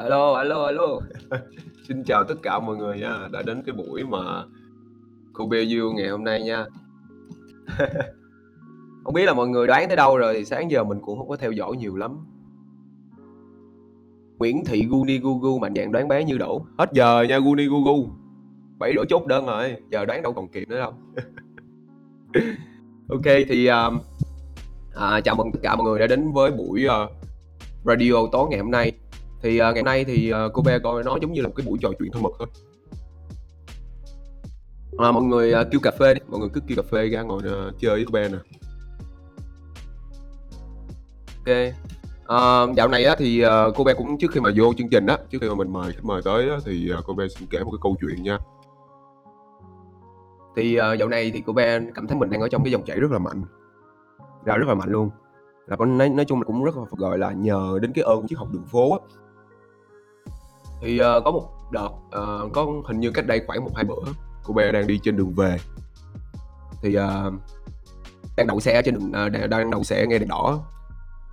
Alo, alo, alo. Xin chào tất cả mọi người nha, đã đến cái buổi mà cô You ngày hôm nay nha. Không biết là mọi người đoán tới đâu rồi, thì sáng giờ mình cũng không có theo dõi nhiều lắm. Nguyễn Thị Guni Gugu mạnh dạng đoán bé Như đổ Hết giờ nha Guni Gugu, bảy đổ chốt đơn rồi, giờ đoán đâu còn kịp nữa đâu. OK thì, à, à, chào mừng tất cả mọi người đã đến với buổi, uh, radio tối ngày hôm nay. Thì, uh, ngày hôm nay thì, à, cô Kobe coi nó giống như là một cái buổi trò chuyện thân mật thôi. À, mọi người, uh, kêu cà phê đi, mọi người cứ kêu cà phê ra ngồi, uh, chơi với Kobe nè. ok uh, dạo này á thì, cô Kobe cũng trước khi mà vô chương trình á, trước khi mà mình mời khách mời tới á, thì, cô Kobe xin kể một cái câu chuyện nha. Thì, uh, dạo này thì Kobe cảm thấy mình đang ở trong cái dòng chảy rất là mạnh, ra rất là mạnh luôn. Là nói nói chung là cũng rất là gọi là, nhờ đến cái ơn của triết học đường phố á. Thì, ờ, có một đợt, ờ, có hình như cách đây khoảng 1-2 bữa, cô bé đang đi trên đường về. Thì, ờ, đang đậu xe ở trên đường ờ, đang đang đậu xe nghe đèn đỏ,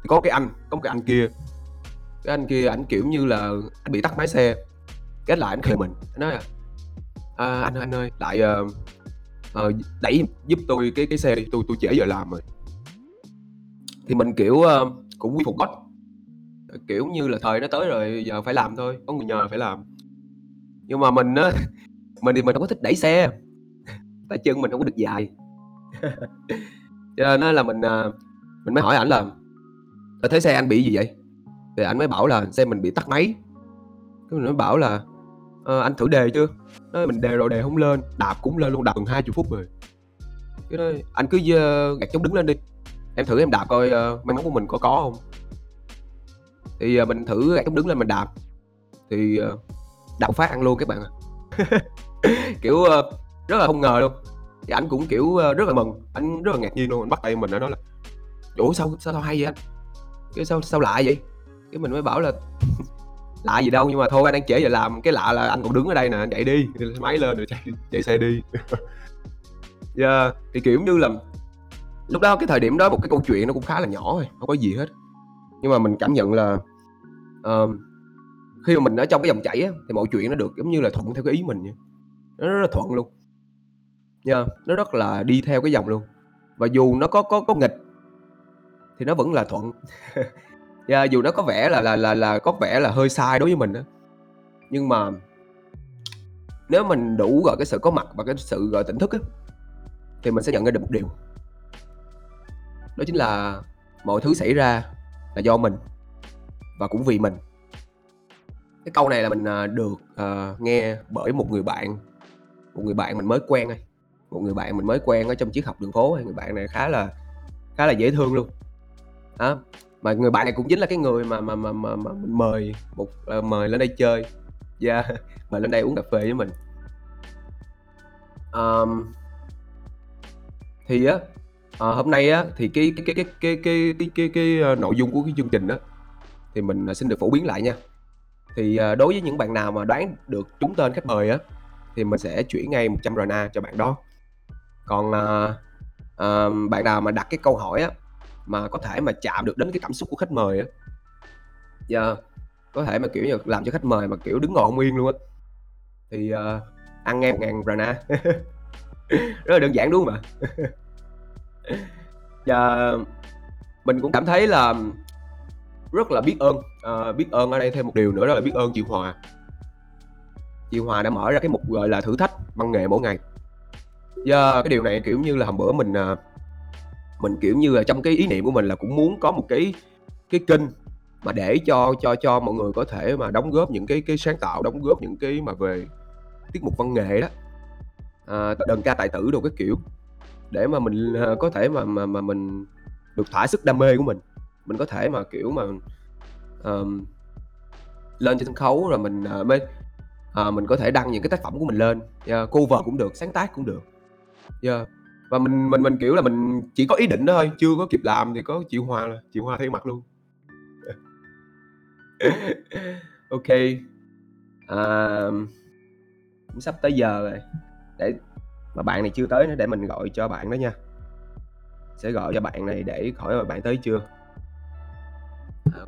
thì có cái anh, có một cái anh kia, cái anh kia ảnh, kiểu như là, ảnh bị tắt máy xe, cái lại ảnh kêu mình, anh nói là "À, anh ơi, anh ơi, lại, ờ, ờ, đẩy giúp tôi cái cái xe đi, tôi tôi trễ giờ làm rồi." Thì mình, kiểu, ơ, cũng quy phục hết, ờ, kiểu như là, thời nó tới rồi, giờ phải làm thôi, có người nhờ phải làm. Nhưng mà mình á, mình thì mình hông có thích đẩy xe, tay chân mình hông có được dài. Cho nên á là mình, à, mình mới hỏi ảnh là "Ơ, thế xe anh bị gì vậy?" Thì ảnh mới bảo là xe mình bị tắc máy. Cái mình mới bảo là "Ờ, anh thử đề chưa?" Nói mình đề rồi đề hông lên, đạp cũng lên luôn, đạp gần 20 phút rồi. Cái nói "Anh cứ dơ gạt chống đứng lên đi, em thử em đạp coi, ơ, may mắn của mình có có hông." Thì, ờ, mình thử gạt chống đứng lên mình đạp, thì, ờ, đạp phát ăn luôn các bạn ạ. Kiểu, ờ, rất là không ngờ luôn, thì ảnh cũng, kiểu, rất là mừng, anh rất là ngạc nhiên luôn, anh bắt tay mình nó nói là "Ủa, sao sao tao hay vậy anh?" Cái "Sao sao lạ vậy?" Cái mình mới bảo là "Lạ gì đâu, nhưng mà thôi anh đang trễ giờ làm, cái lạ là anh còn đứng ở đây nè, anh chạy đi, máy lên rồi chạy chạy xe đi." Yeah, dạ, thì, kiểu như là, lúc đó cái thời điểm đó một cái câu chuyện nó cũng khá là nhỏ thôi, không có gì hết. Nhưng mà mình cảm nhận là, uh, khi mà mình ở trong cái dòng chảy á, thì mọi chuyện nó được giống như là thuận theo cái ý mình vậy, nó rất là thuận luôn. Yeah, nó rất là đi theo cái dòng luôn, và dù nó có có có nghịch thì nó vẫn là thuận. Yeah, dù nó có vẻ là là là là có vẻ là hơi sai đối với mình đó nhưng mà nếu mình đủ, gọi, cái sự có mặt và cái sự, gọi, tỉnh thức á, thì mình sẽ nhận ra được một điều. Đó chính là mọi thứ xảy ra là do mình và cũng vì mình. Cái câu này là mình, à, được, uh, nghe bởi một người bạn, một người bạn mình mới quen thôi, một người bạn mình mới quen ở trong triết học đường phố, người bạn này khá là khá là dễ thương luôn. Đó, mà người bạn này cũng chính là cái người mà mà mà mà mà mình mời một uh, mời lên đây chơi, yeah, dạ, mời lên đây uống cà phê với mình. um, Thì á, ờ, hôm nay á, thì cái cái cái cái cái cái cái cái cái, ơ, nội dung của cái chương trình á, thì mình, ờ, xin được phổ biến lại nha. Thì, ờ, đối với những bạn nào mà đoán được trúng tên khách mời á, thì mình sẽ chuyển ngay 100 RNA cho bạn đó. Còn, ờ, ờm, bạn nào mà đặt cái câu hỏi á, mà có thể mà chạm được đến cái cảm xúc của khách mời á yeah, có thể mà, kiểu như, làm cho khách mời mà, kiểu, đứng ngồi hông yên luôn á, thì, ờ, ăn ngay 1.000 RNA. Rất là đơn giản, đúng hông ạ? Và mình cũng cảm thấy là rất là biết ơn, à, biết ơn ở đây thêm một điều nữa đó là biết ơn chị Hòa. Chị Hòa đã mở ra cái mục, gọi là, thử thách văn nghệ mỗi ngày. và cái điều này, kiểu như là, hôm bữa mình, ờ, mình, kiểu như là, trong cái ý niệm của mình là cũng muốn có một cái cái kênh mà để cho cho cho mọi người có thể mà đóng góp những cái cái sáng tạo, đóng góp những cái mà về tiết mục văn nghệ đó, ờ, à, đơn ca tài tử đồ cái kiểu, để mà mình, ờ, có thể mà mà mà mình được thỏa sức đam mê của mình. Mình có thể mà, kiểu mà, um, lên trên sân khấu rồi mình, uh, mới uh, mình có thể đăng những cái tác phẩm của mình lên, yeah, cover cũng được, sáng tác cũng được. Yeah, và mình mình mình, kiểu là, mình chỉ có ý định đó thôi, chưa có kịp làm thì có chịu Hòa là Hòa thay mặt luôn. Ok, kê. Cũng sắp tới giờ rồi, để mà bạn này chưa tới nữa để mình gọi cho bạn đó nha. Sẽ gọi cho bạn này để hỏi là bạn tới chưa? Ờ.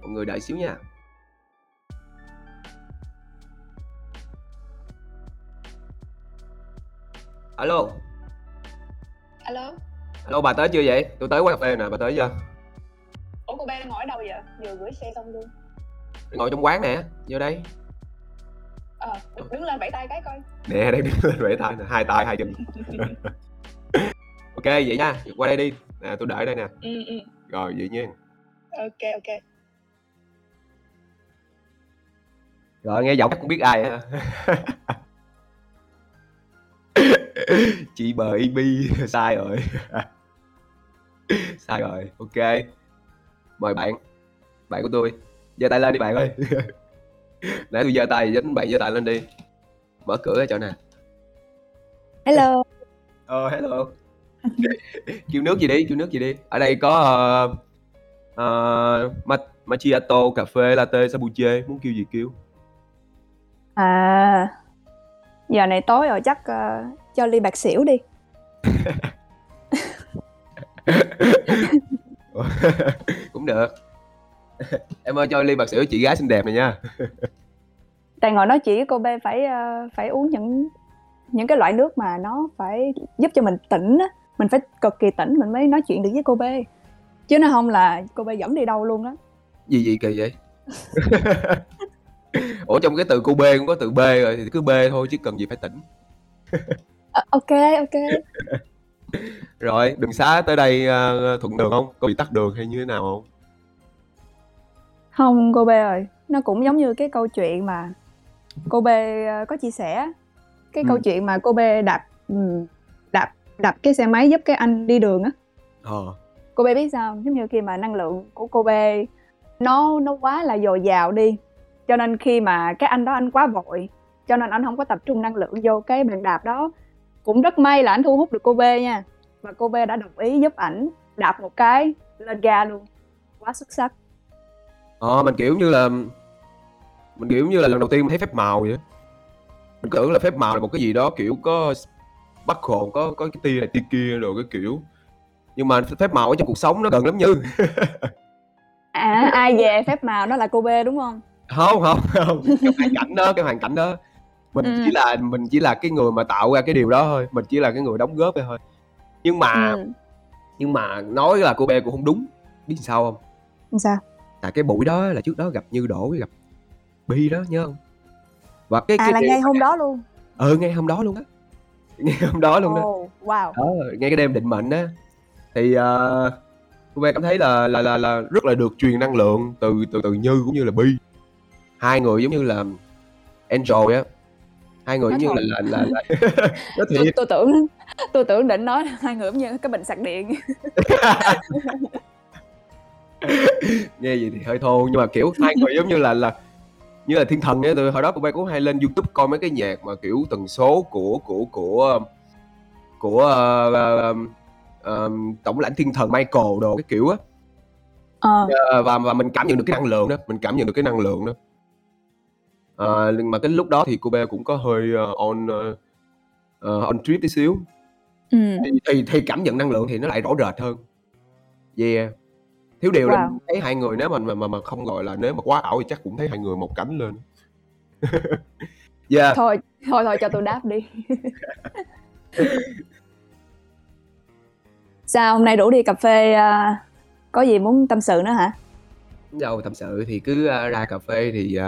Mọi người đợi xíu nha. Alo. Alo. Alo bà tới chưa vậy? Tôi tới quán cà phê nè bà tới chưa? Ủa cô ba ngồi ở đâu vậy? Vừa gửi xe xong luôn. Ngồi trong quán nè vô đây. Ờ, đứng lên vẫy tay cái coi. Nè, đang đứng lên vẫy tay nè, hai tay hai chân. ok vậy nha, qua đây đi. Nè, tôi đợi đây nè. Ừ ừ. Rồi vậy nha. Ok ok. Rồi nghe giọng chắc cũng biết ai ha. Chị bờ EB sai rồi. sai rồi. Ok. Mời bạn. Bạn của tôi. giơ tay lên đi bạn ơi. Nãy tôi giơ tay dính bạn giơ tay lên đi. Mở cửa ở chỗ nè. Hello. Ờ hello. kêu nước gì đi, kêu nước gì đi. Ở đây có uh, uh, ma- macchiato, cà phê, latte, sabuche, muốn kêu gì kêu. À, giờ này tối rồi chắc ờ, cho ly bạc xỉu đi. cũng được em ơi cho ly bạc xỉu chị gái xinh đẹp này nha Tại ngồi nói với cô B phải ờ, phải uống những những cái loại nước mà nó phải giúp cho mình tỉnh á, mình phải cực kỳ tỉnh mình mới nói chuyện được với cô B. Chứ nó không là cô B dẫn đi đâu luôn đó. gì gì kỳ vậy ủa trong cái từ cô b cũng có từ b rồi thì cứ b thôi chứ cần gì phải tỉnh Ờ, ok ok. rồi đường xá tới đây ờ, thuận đường không có bị tắc đường hay như thế nào không Không cô B ơi, nó cũng giống như cái câu chuyện mà cô B ờ, có chia sẻ. Cái Ừ. câu chuyện mà cô B đạp ừm, đạp đạp cái xe máy giúp cái anh đi đường á. ờ. Cô bé biết sao giống như khi mà năng lượng của cô bé nó nó quá là dồi dào đi cho nên khi mà cái anh đó anh quá vội cho nên anh không có tập trung năng lượng vô cái bàn đạp đó. Cũng rất may là anh thu hút được cô B nha và cô B đã đồng ý giúp ảnh đạp một cái lên ga luôn. Quá xuất sắc ờ mình kiểu như là mình kiểu như là lần đầu tiên mình thấy phép màu vậy mình tưởng là phép màu là một cái gì đó kiểu có bắt hồn có có cái tia này tia kia rồi cái kiểu. Nhưng mà phép màu ở trong cuộc sống nó gần lắm như. À ai về phép màu đó là cô B đúng không? Không không không. Cái hoàn cảnh đó cái hoàn cảnh đó. Mình Ừ. chỉ là mình chỉ là cái người mà tạo ra cái điều đó thôi. Mình chỉ là cái người đóng góp vậy thôi. Nhưng mà ừ. nhưng mà nói là cô bé cũng không đúng. Biết sao không? Sao tại cái buổi đó là trước đó gặp như đổ với gặp bi đó nhớ không? Và cái à cái là đêm- ngay hôm đó luôn. Ừ ngay hôm đó luôn á. Ngay hôm đó luôn đó. Ồ, wow. Đó ngay cái đêm định mệnh á. Thì uh, cô bé cảm thấy là là là là rất là được truyền năng lượng từ từ từ như cũng như là bi. Hai người giống như là angel á. Hai người giống như là là là, là... nói tôi, thiệt tôi tưởng tôi tưởng định nói hai người giống như cái bình sạc điện nghe gì thì hơi thô nhưng mà kiểu hai người giống như là là như là thiên thần ấy từ hồi đó cô bé cũng hay lên youtube coi mấy cái nhạc mà kiểu tần số của của của của ờ, ờ, ờ, tổng lãnh thiên thần Michael đồ cái kiểu á. Ờ. Ờ, và và mình cảm nhận được cái năng lượng đó mình cảm nhận được cái năng lượng đó. Ờ, nhưng mà cái lúc đó thì cô bé cũng có hơi ờ, on ờ, on trip tí xíu. Ừ. thì, thì thì cảm nhận năng lượng thì nó lại rõ rệt hơn. Yeah thiếu điều là Wow. mình thấy hai người nếu mà mà mà, không gọi là nếu mà quá ảo thì chắc cũng thấy hai người một cánh lên. Yeah. Thôi thôi thôi cho tôi đáp đi. Sao hôm nay rủ đi cà phê à, có gì muốn tâm sự nữa hả? Đâu tâm sự thì cứ ờ, ra cà phê thì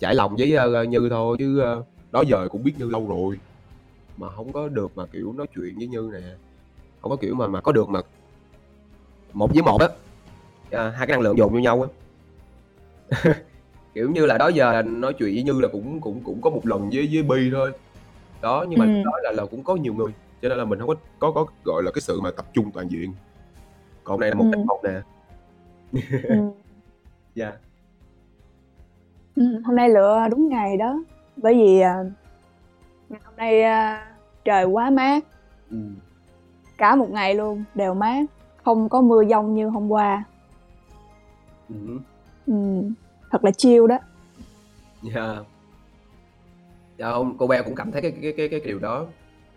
trải lòng với ờ, như thôi chứ ờ, đó giờ cũng biết như lâu rồi. Mà không có được mà kiểu nói chuyện với như nè. Không có kiểu mà mà có được mà một với một á. À, hai cái năng lượng dồn vô nhau á. Kiểu như là đó giờ là nói chuyện với như là cũng cũng cũng có một lần với với bi thôi. Đó nhưng mà Ừ. đó là là cũng có nhiều người cho nên là mình không có có có gọi là cái sự mà tập trung toàn diện. Còn này là một Ừ. cách một nè. Ừ. dạ. Ừ, hôm nay lựa đúng ngày đó. Bởi vì à, ngày hôm nay à, trời quá mát. Ừ. cả một ngày luôn đều mát không có mưa giông như hôm qua Ừ. ừ. thật là chill đó Dạ. Dạ không, cô bé cũng cảm thấy cái cái cái cái điều đó.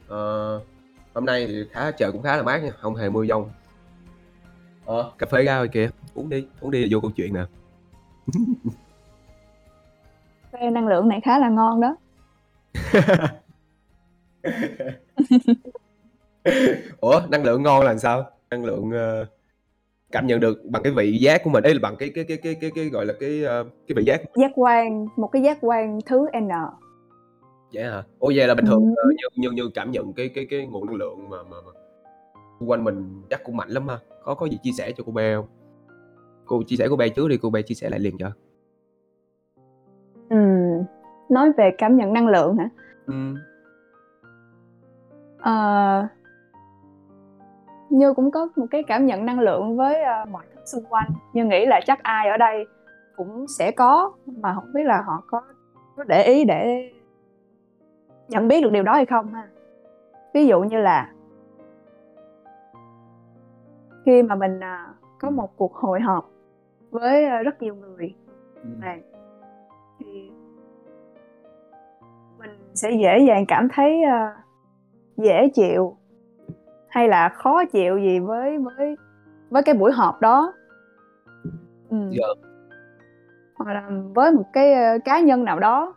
Ờ, hôm nay thì khá trời cũng khá là mát nha, không hề mưa dông. Ờ, cà phê ra rồi kìa, uống đi, uống đi vô câu chuyện nè. Phê năng lượng này khá là ngon đó Ủa, năng lượng ngon là sao? Năng lượng, ờ, cảm nhận được bằng cái vị giác của mình, ý là bằng cái cái cái cái cái cái, gọi là, cái, ơ, cái vị giác Giác quan, một cái giác quan thứ N. Vậy hả? Ủa, vậy là bình thường, Ừm ờ, như như như cảm nhận cái cái cái nguồn năng lượng mà mà mà quanh mình chắc cũng mạnh lắm ha? Có có gì chia sẻ cho cô bé hông? Cô chia sẻ cô bé trước đi, cô bé chia sẻ lại liền cho. Ừm, nói về cảm nhận năng lượng hả? Ừm. Ờ. Như cũng có một cái cảm nhận năng lượng với, ơ, mọi thứ xung quanh, Như nghĩ là chắc ai ở đây cũng sẽ có, mà hổng biết là họ có có để ý để nhận biết được điều đó hay không ha? Ví dụ như là khi mà mình, à, có một cuộc hội họp với, ơ, rất nhiều người Ừm. và thì mình sẽ dễ dàng cảm thấy, ơ, dễ chịu hay là khó chịu gì với với với cái buổi họp đó. Ừm. Dạ. Hoặc là với một cái, ơ, cá nhân nào đó.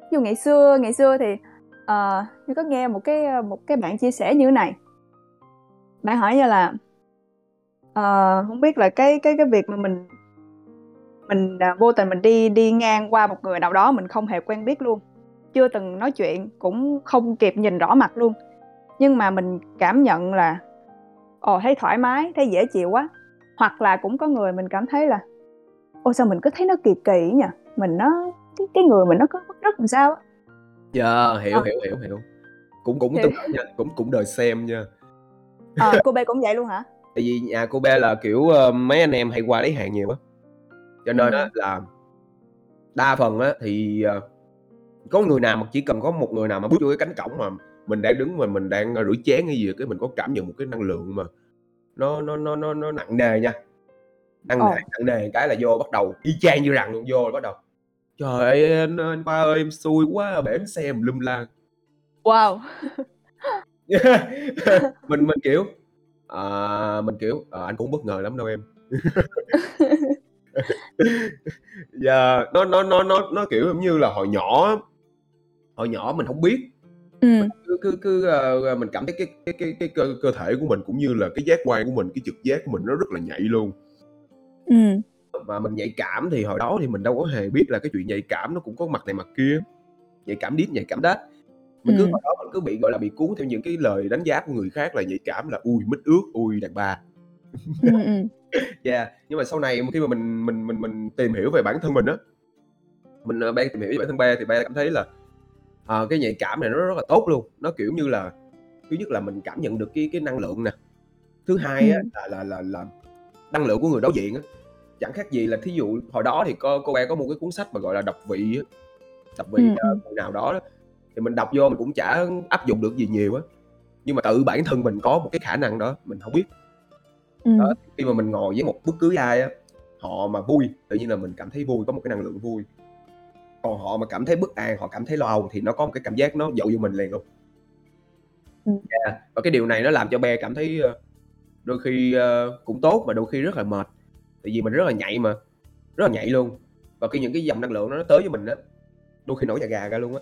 Ví dụ ngày xưa ngày xưa thì, ờ, Như có nghe một cái, ơ, một cái bạn chia sẻ như thế này. Bạn hỏi Như là ờ, hông biết là cái cái cái việc mà mình mình, à, vô tình mình đi đi ngang qua một người nào đó mình không hề quen biết luôn, chưa từng nói chuyện, cũng không kịp nhìn rõ mặt luôn, nhưng mà mình cảm nhận là, ồ, thấy thoải mái, thấy dễ chịu quá. Hoặc là cũng có người mình cảm thấy là "Ôi, sao mình cứ thấy nó kỳ kỳ nhỉ? Mình nó cái cái người mình nó có bứt rứt làm sao á." Yeah, hiểu, Ờ. hiểu, hiểu, hiểu. Cũng cũng Thì tương tự nha, cũng cũng đời xem nha. Ờ, cô B cũng vậy luôn hả? Tại vì nhà cô bé là, kiểu, ơ, mấy anh em hay qua lấy hàng nhiều á, cho nên á Ừm. là đa phần á thì, ờ, có người nào mà chỉ cần có một người nào mà bước vô cái cánh cổng mà mình đang đứng mà mình đang, ơ, rửa chén hay gì, cái mình có cảm nhận một cái năng lượng mà nó nó nó nó nó nặng nề nha, năng nề Ồ. nặng nề cái là vô bắt đầu y chang như rằng luôn, vô bắt đầu "Trời ơi, anh anh Khoa ơi, em xui quá, bể xe tùm lum la." Wow! Mình mình, kiểu, ờ, mình, kiểu, "Ờ, anh cũng bất ngờ lắm đâu em." Yeah, nó nó nó nó nó, kiểu, giống như là hồi nhỏ hồi nhỏ mình hổng biết, Ừm. cứ cứ cứ, ơ, ơ, mình cảm thấy cái cái cái cái cơ cơ thể của mình cũng như là cái giác quan của mình, cái trực giác của mình nó rất là nhạy luôn. Ừm. Và mình nhạy cảm thì hồi đó thì mình đâu có hề biết là cái chuyện nhạy cảm nó cũng có mặt này mặt kia, nhạy cảm điếc, nhạy cảm đách. Mình cứ Ừm. hồi đó mình cứ bị, gọi là, bị cuốn theo những cái lời đánh giá của người khác là nhạy cảm là "Ôi, mít ướt, ôi, đàn bà." Ừm, ừm. Yeah, nhưng mà sau này khi mà mình mình mình mình tìm hiểu về bản thân mình á, mình, ờ, ban tìm hiểu về bản thân ba thì ba cảm thấy là, ờ, cái nhạy cảm này nó rất là tốt luôn, nó, kiểu như là, thứ nhất là mình cảm nhận được cái cái năng lượng nè, thứ hai á Ừm. là là là là năng lượng của người đối diện á. Chẳng khác gì là thí dụ hồi đó thì có cô ba có một cái cuốn sách mà gọi là đọc vị á, đọc vị, người nào đó đó, thì mình đọc vô mình cũng chả áp dụng được gì nhiều á, nhưng mà tự bản thân mình có một cái khả năng đó, mình hổng biết. Đó, khi mà mình ngồi với một bất cứ ai á, họ mà vui, tự nhiên là mình cảm thấy vui, có một cái năng lượng vui. Còn họ mà cảm thấy bất an, họ cảm thấy lo âu thì nó có một cái cảm giác nó dội vô mình liền luôn. Ừm. Yeah, và cái điều này nó làm cho be cảm thấy, ơ, đôi khi, ơ, cũng tốt mà đôi khi rất là mệt, tại vì mình rất là nhạy mà, rất là nhạy luôn. Và khi những cái dòng năng lượng đó nó tới với mình á, đôi khi nổi da gà ra luôn á,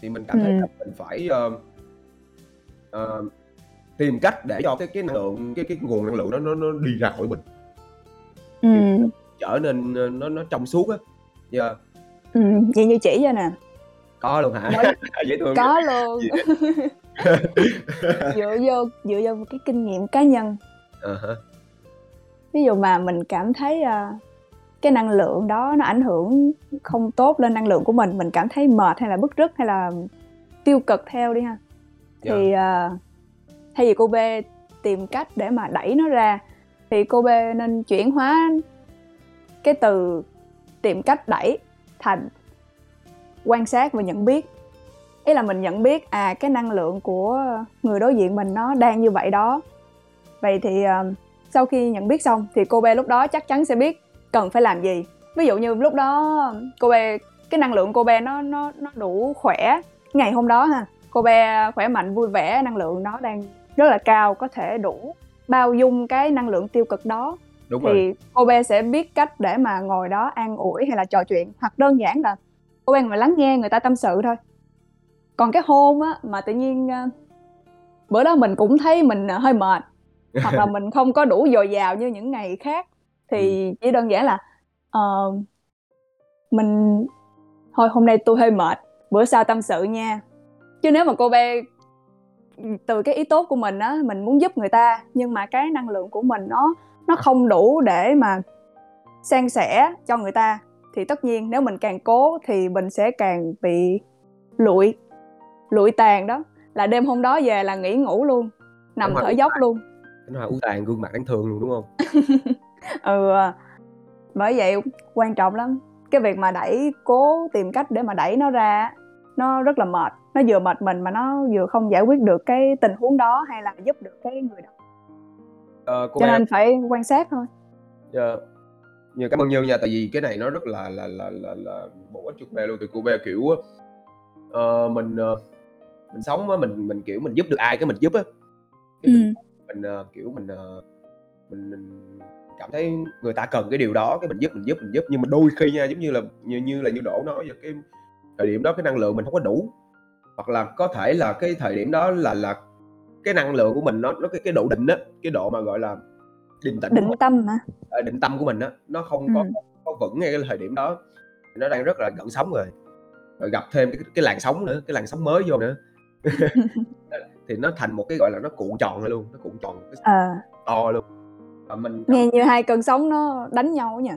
thì mình cảm thấy là Ừm. mình phải, ơ, ờ, tìm cách để cho cái cái năng lượng, cái cái nguồn năng lượng đó nó nó đi ra khỏi mình. Là Ừm. trở nên, nó nó trong suốt á. Yeah. Ừm, vậy Như chỉ cho nè. Có luôn hả? Mỗi Dễ thương có vậy. luôn. Gì vậy? Dựa vô dựa vô một cái kinh nghiệm cá nhân. À há. Ví dụ mà mình cảm thấy, a, cái năng lượng đó nó ảnh hưởng không tốt lên năng lượng của mình, mình cảm thấy mệt hay là bứt rứt hay là tiêu cực theo đi ha, thì, Yeah. ờ, thay vì cô B tìm cách để mà đẩy nó ra, thì cô B nên chuyển hóa cái từ tìm cách đẩy thành quan sát và nhận biết. Ý là mình nhận biết, à, cái năng lượng của người đối diện mình nó đang như vậy đó. Vậy thì, uh, sau khi nhận biết xong thì cô bé lúc đó chắc chắn sẽ biết cần phải làm gì. Ví dụ như lúc đó cô bé cái năng lượng cô bé nó nó nó đủ khỏe, ngày hôm đó ha, cô bé khỏe mạnh, vui vẻ, năng lượng nó đang rất là cao, có thể đủ bao dung cái năng lượng tiêu cực đó. Đúng rồi. Thì cô B sẽ biết cách để mà ngồi đó an ủi hay là trò chuyện, hoặc đơn giản là cô B ngồi lắng nghe người ta tâm sự thôi. còn cái hôm á mà tự nhiên ờ, bữa đó mình cũng thấy mình ờ, hơi mệt hoặc là mình không có đủ dồi dào như những ngày khác thì chỉ đơn giản là ờ, mình thôi hôm nay tôi hơi mệt bữa sau tâm sự nha chứ nếu mà cô bé từ cái ý tốt của mình á mình muốn giúp người ta nhưng mà cái năng lượng của mình nó nó không đủ để mà san sẻ cho người ta thì tất nhiên nếu mình càng cố thì mình sẽ càng bị lụi lụi tàn đó. Là đêm hôm đó về là nghỉ ngủ luôn nằm thở dốc luôn. Nó là u tàn gương mặt đáng thương luôn đúng không? ừ bởi vậy quan trọng lắm cái việc mà đẩy cố tìm cách để mà đẩy nó ra nó rất là mệt. Nó vừa mệt mình mà nó vừa không giải quyết được cái tình huống đó hay là giúp được cái người đó Ờ, cô cho nên phải quan sát thôi Dạ. Nhiều cảm ơn Như nha, tại vì cái này nó rất là là là là, là bổ ích cho cô bé luôn. Từ cô bé kiểu ờ, mình ờ, mình sống á, mình mình kiểu mình giúp được ai cái mình giúp á. Cái mình, mình ờ, kiểu mình ờ, mình, mình cảm thấy người ta cần cái điều đó cái mình giúp mình giúp mình giúp nhưng mà đôi khi nha giống như là như như là như đổ nói vậy cái thời điểm đó cái năng lượng mình không có đủ hoặc là có thể là cái thời điểm đó là là cái năng lượng của mình nó nó cái cái độ định á cái độ mà gọi là định tĩnh định tâm mà ờ, định tâm của mình á nó không có Ừ. có vững ngay cái thời điểm đó. Nó đang rất là gần sóng rồi. Rồi gặp thêm cái, cái làn sóng nữa cái làn sóng mới vô nữa. Thì nó thành một cái gọi là nó cuộn tròn luôn nó cuộn tròn cái Ờ, to luôn. Và mình nghe như hai cơn sóng nó đánh nhau á nha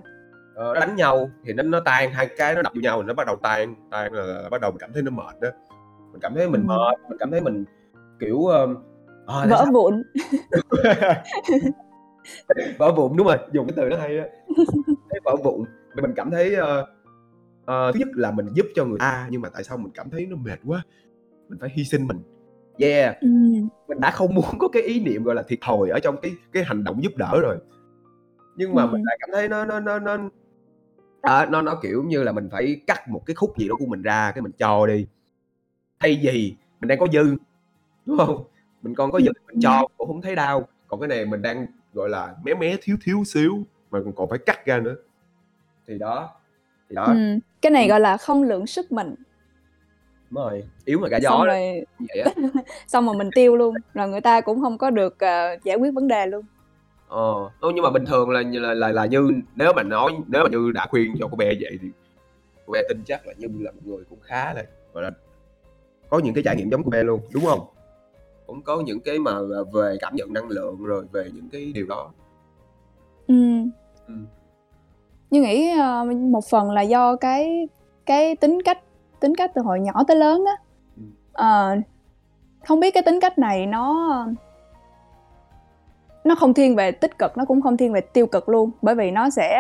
ờ, nó đánh nhau thì nó nó tan hai cái nó đập vô nhau thì nó bắt đầu tan tan là, bắt đầu mình cảm thấy nó mệt đó. Mình cảm thấy mình Ừ. mệt mình cảm thấy mình kiểu à, vỡ sao- vụn. Vỡ vụn đúng rồi dùng cái từ nó hay đó. Vỡ vụn mình cảm thấy ờ, ờ, thứ nhất là mình giúp cho người ta nhưng mà tại sao mình cảm thấy nó mệt quá? Mình phải hy sinh mình. Yeah ừ. mình đã không muốn có cái ý niệm gọi là thiệt thòi ở trong cái cái hành động giúp đỡ rồi. Nhưng mà Ừ. mình lại cảm thấy nó nó nó nó à, nó nó kiểu như là mình phải cắt một cái khúc gì đó của mình ra cái mình cho đi. Thay vì mình đang có dư đúng không mình còn có dư mình cho cũng không thấy đau. Còn cái này mình đang gọi là mé mé thiếu thiếu xíu mà còn phải cắt ra nữa. Thì đó thì đó. Ừ. cái này gọi là không lượng sức mình. Đúng rồi. Yếu mà cả xong gió đó, rồi vậy á. Xong rồi mình tiêu luôn rồi người ta cũng không có được ờ, giải quyết vấn đề luôn. Ờ, ừ, nhưng mà bình thường là là là là như nếu mà nói nếu mà như đã khuyên cho cô bé vậy thì cô bé tin chắc là như là một người cũng khá là gọi là có những cái trải nghiệm giống cô bé luôn đúng không cũng có những cái mà về cảm nhận năng lượng rồi về những cái điều đó ừ. Ừ. như nghĩ ờ, một phần là do cái cái tính cách tính cách từ hồi nhỏ tới lớn á Ừ. Ờ, không biết cái tính cách này nó nó không thiên về tích cực nó cũng không thiên về tiêu cực luôn bởi vì nó sẽ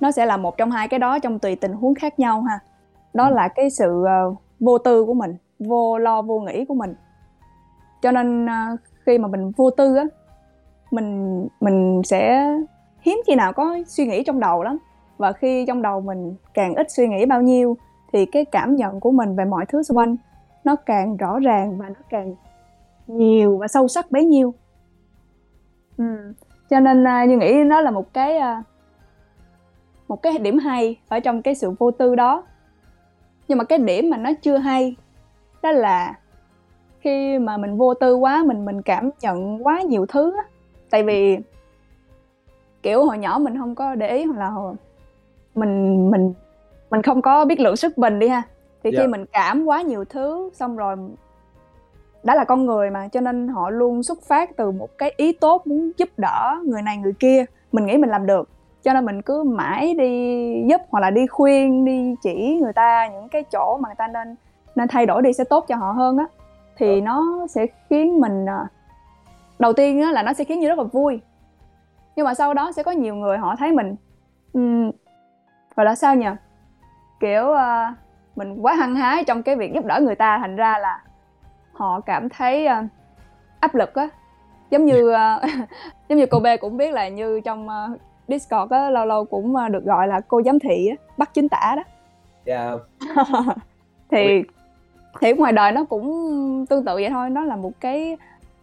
nó sẽ là một trong hai cái đó trong tùy tình huống khác nhau ha đó Ừ. là cái sự ờ, vô tư của mình vô lo vô nghĩ của mình cho nên ờ, khi mà mình vô tư á, mình mình sẽ hiếm khi nào có suy nghĩ trong đầu lắm và khi trong đầu mình càng ít suy nghĩ bao nhiêu, thì cái cảm nhận của mình về mọi thứ xung quanh nó càng rõ ràng và nó càng nhiều và sâu sắc bấy nhiêu ừ. cho nên ờ, như nghĩ nó là một cái ờ, một cái điểm hay ở trong cái sự vô tư đó nhưng mà cái điểm mà nó chưa hay đó là khi mà mình vô tư quá mình mình cảm nhận quá nhiều thứ á. tại vì kiểu hồi nhỏ mình không có để ý hoặc là hồi mình mình mình không có biết lượng sức mình đi ha thì khi Dạ. mình cảm quá nhiều thứ xong rồi đã là con người mà cho nên họ luôn xuất phát từ một cái ý tốt muốn giúp đỡ người này người kia mình nghĩ mình làm được cho nên mình cứ mãi đi giúp hoặc là đi khuyên đi chỉ người ta những cái chỗ mà người ta nên nên thay đổi đi sẽ tốt cho họ hơn á thì nó sẽ khiến mình à, đầu tiên á, là nó sẽ khiến như rất là vui. Nhưng mà sau đó sẽ có nhiều người họ thấy mình um, gọi là sao nhỉ? Kiểu à, mình quá hăng hái trong cái việc giúp đỡ người ta thành ra là họ cảm thấy à, áp lực á. Giống như à, giống như cô B cũng biết là như trong à, Discord á lâu lâu cũng à, được gọi là cô giám thị á bắt chính tả đó. Yeah. thì thì ngoài đời nó cũng tương tự vậy thôi nó là một cái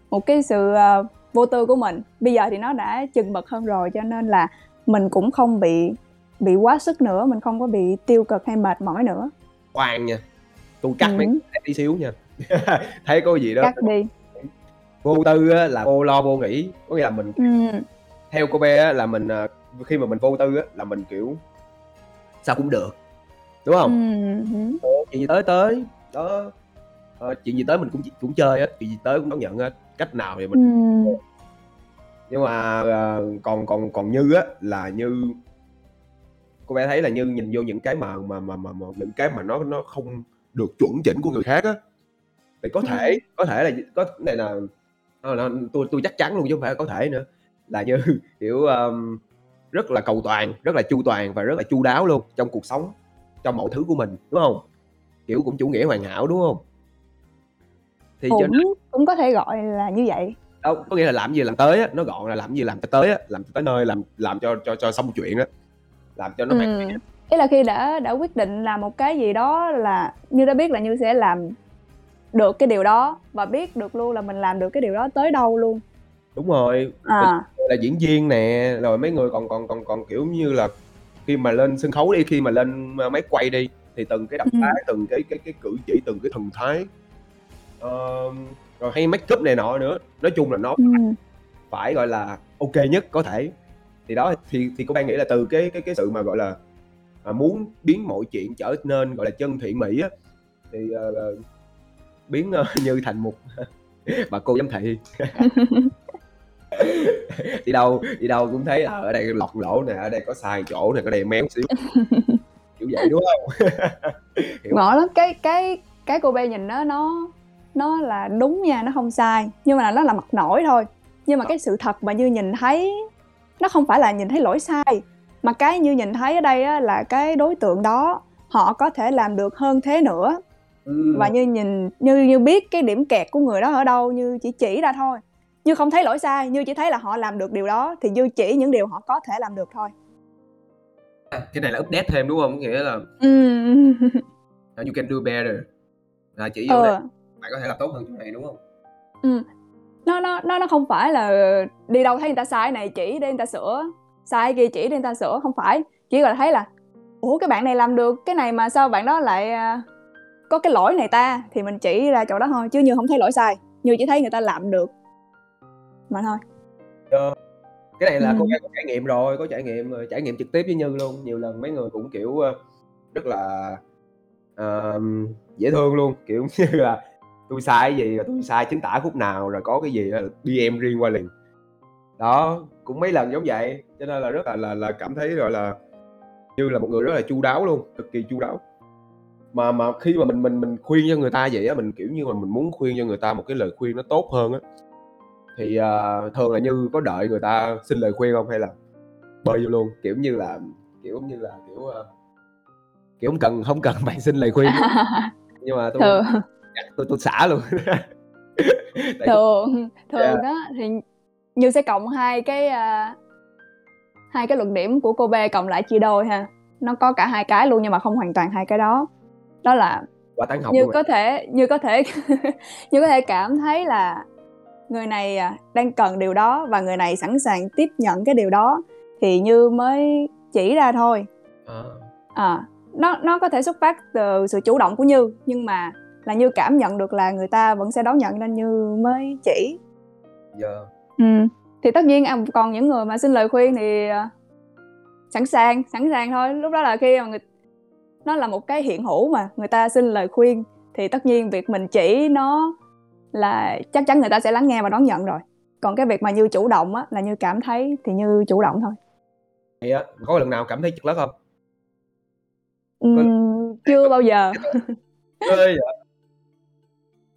một cái sự ờ, vô tư của mình bây giờ thì nó đã chừng mực hơn rồi cho nên là mình cũng không bị bị quá sức nữa mình không có bị tiêu cực hay mệt mỏi nữa khoan nha tôi cắt Ừ. mấy tí xíu nha. Thấy có gì đó Cắt đi. vô tư á là vô lo vô nghĩ, có nghĩa là mình Ừm. theo cô bé á là mình, à, khi mà mình vô tư á là mình, kiểu, sao cũng được, đúng hông? Ừm hứm. Ờ, chuyện gì tới tới, đó, ờ, chuyện gì tới mình cũng cũng chơi hết, chuyện gì tới cũng đón nhận hết, cách nào thì mình Ừm. Nhưng mà, ờ, còn còn còn Như á là Như cô bé thấy là Như nhìn vô những cái mà mà mà mà mà những cái mà nó nó không được chuẩn chỉnh của người khác á, thì có thể Ừm. có thể là có này là ờ, là tui tui chắc chắn luôn chứ hông phải có thể nữa, là Như, kiểu, ờm, rất là cầu toàn, rất là chu toàn và rất là chu đáo luôn trong cuộc sống, trong mọi thứ của mình, đúng hông? Kiểu, cũng chủ nghĩa hoàn hảo, đúng hông? Thì cho Cũng nên cũng có thể gọi là như vậy. Đâu, có nghĩa là làm gì làm tới á, nó gọn là làm gì làm cho tới á, làm tới nơi, làm làm cho cho cho xong chuyện á, làm cho nó hoàn Ừm, thiện. ý là khi đã đã quyết định làm một cái gì đó là Như đã biết là Như sẽ làm được cái điều đó và biết được luôn là mình làm được cái điều đó tới đâu luôn. Đúng rồi, À. là diễn viên nè, rồi mấy người còn còn còn còn, kiểu như là, khi mà lên sân khấu đi, khi mà lên, ơ, máy quay đi, thì từng cái động Ừm. tác, từng cái cái cái cử chỉ, từng cái thần thái, ờm, rồi hay makeup này nọ nữa, nói chung là nó phải Ừm. phải, gọi là, kê nhất có thể. Thì đó, thì thì cô Ban nghĩ là từ cái cái cái sự mà, gọi là, à, muốn biến mọi chuyện trở nên, gọi là, chân thiện mỹ á, thì, ờ, biến, ơ, Như thành một bà cô giám thị. Đi đâu đi đâu cũng thấy, ờ, ở đây lọt lỗ nè, ở đây có sai chỗ nè, ở đây méo xíu. Kiểu vậy, đúng hông? Hiểu. Ngộ lắm, cái cái cái cô bé nhìn nó nó nó là đúng nha, nó hông sai, nhưng mà nó là mặt nổi thôi. Nhưng mà cái sự thật mà Như nhìn thấy nó không phải là nhìn thấy lỗi sai, mà cái Như nhìn thấy ở đây á là cái đối tượng đó họ có thể làm được hơn thế nữa. Ừm. Và Như nhìn Như Như biết cái điểm kẹt của người đó ở đâu, Như chỉ chỉ ra thôi. Như không thấy lỗi sai, Như chỉ thấy là họ làm được điều đó thì Như chỉ những điều họ có thể làm được thôi. À, cái này là update thêm, đúng hông? Có nghĩa là. "Now you can do better." Là chỉ vô đây, Ờ. bạn có thể làm tốt hơn chỗ này, đúng hông? Ừm, nó nó nó nó không phải là đi đâu thấy người ta sai cái này chỉ để người ta sửa, sai kia chỉ để người ta sửa, không phải. Chỉ là thấy là "Ủa, cái bạn này làm được cái này mà sao bạn đó lại, à, có cái lỗi này ta?" Thì mình chỉ ra chỗ đó thôi, chứ Như hông thấy lỗi sai, Như chỉ thấy người ta làm được mà thôi. Ờ, cái này là cô Ừm. Ban có trải nghiệm rồi, có trải nghiệm rồi, trải nghiệm trực tiếp với Như luôn. Nhiều lần mấy người cũng, kiểu, ơ, rất là, ờm, dễ thương luôn, kiểu như là tui sai cái gì, rồi tui sai chính tả khúc nào, rồi có cái gì á DM riêng qua liền. Đó, cũng mấy lần giống vậy, cho nên là rất là là là cảm thấy, gọi là, Như là một người rất là chu đáo luôn, cực kỳ chu đáo. Mà mà khi mà mình mình mình khuyên cho người ta vậy á, mình, kiểu như là, mình muốn khuyên cho người ta một cái lời khuyên nó tốt hơn á, thì, ờ, thường là Như có đợi người ta xin lời khuyên hông hay là bơi vô luôn? Kiểu như là, kiểu như là, kiểu, ơ, kiểu, hông cần hông cần bạn xin lời khuyên nhưng mà tui Thường chắc tui tui xả luôn. Thường Yeah. thường á thì Như sẽ cộng hai cái, a hai cái luận điểm của cô B cộng lại chia đôi ha. Nó có cả hai cái luôn nhưng mà không hoàn toàn hai cái đó. Đó là tán học Như rồi. có thể Như có thể Như có thể cảm thấy là người này, à, đang cần điều đó và người này sẵn sàng tiếp nhận cái điều đó thì Như mới chỉ ra thôi. Ờ. À, nó nó có thể xuất phát từ sự chủ động của Như, nhưng mà là Như cảm nhận được là người ta vẫn sẽ đón nhận nên Như mới chỉ. Yeah. Ừm, thì tất nhiên, à, còn những người mà xin lời khuyên thì, ờ, sẵn sàng, sẵn sàng thôi. Lúc đó là khi mà người nó là một cái hiện hữu mà, người ta xin lời khuyên thì tất nhiên việc mình chỉ nó là chắc chắn người ta sẽ lắng nghe và đón nhận rồi. Còn cái việc mà Như chủ động á, là Như cảm thấy thì Như chủ động thôi. Vậy á, có lần nào cảm thấy trật lất hông? Có Ừm, chưa bao giờ. Vậy!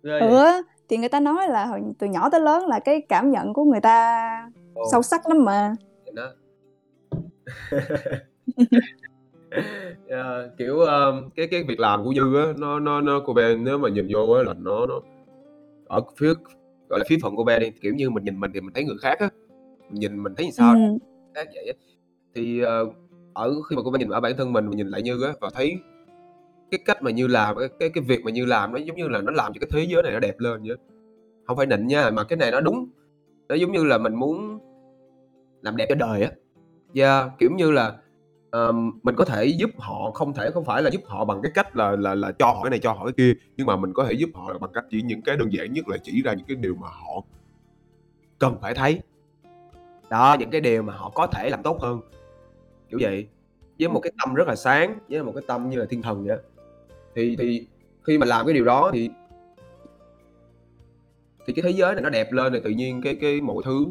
Vậy! Ừ, thì người ta nói là hồi từ nhỏ tới lớn là cái cảm nhận của người ta Ồ. sâu sắc lắm mà. Thì đó. Ờ, kiểu, ơ, cái cái việc làm của Như á, nó nó nó cô bé nếu mà nhìn vô á là nó nó ở phía, gọi là, phía phận cô bé đi, kiểu như, mình nhìn mình thì mình thấy người khác á, mình nhìn mình thấy sao Ừm. khác vậy á. Thì, ờ, ở khi mà cô bé nhìn ở bản thân mình, mình nhìn lại Như á và thấy cái cách mà Như làm, cái cái cái việc mà Như làm nó giống như là nó làm cho cái thế giới này nó đẹp lên vậy á. Hông phải nịnh nha, mà cái này nó đúng, nó giống như là mình muốn làm đẹp cho đời á. Yeah, kiểu như là, um, mình có thể giúp họ, không thể không phải là giúp họ bằng cái cách là là là cho họ cái này, cho họ cái kia, nhưng mà mình có thể giúp họ bằng cách chỉ những cái đơn giản nhất là chỉ ra những cái điều mà họ cần phải thấy. Đó, những cái điều mà họ có thể làm tốt hơn, kiểu vậy. Với một cái tâm rất là sáng, với một cái tâm như là thiên thần vậy. Thì thì khi mà làm cái điều đó thì thì cái thế giới này nó đẹp lên thì tự nhiên cái cái mọi thứ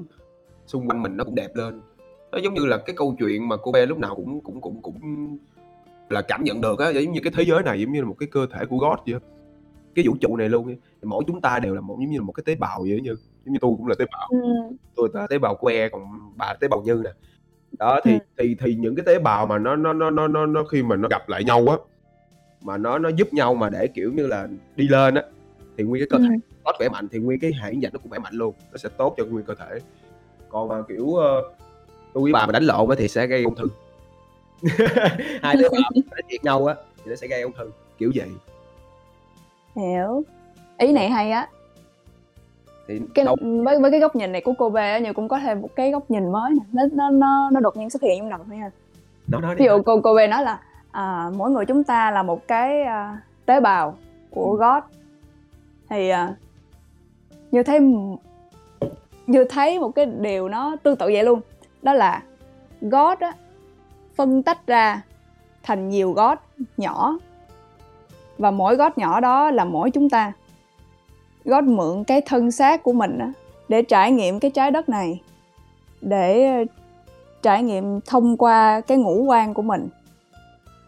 xung quanh mình nó cũng đẹp lên. Nó giống như là cái câu chuyện mà cô bé lúc nào cũng cũng cũng cũng là cảm nhận được á, giống như cái thế giới này giống như là một cái cơ thể của God vậy. Cái vũ trụ này luôn thì mỗi chúng ta đều là một giống như là một cái tế bào vậy Như. Giống như tôi cũng là tế bào, Ừm. tôi là tế bào của E, còn bà tế bào Như nè. Đó, thì Ừm. thì thì những cái tế bào mà nó nó nó nó nó nó khi mà nó gặp lại nhau á, mà nó nó giúp nhau mà để, kiểu như là, đi lên á, thì nguyên cái cơ thể. God khỏe mạnh thì nguyên cái hệ miễn dịch nó cũng khỏe mạnh luôn, nó sẽ tốt cho nguyên cơ thể. Còn mà, kiểu, ơ, tôi với bà mà đánh lộn á thì sẽ gây ung thư. Hai tế bào đánh thiệt nhau á thì nó sẽ gây ung thư, kiểu vậy. Hiểu. Ý này hay á. Thì Cái đâu với với cái góc nhìn này của cô B á, Như cũng có thêm một cái góc nhìn mới nè, nó nó nó nó đột nhiên xuất hiện trong đầu thôi nha. Nói đi. Ví dụ cô cô B nói là, à, mỗi người chúng ta là một cái, a, tế bào của Ừm. God. Thì, à, Như thấy Như thấy một cái điều nó tương tự vậy luôn, đó là God á, phân tách ra thành nhiều God nhỏ. Và mỗi God nhỏ đó là mỗi chúng ta. God mượn cái thân xác của mình á, để trải nghiệm cái trái đất này, để, ờ, trải nghiệm thông qua cái ngũ quan của mình.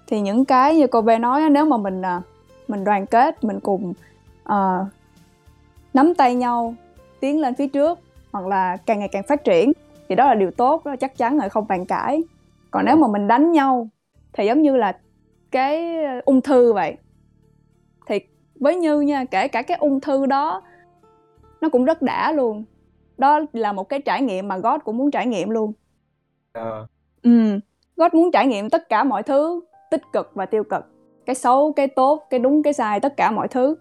Thì những cái như cô bé nói á, nếu mà mình, ờ, mình đoàn kết, mình cùng, uh, nắm tay nhau, tiến lên phía trước, hoặc là càng ngày càng phát triển thì đó là điều tốt, đó chắc chắn rồi, không bàn cãi. Còn nếu mà mình đánh nhau thì giống như là cái, ung thư vậy. Thì với Như nha, kể cả cái ung thư đó nó cũng rất đã luôn. Đó là một cái trải nghiệm mà God cũng muốn trải nghiệm luôn. Ờ. Ừm, God muốn trải nghiệm tất cả mọi thứ, tích cực và tiêu cực, cái xấu, cái tốt, cái đúng, cái sai, tất cả mọi thứ.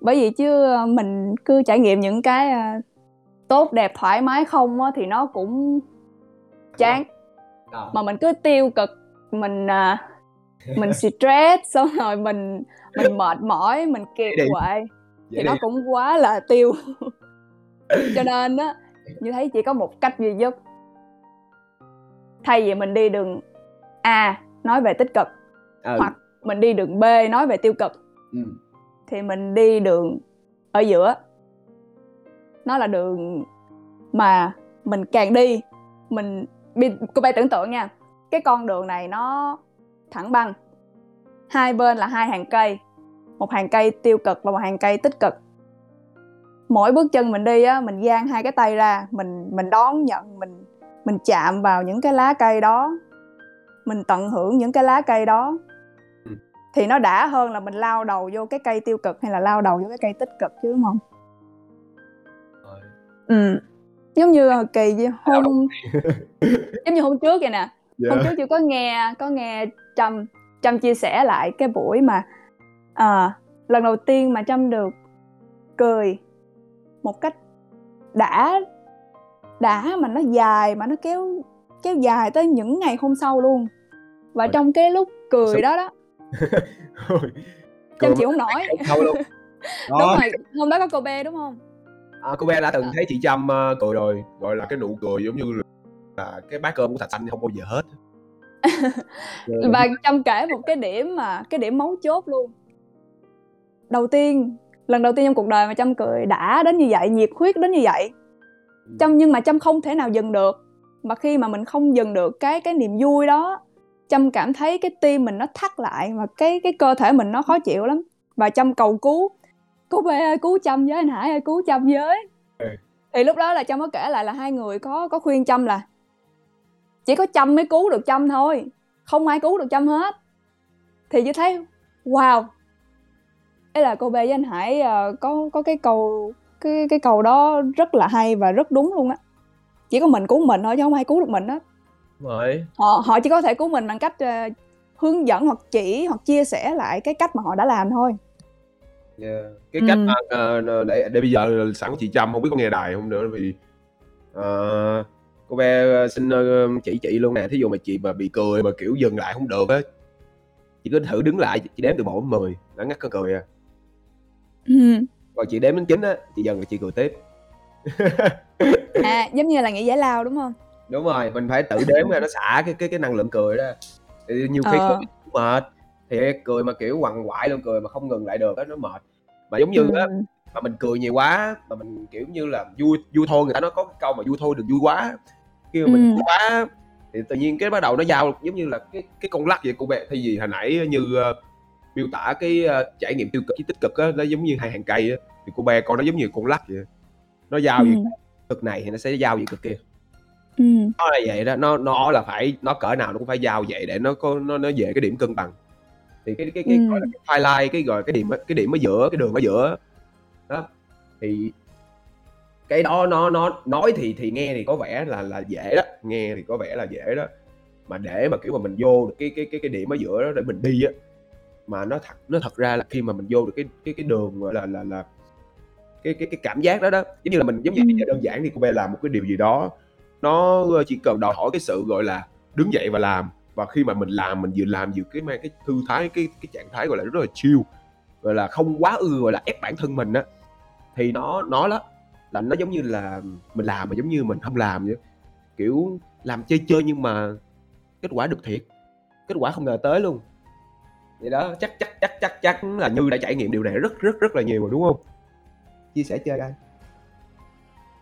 Bởi vì chứ, ơ, mình cứ trải nghiệm những cái, a, tốt đẹp, thoải mái không á thì nó cũng chán. Ờ. Mà mình cứ tiêu cực, mình, à, mình stress, xong rồi mình mình mệt mỏi, mình kiệt quệ thì nó cũng quá là tiêu. Cho nên á, Như thấy chỉ có một cách duy nhất. Thay vì mình đi đường A nói về tích cực, Ừ. hoặc mình đi đường B nói về tiêu cực, Ừm. thì mình đi đường ở giữa. Nó là đường mà mình càng đi, mình cô bé tưởng tượng nha, cái con đường này nó thẳng băng. Hai bên là hai hàng cây, một hàng cây tiêu cực và một hàng cây tích cực. Mỗi bước chân mình đi á, mình dang hai cái tay ra, mình mình đón nhận, mình mình chạm vào những cái lá cây đó, mình tận hưởng những cái lá cây đó. Ừm. Thì nó đã hơn là mình lao đầu vô cái cây tiêu cực hay là lao đầu vô cái cây tích cực chứ, đúng hông? Ừm, giống như là kỳ gì hôm giống như hôm trước vậy nè, hôm Yeah. trước Như có nghe có nghe Trâm Trâm chia sẻ lại cái buổi mà, ờ, lần đầu tiên mà Trâm được cười một cách đã đã mà nó dài, mà nó kéo kéo dài tới những ngày hôm sau luôn. Và Rồi. trong cái lúc cười Sao? đó đó Ôi, Trâm chịu mà hông nổi. Đúng rồi, hôm đó có cô B, đúng hông? À, cô bé đã từng Ờ. thấy chị Trâm, ơ, cười rồi, gọi là, cái nụ cười giống như là cái bát cơm của Thạch Xanh không bao giờ hết. Và Trâm kể một cái điểm mà cái điểm mấu chốt luôn. Đầu tiên, lần đầu tiên trong cuộc đời mà Trâm cười đã đến như vậy, nhiệt huyết đến như vậy. Ừm. Trâm nhưng mà Trâm không thể nào dừng được. Và khi mà mình không dừng được cái cái niềm vui đó, Trâm cảm thấy cái tim mình nó thắt lại và cái cái cơ thể mình nó khó chịu lắm. Và Trâm cầu cứu: "Cô B ơi, cứu Trâm với, anh Hải ơi, cứu Trâm với." Ừ. Thì lúc đó là Trâm có kể lại là hai người có có khuyên Trâm là chỉ có Trâm mới cứu được Trâm thôi, không ai cứu được Trâm hết. Thì Như thấy wow! Ý là cô B với anh Hải, ờ, có có cái câu cái cái câu đó rất là hay và rất đúng luôn á. Chỉ có mình cứu mình thôi chứ hông ai cứu được mình. Đúng rồi. Họ họ chỉ có thể cứu mình bằng cách, ơ, hướng dẫn hoặc chỉ hoặc chia sẻ lại cái cách mà họ đã làm thôi. Yeah. Cái cách Ừm. mà, ờ, n để để bây giờ sẵn chị Trâm hông biết có nghe đài hông nữa vì, ờ, cô bé ờ, xin ờ, chỉ chị luôn nè thí dụ mà chị mà bị cười mà kiểu dừng lại không được á chị cứ thử đứng lại chị đếm từ một đến mười đã ngắt cái cười à Ừm. còn chị đếm đến chín á chị dần rồi chị cười tiếp À, giống như là nghỉ giải lao, đúng hông? đúng rồi mình phải tự đếm ra nó xả cái cái cái năng lượng cười đó thì nhiều khi Ờ. mệt thiệt cười mà kiểu quằn quại luôn cười mà không ngừng lại được á nó mệt mà giống như á Ừm. mà mình cười nhiều quá mà mình kiểu như là vui vui thôi người ta nói có cái câu mà vui thôi đừng vui quá khi mà mình Ừm. vui quá thì tự nhiên cái bắt đầu nó giao giống như là cái cái con lắc vậy cô bé thay vì hồi nãy như ờ, miêu tả cái ờ, trải nghiệm tiêu cực với tích cực á nó giống như hai hàng cây á thì cô bé con nó giống như con lắc vậy nó giao gì Ừm. cực này thì nó sẽ giao gì cực kia Ừm. nó là vậy đó nó nó là phải nó cỡ nào nó cũng phải giao vậy để nó có nó nó về cái điểm cân bằng thì cái cái cái gọi là cái highlight cái gọi cái điểm cái điểm ở giữa cái đường ở giữa. Đó. Thì cái đó nó nó nói thì thì nghe thì có vẻ là là dễ đó. Nghe thì có vẻ là dễ đó. Mà để mà kiểu mà mình vô được cái cái cái cái điểm ở giữa đó để mình đi á mà nó thật nó thật ra là khi mà mình vô được cái cái cái đường gọi là là là cái cái cái cảm giác đó đó giống như là mình giống như Ừm. đơn giản thì cô bé làm một cái điều gì đó. Nó ờ, chỉ cần đòi hỏi cái sự gọi là đứng dậy và làm và khi mà mình làm mình vừa làm vừa cái mang cái thư thái cái cái trạng thái gọi là rất là chill gọi là không quá ư gọi là ép bản thân mình á thì nó nó đó là nó giống như là mình làm mà giống như mình không làm vậy. Kiểu làm chơi chơi nhưng mà kết quả được thiệt kết quả không ngờ tới luôn. Vậy đó chắc chắc chắc chắc chắc là như đã trải nghiệm điều này rất rất rất là nhiều rồi đúng không? Chia sẻ chơi đây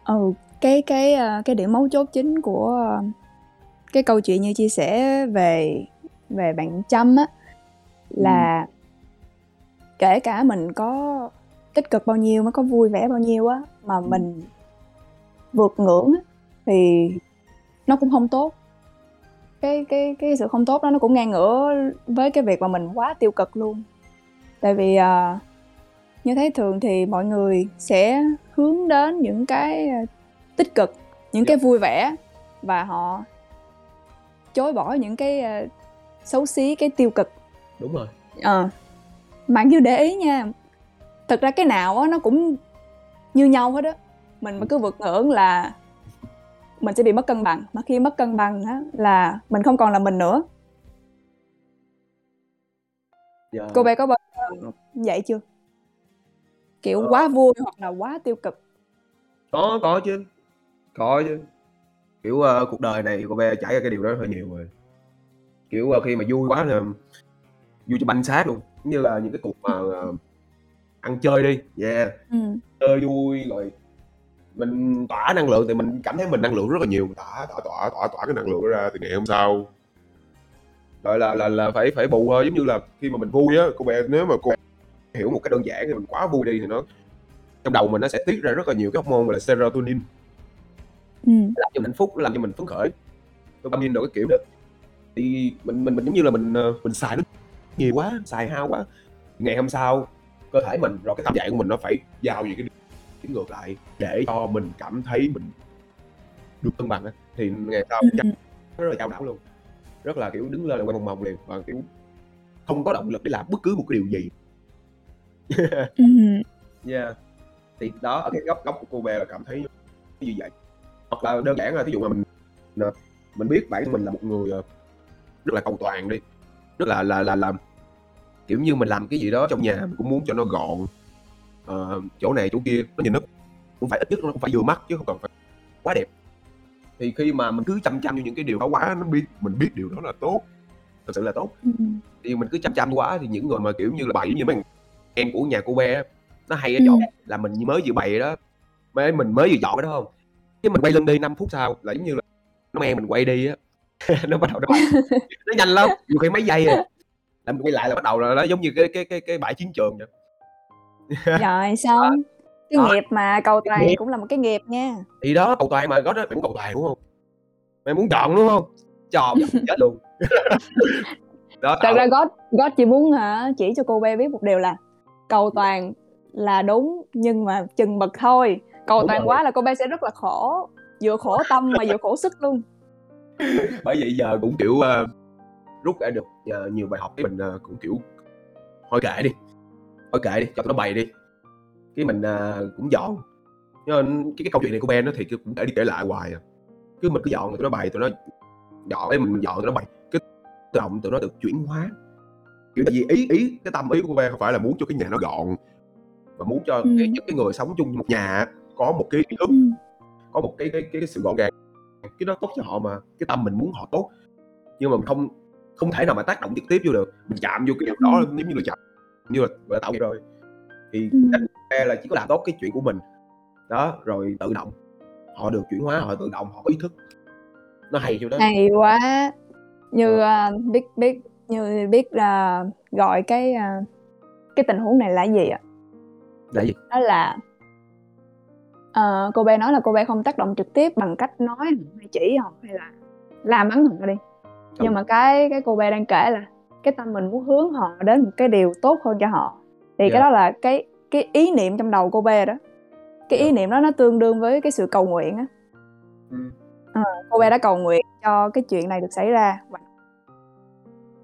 Ừ, cái cái, ờ, cái điểm mấu chốt chính của, cái câu chuyện như chia sẻ về về bạn Trâm á, là kể cả mình có tích cực bao nhiêu, mới có vui vẻ bao nhiêu á, mà Ừm. mình vượt ngưỡng á, thì nó cũng hông tốt. Cái cái cái sự không tốt đó nó cũng ngang ngửa với cái việc mà mình quá tiêu cực luôn. Tại vì, ờ, như thấy thường thì mọi người sẽ hướng đến những cái, a, tích cực, những cái Yeah. vui vẻ và họ chối bỏ những cái, a, xấu xí, cái tiêu cực. đúng rồi Ờ, mà như để ý nha, thực ra cái nào á nó cũng như nhau hết á, mình mà cứ vượt ngưỡng là mình sẽ bị mất cân bằng, mà khi mất cân bằng á là mình không còn là mình nữa. Dạ. Cô bé có bao giờ vậy chưa? Kiểu Ờ. quá vui hoặc là quá tiêu cực? Có, có chứ, có chứ. Kiểu, ơ, cuộc đời này cô bé trải qua cái điều đó hơi nhiều rồi. Kiểu, ơ, khi mà vui quá là vui cho banh xác luôn, giống như là những cái cuộc mà, ờ, ăn chơi đi, yeah, Ừm. chơi vui rồi mình tỏa năng lượng thì mình cảm thấy mình năng lượng rất là nhiều, tỏa, tỏa, tỏa, tỏa, tỏa cái năng lượng đó ra thì ngày hôm sau gọi là là là phải phải bù thôi. Giống như là khi mà mình vui á, cô bé nếu mà cô hiểu một cách đơn giản thì mình quá vui đi thì nó trong đầu mình nó sẽ tiết ra rất là nhiều cái hormone gọi là serotonin. Nó làm cho mình hạnh phúc, làm cho mình phấn khởi, dopamine đồ cái kiểu đó. Thì mình mình mình giống như là mình, ờ, mình xài nó nhiều quá, xài hao quá, ngày hôm sau cơ thể mình rồi cái tâm trạng của mình nó phải giao về cái điểm ngược lại để cho mình cảm thấy mình được cân bằng á, thì ngày sau chắc Ừm. rất là chao đảo luôn. Rất là, kiểu, đứng lên là quay vòng vòng liền và, kiểu, không có động lực để làm bất cứ một cái điều gì. Yeah. Thì đó, ở cái góc góc của cô bé là cảm thấy như vậy. Hoặc là đơn giản là thí dụ mà mình, ờ, mình biết bản thân mình là một người, ờ, rất là cầu toàn đi, rất là là là làm kiểu như, mình làm cái gì đó trong nhà mình cũng muốn cho nó gọn, ờ, chỗ này chỗ kia nó nhìn nó cũng phải ít nhất nó cũng phải vừa mắt chứ không cần phải quá đẹp. Thì khi mà mình cứ chăm chăm vô những cái điều đó quá, nó biết mình biết điều đó là tốt, thực sự là tốt, Ừm. thì mình cứ chăm chăm quá thì những người mà, kiểu như là, bậy như mấy thằng em của nhà cô bé nó hay ở chỗ Ừm. là mình mới vừa bày đó, mới mình mới vừa cái đó hông, cái mình quay lưng đi 5 phút sau là giống như là nó men mình quay đi á, nó bắt đầu nó bày, nó nhanh lắm, nhiều khi mấy giây à, là mình quay lại là bắt đầu là nó giống như cái cái cái cái bãi chiến trường vậy. Rồi xong, cái Đó. nghiệp mà cầu toàn nghiệp. cũng là một cái nghiệp nha. Thì đó, cầu toàn mà, có đó muốn cầu toàn, đúng hông? Mày muốn chọn, đúng hông? Cho dọn chết luôn. Đó, Thật ra God God chỉ muốn hả, chỉ cho cô bé biết một điều là cầu toàn là đúng nhưng mà chừng mực thôi, cầu Đúng toàn rồi. quá là cô bé sẽ rất là khổ, vừa khổ tâm mà vừa khổ sức luôn. Bởi vậy giờ cũng, kiểu, ơ, rút ra được, ờ, nhiều bài học cái mình, ờ, cũng, kiểu, thôi kệ đi, thôi kệ đi, cho nó bày đi. Cái mình, à, cũng dọn, nhưng mà cái cái câu chuyện này của Ben á thì cũng để đi kể lại hoài à. cứ mình cứ dọn tụi nó bày tụi nó dọn ấy mình dọn tụi nó bày cái tự động tụi nó được chuyển hóa kiểu tại vì ý ý cái tâm ý của bé không phải là muốn cho cái nhà nó gọn mà muốn cho Ừ. cái, cái người sống chung một nhà có một cái thức Ừ. có một cái cái cái, cái sự gọn gàng cái đó tốt cho họ mà cái tâm mình muốn họ tốt nhưng mà mình không không thể nào mà tác động trực tiếp vô được mình chạm vô cái điều đó Ừ. giống như là chạm như là, là tạo nghiệp rồi thì Ừ. cách e là chỉ có làm tốt cái chuyện của mình đó rồi tự động họ được chuyển hóa họ tự động họ có ý thức nó hay chỗ đó Hay quá. Như à, biết biết như biết là gọi cái à, cái tình huống này là gì ạ? là gì Đó là ờ, cô bé nói là cô bé không tác động trực tiếp bằng cách nói hay chỉ họ hay là la mắng họ đi. Nhưng mà cái cái cô bé đang kể là cái tâm mình muốn hướng họ đến một cái điều tốt hơn cho họ. Thì Dạ. cái đó là cái cái ý niệm trong đầu cô bé đó. Cái ý Dạ. niệm đó nó tương đương với cái sự cầu nguyện á. ừ. cô bé đã cầu nguyện cho cái chuyện này được xảy ra và,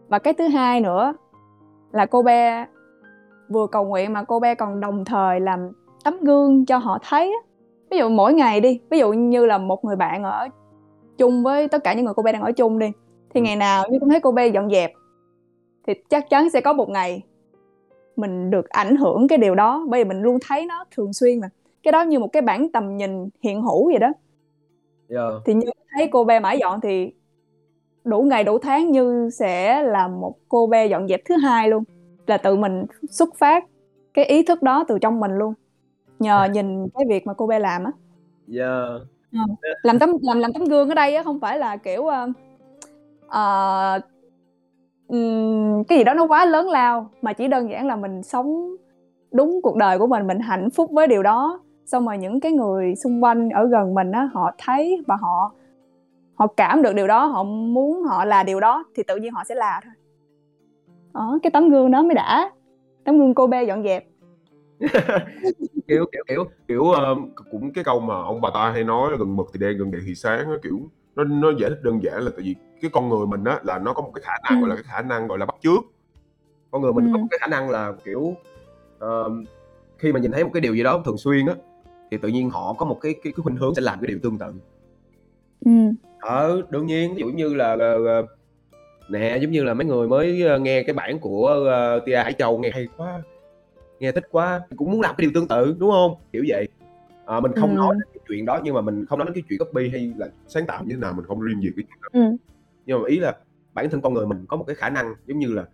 và cái thứ hai nữa là cô bé vừa cầu nguyện mà cô bé còn đồng thời làm tấm gương cho họ thấy á. Ví dụ mỗi ngày đi ví dụ như là một người bạn ở chung với tất cả những người cô bé đang ở chung đi thì Ừ. ngày nào như cũng thấy cô bé dọn dẹp thì chắc chắn sẽ có một ngày mình được ảnh hưởng cái điều đó bởi vì mình luôn thấy nó thường xuyên mà cái đó như một cái bản tầm nhìn hiện hữu vậy đó yeah. thì như thấy cô bé mãi dọn thì đủ ngày đủ tháng như sẽ là một cô bé dọn dẹp thứ hai luôn là tự mình xuất phát cái ý thức đó từ trong mình luôn nhờ nhìn cái việc mà cô bé làm á. Yeah. làm tấm làm làm tấm gương ở đây á không phải là kiểu ờ, ờ, ừm, cái gì đó nó quá lớn lao mà chỉ đơn giản là mình sống đúng cuộc đời của mình mình hạnh phúc với điều đó. Xong rồi những cái người xung quanh ở gần mình á họ thấy và họ họ cảm được điều đó họ muốn họ là điều đó thì tự nhiên họ sẽ là thôi. Đó cái tấm gương đó mới đã. Tấm gương cô bé dọn dẹp kiểu kiểu kiểu kiểu ờ, cũng cái câu mà ông bà ta hay nói là gần mực thì đen gần đèn thì sáng á, kiểu nó nó giải thích đơn giản là tại vì cái con người mình á là nó có một cái khả năng Ừ. gọi là cái khả năng gọi là bắt chước con người mình có Ừ. một cái khả năng là kiểu ờ, khi mà nhìn thấy một cái điều gì đó thường xuyên á thì tự nhiên họ có một cái cái, cái khuynh hướng sẽ làm cái điều tương tự ừ. ờ đương nhiên ví dụ như là ờ, ờ, nè giống như là mấy người mới nghe cái bản của uh, Tia Hải Châu nghe hay quá nghe thích quá cũng muốn làm cái điều tương tự đúng không kiểu vậy à, mình không Ừ. nói đến cái chuyện đó nhưng mà mình không nói đến cái chuyện copy hay là sáng tạo như thế nào mình không riêng gì cái chuyện đó Ừ. nhưng mà ý là bản thân con người mình có một cái khả năng giống như là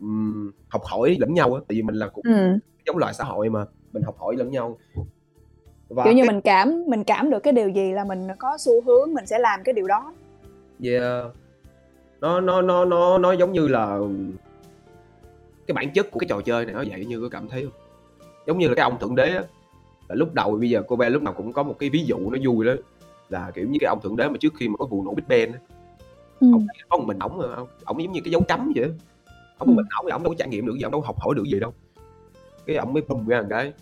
ừm, học hỏi lẫn nhau á tại vì mình là cũng Ừ. giống loài xã hội mà mình học hỏi lẫn nhau và kiểu như cái- mình cảm mình cảm được cái điều gì là mình có xu hướng mình sẽ làm cái điều đó Yeah. Nó nó nó nó nó giống như là cái bản chất của cái trò chơi này nó vậy như có cảm thấy không? Giống như là cái ông thượng đế á. Là lúc đầu bây giờ cô bé lúc nào cũng có một cái ví dụ nó vui đó là kiểu như cái ông thượng đế mà trước khi mà có vụ nổ Big Bang á, ừ. ông có một mình ổng ông, ổng giống như cái dấu chấm vậy. Ông Ừ. một mình ổng ổng đâu có trải nghiệm được gì, ổng đâu học hỏi được gì đâu. Cái ổng mới bùng ra một cái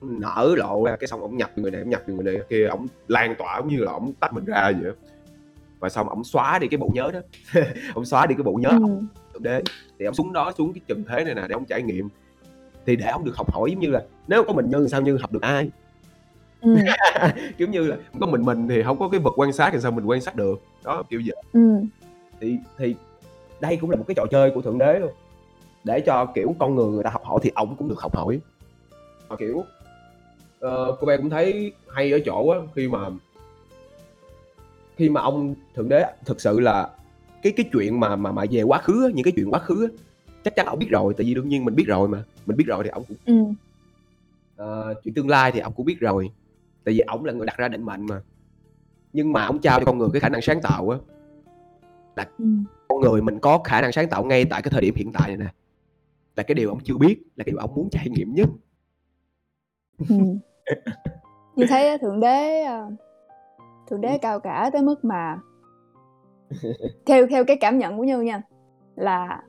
nở lộ ra cái xong ổng nhập người này ổng nhập người này kia ổng lan tỏa giống như là ổng tách mình ra vậy và xong ổng xóa đi cái bộ nhớ đó ổng xóa đi cái bộ nhớ Ừ. đế thì ông xuống đó xuống cái trần thế này nè để ông trải nghiệm. Thì để ông được học hỏi giống như là nếu có mình như sao như học được ai? Ừ. kiểu như là có mình mình thì không có cái vật quan sát thì sao mình quan sát được? Đó kiểu vậy. Ừ. thì thì đây cũng là một cái trò chơi của thượng đế luôn. Để cho kiểu con người người ta học hỏi thì ông cũng được học hỏi. Và kiểu ờ, cô bé cũng thấy hay ở chỗ á khi mà khi mà ông thượng đế thực sự là cái cái chuyện mà mà mà về quá khứ á, những cái chuyện quá khứ á, chắc chắn ông biết rồi tại vì đương nhiên mình biết rồi mà mình biết rồi thì ông cũng Ừ. Ờ, chuyện tương lai thì ông cũng biết rồi tại vì ông là người đặt ra định mệnh mà nhưng mà ông trao cho con người cái khả năng sáng tạo á Ừ. con người mình có khả năng sáng tạo ngay tại cái thời điểm hiện tại này nè là cái điều ông chưa biết là cái điều ông muốn trải nghiệm nhất Ừ. như thấy thượng đế ờ, thượng đế cao cả tới mức mà theo theo cái cảm nhận của như nha là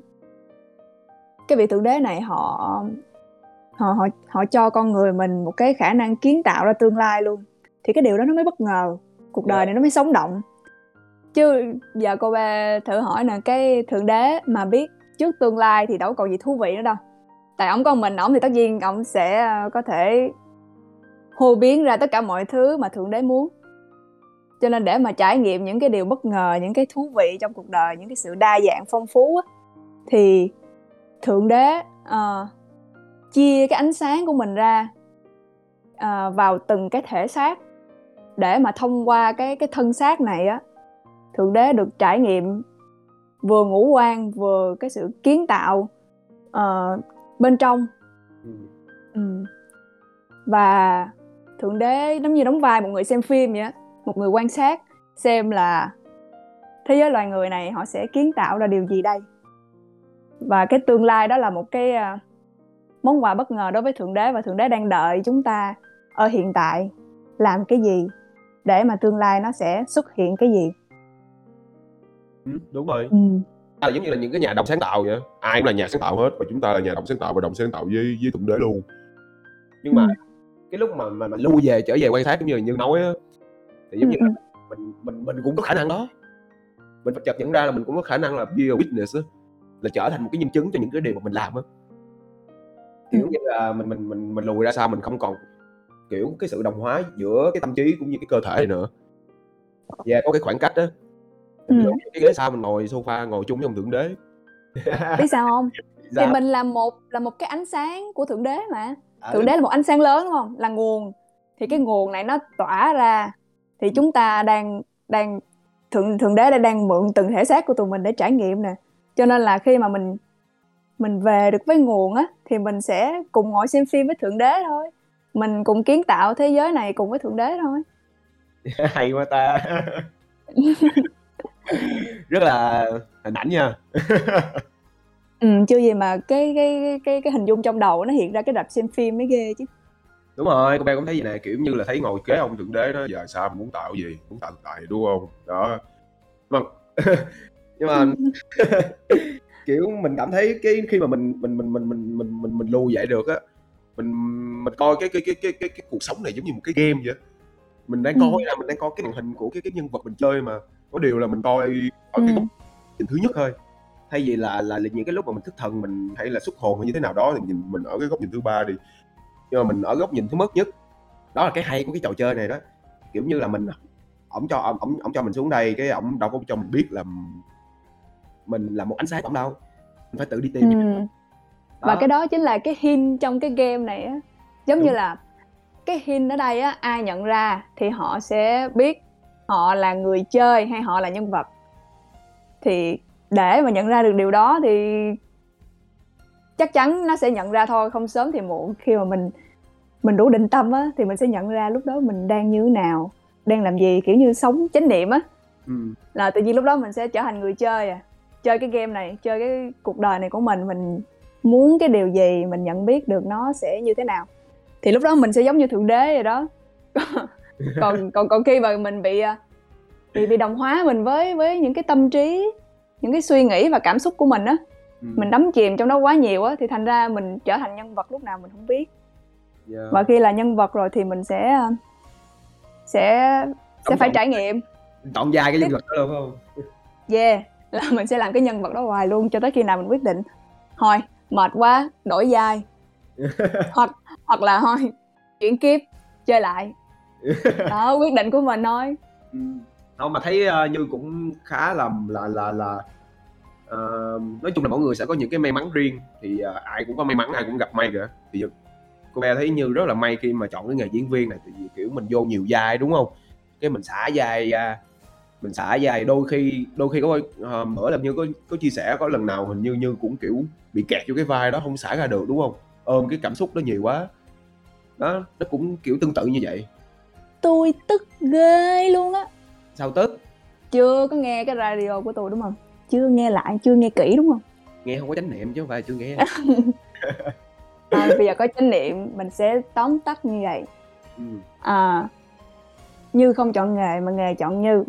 cái vị thượng đế này họ họ họ họ cho con người mình một cái khả năng kiến tạo ra tương lai luôn. Thì cái điều đó nó mới bất ngờ cuộc đời này nó mới sống động. Chứ giờ cô ba thử hỏi nè cái thượng đế mà biết trước tương lai thì đâu còn gì thú vị nữa đâu. Tại ổng con mình ổng thì tất nhiên ổng sẽ ờ, có thể hô biến ra tất cả mọi thứ mà thượng đế muốn cho nên để mà trải nghiệm những cái điều bất ngờ những cái thú vị trong cuộc đời những cái sự đa dạng phong phú á, thì thượng đế uh, chia cái ánh sáng của mình ra uh, vào từng cái thể xác để mà thông qua cái cái thân xác này á thượng đế được trải nghiệm vừa ngũ quan vừa cái sự kiến tạo uh, bên trong ừ. Ừ. và thượng đế giống như đóng vai một người xem phim vậy một người quan sát xem là thế giới loài người này họ sẽ kiến tạo ra điều gì đây. Và cái tương lai đó là một cái uh, món quà bất ngờ đối với thượng đế và thượng đế đang đợi chúng ta ở hiện tại làm cái gì để mà tương lai nó sẽ xuất hiện cái gì. Ừ, đúng rồi. Ừ. à, giống như là những cái nhà đồng sáng tạo vậy ai cũng là nhà sáng tạo hết và chúng ta là nhà đồng sáng tạo và đồng sáng tạo với với thượng đế luôn. Nhưng mà ừ. cái lúc mà mà, mà lưu về trở về quan sát giống như như nói á thì giống ừ. như là mình mình mình cũng có khả năng đó. Mình phải chợt nhận ra là mình cũng có khả năng là be a witness á là trở thành một cái nhân chứng cho những cái điều mà mình làm á. Kiểu như là mình mình mình mình lùi ra sau mình không còn kiểu cái sự đồng hóa giữa cái tâm trí cũng như cái cơ thể này nữa. Và yeah, có cái khoảng cách đó ừ. cái ghế sau mình ngồi sofa ngồi chung với ông thượng đế. Biết sao không? Thì mình là một là một cái ánh sáng của thượng đế mà. À, thượng đế là một ánh sáng lớn đúng không? Là nguồn. Thì cái nguồn này nó tỏa ra thì chúng ta đang đang thượng thượng đế đang đang mượn từng thể xác của tụi mình để trải nghiệm nè. Cho nên là khi mà mình mình về được với nguồn á thì mình sẽ cùng ngồi xem phim với thượng đế thôi. Mình cùng kiến tạo thế giới này cùng với thượng đế thôi. Hay quá ta. Rất là hình ảnh nha. Ừ, chưa gì mà cái cái cái cái hình dung trong đầu nó hiện ra cái đập xem phim mới ghê chứ đúng rồi cô bé cũng thấy gì này kiểu như là thấy ngồi kế ông thượng đế đó giờ sao muốn tạo gì muốn tạo tài đúng không? Đó. Vâng nhưng mà kiểu mình cảm thấy cái khi mà mình mình mình mình mình mình mình, mình lưu dậy được á mình mình coi cái cái cái cái cái, cái cuộc sống này giống như một cái game vậy mình đang coi là mình đang coi cái màn hình của cái cái nhân vật mình chơi mà có điều là mình coi ở cái góc nhìn thứ nhất thôi. Thay vì là là những cái lúc mà mình thức thần mình hay là xuất hồn hay như thế nào đó thì nhìn mình ở cái góc nhìn thứ ba đi nhưng mà mình ở góc nhìn thứ mất nhất đó là cái hay của cái trò chơi này đó. Kiểu như là mình ổng cho ổng ổng cho mình xuống đây cái ổng đâu có cho mình biết là mình là một ánh sáng ổng đâu. Mình phải tự đi tìm. Ừ. và cái đó chính là cái hint trong cái game này á. Giống Đúng. như là cái hint ở đây á ai nhận ra thì họ sẽ biết họ là người chơi hay họ là nhân vật. Thì để mà nhận ra được điều đó thì chắc chắn nó sẽ nhận ra thôi không sớm thì muộn. Khi mà mình mình đủ định tâm á thì mình sẽ nhận ra lúc đó mình đang như thế nào đang làm gì kiểu như sống chánh niệm á. Ừ. là tự nhiên lúc đó mình sẽ trở thành người chơi à chơi cái game này chơi cái cuộc đời này của mình mình muốn cái điều gì mình nhận biết được nó sẽ như thế nào. Thì lúc đó mình sẽ giống như thượng đế rồi đó. Còn còn còn khi mà mình bị à, bị bị đồng hóa mình với với những cái tâm trí những cái suy nghĩ và cảm xúc của mình á ừ. mình đắm chìm trong đó quá nhiều á thì thành ra mình trở thành nhân vật lúc nào mình không biết. Yeah. và khi là nhân vật rồi thì mình sẽ sẽ sẽ phải trải nghiệm. Chọn dài cái nhân vật đó luôn không? Yeah là mình sẽ làm cái nhân vật đó hoài luôn cho tới khi nào mình quyết định. Thôi mệt quá đổi vai. Hoặc hoặc là thôi chuyển kiếp chơi lại. Đó quyết định của mình thôi. Ừ. không mà thấy uh, như cũng khá là là là là uh, nói chung là mỗi người sẽ có những cái may mắn riêng. Thì uh, ai cũng có may mắn ai cũng gặp may cả thì cô bé thấy như rất là may khi mà chọn cái nghề diễn viên này thì kiểu mình vô nhiều vai đúng không? Cái mình xả vai ra mình xả dài đôi khi đôi khi có uh, mở làm như có có chia sẻ có lần nào hình như như cũng kiểu bị kẹt vô cái vai đó không xả ra được đúng không? Ôm cái cảm xúc đó nhiều quá. Đó nó cũng kiểu tương tự như vậy. Tôi tức ghê luôn á. Sao tức? Chưa có nghe cái radio của tôi đúng không chưa nghe lại chưa nghe kỹ đúng không? Nghe không có chánh niệm chứ không phải chưa nghe. À, bây giờ có chánh niệm mình sẽ tóm tắt như vậy. Ừ. à, như không chọn nghề mà nghề chọn như.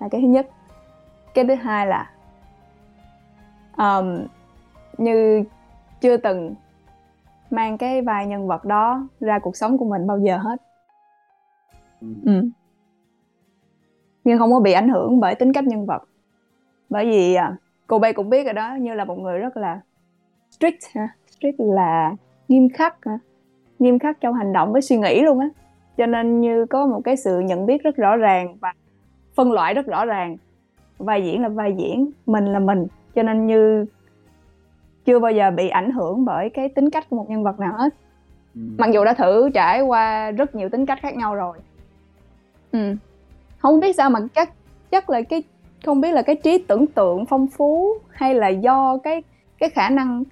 Là cái thứ nhất. Cái thứ hai là um, như chưa từng mang cái vai nhân vật đó ra cuộc sống của mình bao giờ hết. Ừ. ừ. nhưng không có bị ảnh hưởng bởi tính cách nhân vật bởi vì à, cô bay cũng biết rồi đó như là một người rất là strict ha strict là nghiêm khắc ha? nghiêm khắc trong hành động với suy nghĩ luôn á cho nên như có một cái sự nhận biết rất rõ ràng và phân loại rất rõ ràng vai diễn là vai diễn mình là mình cho nên như chưa bao giờ bị ảnh hưởng bởi cái tính cách của một nhân vật nào hết Ừm. mặc dù đã thử trải qua rất nhiều tính cách khác nhau rồi ừ. không biết sao mà chắc chắc là cái không biết là cái trí tưởng tượng phong phú hay là do cái cái khả năng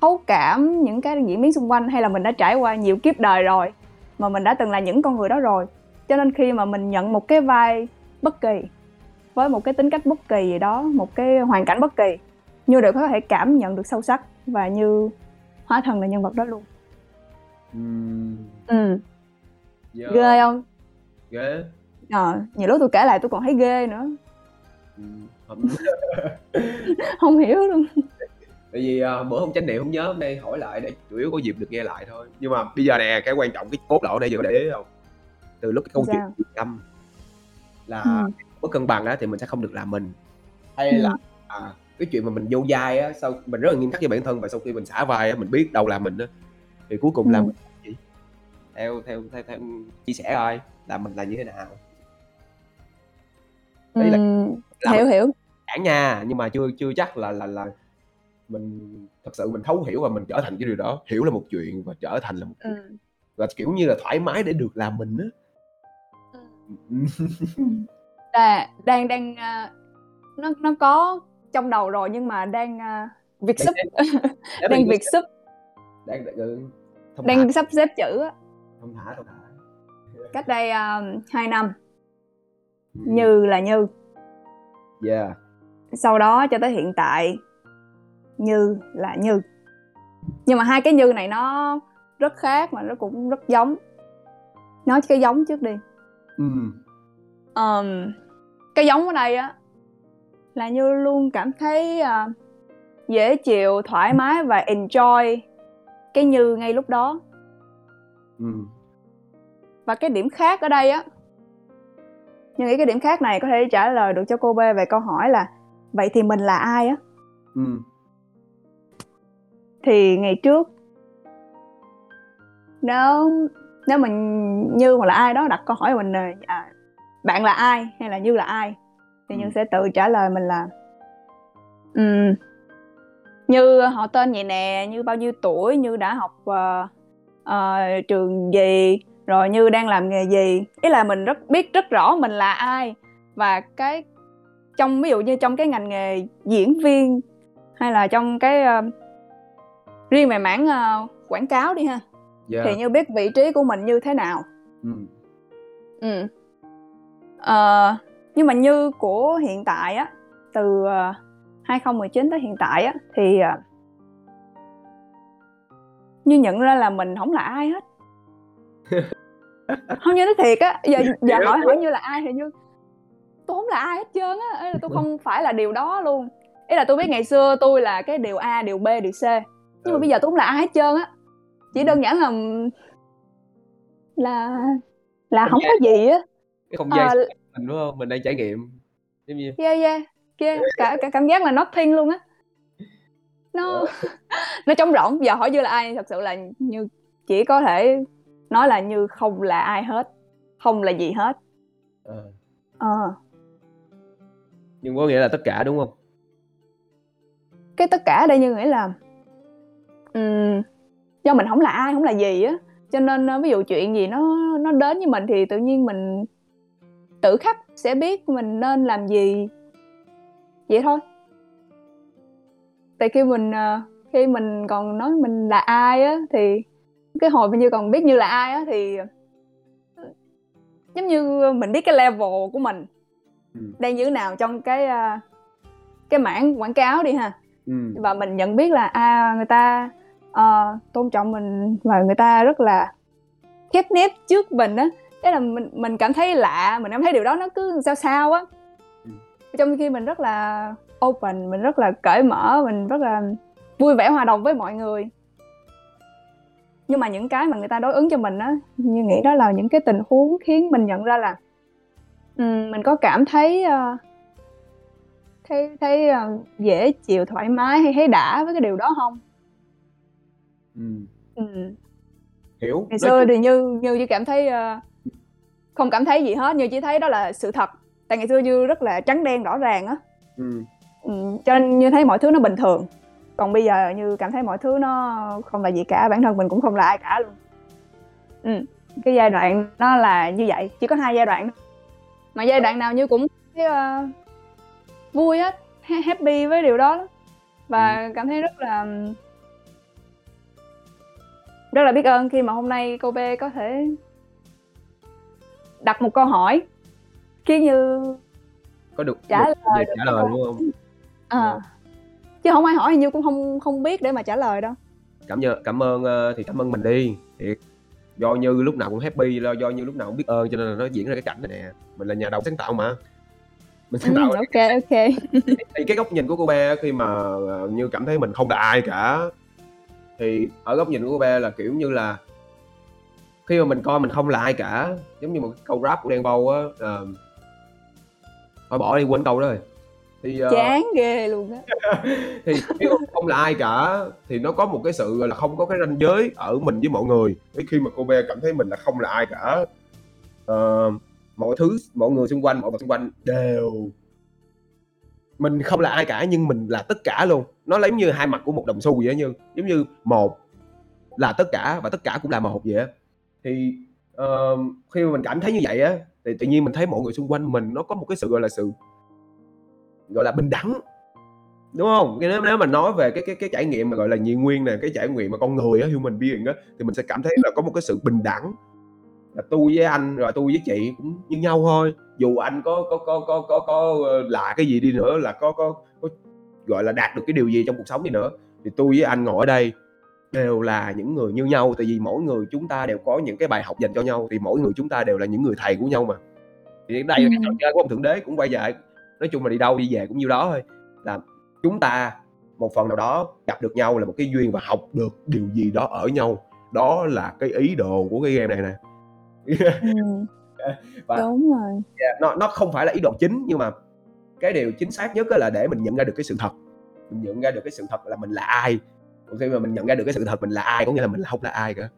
thấu cảm những cái diễn biến xung quanh hay là mình đã trải qua nhiều kiếp đời rồi mà mình đã từng là những con người đó rồi cho nên khi mà mình nhận một cái vai bất kỳ với một cái tính cách bất kỳ gì đó một cái hoàn cảnh bất kỳ như đều có thể cảm nhận được sâu sắc và như hóa thân là nhân vật đó luôn Ừm. ừ Dạ. ghê không Ghê. ờ nhiều lúc tôi kể lại tôi còn thấy ghê nữa Ừm, hông không hiểu luôn tại vì, à, bữa hông chánh niệm hông nhớ, hôm nay hỏi lại để chủ yếu có dịp được nghe lại thôi. Nhưng mà bây giờ nè, cái quan trọng cái cốt lõi nãy giờ có để ý hông? Từ lúc cái câu chuyện Sao? Là Ừm. mất cân bằng á thì mình sẽ không được làm mình. Hay là, Ừm. à, cái chuyện mà mình vô vai á, sau mình rất là nghiêm khắc với bản thân và sau khi mình xả vai á, mình biết đâu là mình á, thì cuối cùng là Ừm. mình gì? Theo theo theo theo chia sẻ coi là mình là như thế nào. Ý là Ừm, là hiểu, mình hiểu. bản nha, nhưng mà chưa chưa chắc là là là mình thật sự mình thấu hiểu và mình trở thành cái điều đó. Hiểu là một chuyện và trở thành là một chuyện. Ừm. Và, kiểu như là, thoải mái để được làm mình á. Ừm. Ừm. Là đang đang, a, nó nó có trong đầu rồi nhưng mà đang, a, việt Đang súp, xếp xếp đang đang đang ừ, thong thả, Đang sắp xếp chữ á. thong thả, thong thả. Cách đây, a, 2 năm. Như là Như. Yeah. Sau đó cho tới hiện tại, Như là Như. Nhưng mà hai cái Như này nó rất khác mà nó cũng rất giống. Nói cái giống trước đi. Ừm. Ờm, cái giống ở đây á là Như luôn cảm thấy, à, dễ chịu, thoải mái và enjoy cái Như ngay lúc đó. Ừm. Và cái điểm khác ở đây á Như nghĩ cái điểm khác này có thể trả lời được cho cô B về câu hỏi là vậy thì mình là ai á? Ừm. Thì ngày trước nếu nếu mình Như hoặc là ai đó đặt câu hỏi mình à, bạn là ai hay là Như là ai thì Như Ừm. sẽ tự trả lời mình là ừm, Như họ tên vậy nè, Như bao nhiêu tuổi, Như đã học ờ, ờ, trường gì, rồi Như đang làm nghề gì. Ý là mình rất biết rất rõ mình là ai và cái trong ví dụ như trong cái ngành nghề diễn viên hay là trong cái ờ, riêng về mảng ờ, quảng cáo đi ha thì Yeah. Như biết vị trí của mình như thế nào. Ừm. Ừ. Ờ, nhưng mà Như của hiện tại á, từ ờ, 2019 tới hiện tại á thì ờ, Như nhận ra là mình không là ai hết. Hông, Như nói thiệt á, giờ giờ hỏi hỏi Như là ai thì Như tôi không là ai hết trơn á, ý là tôi không phải là điều đó luôn. Ý là tôi biết ngày xưa tôi là cái điều A, điều B, điều C, nhưng mà Ừ. bây giờ tôi không là ai hết trơn á. Chỉ Ừm. đơn giản là là là Không có gì á. Cái không gian quanh mình, đúng hông? Mình đang trải nghiệm, giống như Yeah, yeah, yeah, cả cả cảm giác là nothing luôn á. Nó nó trống rỗng, giờ hỏi Như là ai thật sự là Như chỉ có thể nói là Như không là ai hết, không là gì hết. Ờ. Ờ. Nhưng có nghĩa là tất cả, đúng hông? Cái tất cả ở đây Như nghĩ là ừm, do mình hổng là ai, hổng là gì á, cho nên, ơ, ví dụ chuyện gì nó nó đến với mình thì tự nhiên mình tự khắc sẽ biết mình nên làm gì. Vậy thôi. Tại khi mình, ờ, khi mình còn nói mình là ai á, thì cái hồi mà Như còn biết Như là ai á thì giống như mình biết cái level của mình Ừm. đang như thế nào trong cái, a, cái mảng quảng cáo đi ha. Ừm. Và mình nhận biết là, à, người ta, ờ, tôn trọng mình và người ta rất là khép nép trước mình á. Ý là mình mình cảm thấy lạ, mình cảm thấy điều đó nó cứ sao sao á. Ừm. Trong khi mình rất là open, mình rất là cởi mở, mình rất là vui vẻ hòa đồng với mọi người. Nhưng mà những cái mà người ta đối ứng cho mình á, Như nghĩ đó là những cái tình huống khiến mình nhận ra là, ừm, mình có cảm thấy, ơ thấy thấy, ơ, dễ chịu, thoải mái hay thấy đã với cái điều đó hông? Ừm. Ừm. Hiểu, Ngày xưa thì Như Như chỉ cảm thấy, ơ, không cảm thấy gì hết, Như chỉ thấy đó là sự thật, tại ngày xưa như rất là trắng đen rõ ràng á ừ. ừ, cho nên như thấy mọi thứ nó bình thường còn bây giờ như cảm thấy mọi thứ nó không là gì cả bản thân mình cũng không là ai cả luôn. Ừ. cái giai đoạn nó là như vậy chỉ có hai giai đoạn mà giai đoạn nào như cũng thấy uh, vui á happy với điều đó và cảm thấy rất là rất là biết ơn khi mà hôm nay cô B có thể đặt một câu hỏi khiến như có được trả được, lời được trả lời đúng không? À, chứ không ai hỏi thì như cũng không không biết để mà trả lời đâu. Cảm ơn cảm ơn ờ, thì cảm ơn mình đi. Thiệt. Do như lúc nào cũng happy lo do như lúc nào cũng biết ơn cho nên là nó diễn ra cái cảnh này nè. Mình là nhà đầu sáng tạo mà. Mình sáng ừ, tạo ok ok. Thì cái góc nhìn của cô bé khi mà ờ, như cảm thấy mình không là ai cả thì ở góc nhìn của cô bé là kiểu như là khi mà mình coi mình không là ai cả giống như một câu rap của đen bầu á uh, thôi bỏ đi quên câu đó rồi thì uh, chán ghê luôn á. thì nếu không là ai cả thì nó có một cái sự là không có cái ranh giới ở mình với mọi người. Thế khi mà cô bé cảm thấy mình là không là ai cả uh, mọi thứ mọi người xung quanh mọi vật xung quanh đều mình không là ai cả nhưng mình là tất cả luôn. Nó lấy như hai mặt của một đồng xu vậy như. Giống như một là tất cả và tất cả cũng là một vậy á. Thì uh, khi mà mình cảm thấy như vậy á thì tự nhiên mình thấy mọi người xung quanh mình nó có một cái sự gọi là sự gọi là bình đẳng đúng không? Nếu nếu mà nói về cái cái cái trải nghiệm mà gọi là nhị nguyên nè cái trải nghiệm mà con người á human being á thì mình sẽ cảm thấy là có một cái sự bình đẳng. Là tôi với anh rồi tôi với chị cũng như nhau thôi. Dù anh có có có có có có là cái gì đi nữa là có có, có gọi là đạt được cái điều gì trong cuộc sống đi nữa thì tôi với anh ngồi ở đây đều là những người như nhau. Tại vì mỗi người chúng ta đều có những cái bài học dành cho nhau thì mỗi người chúng ta đều là những người thầy của nhau mà. Thì đây là cái trò chơi của ông thượng đế cũng quay về nói chung là đi đâu đi về cũng như đó thôi. Là chúng ta một phần nào đó gặp được nhau là một cái duyên và học được điều gì đó ở nhau. Đó là cái ý đồ của cái game này nè. Ừ. và đúng rồi. Yeah, nó nó không phải là ý đồ chính nhưng mà cái điều chính xác nhất là để mình nhận ra được cái sự thật. Mình nhận ra được cái sự thật là mình là ai. Còn khi mà mình nhận ra được cái sự thật mình là ai có nghĩa là mình không là ai cả.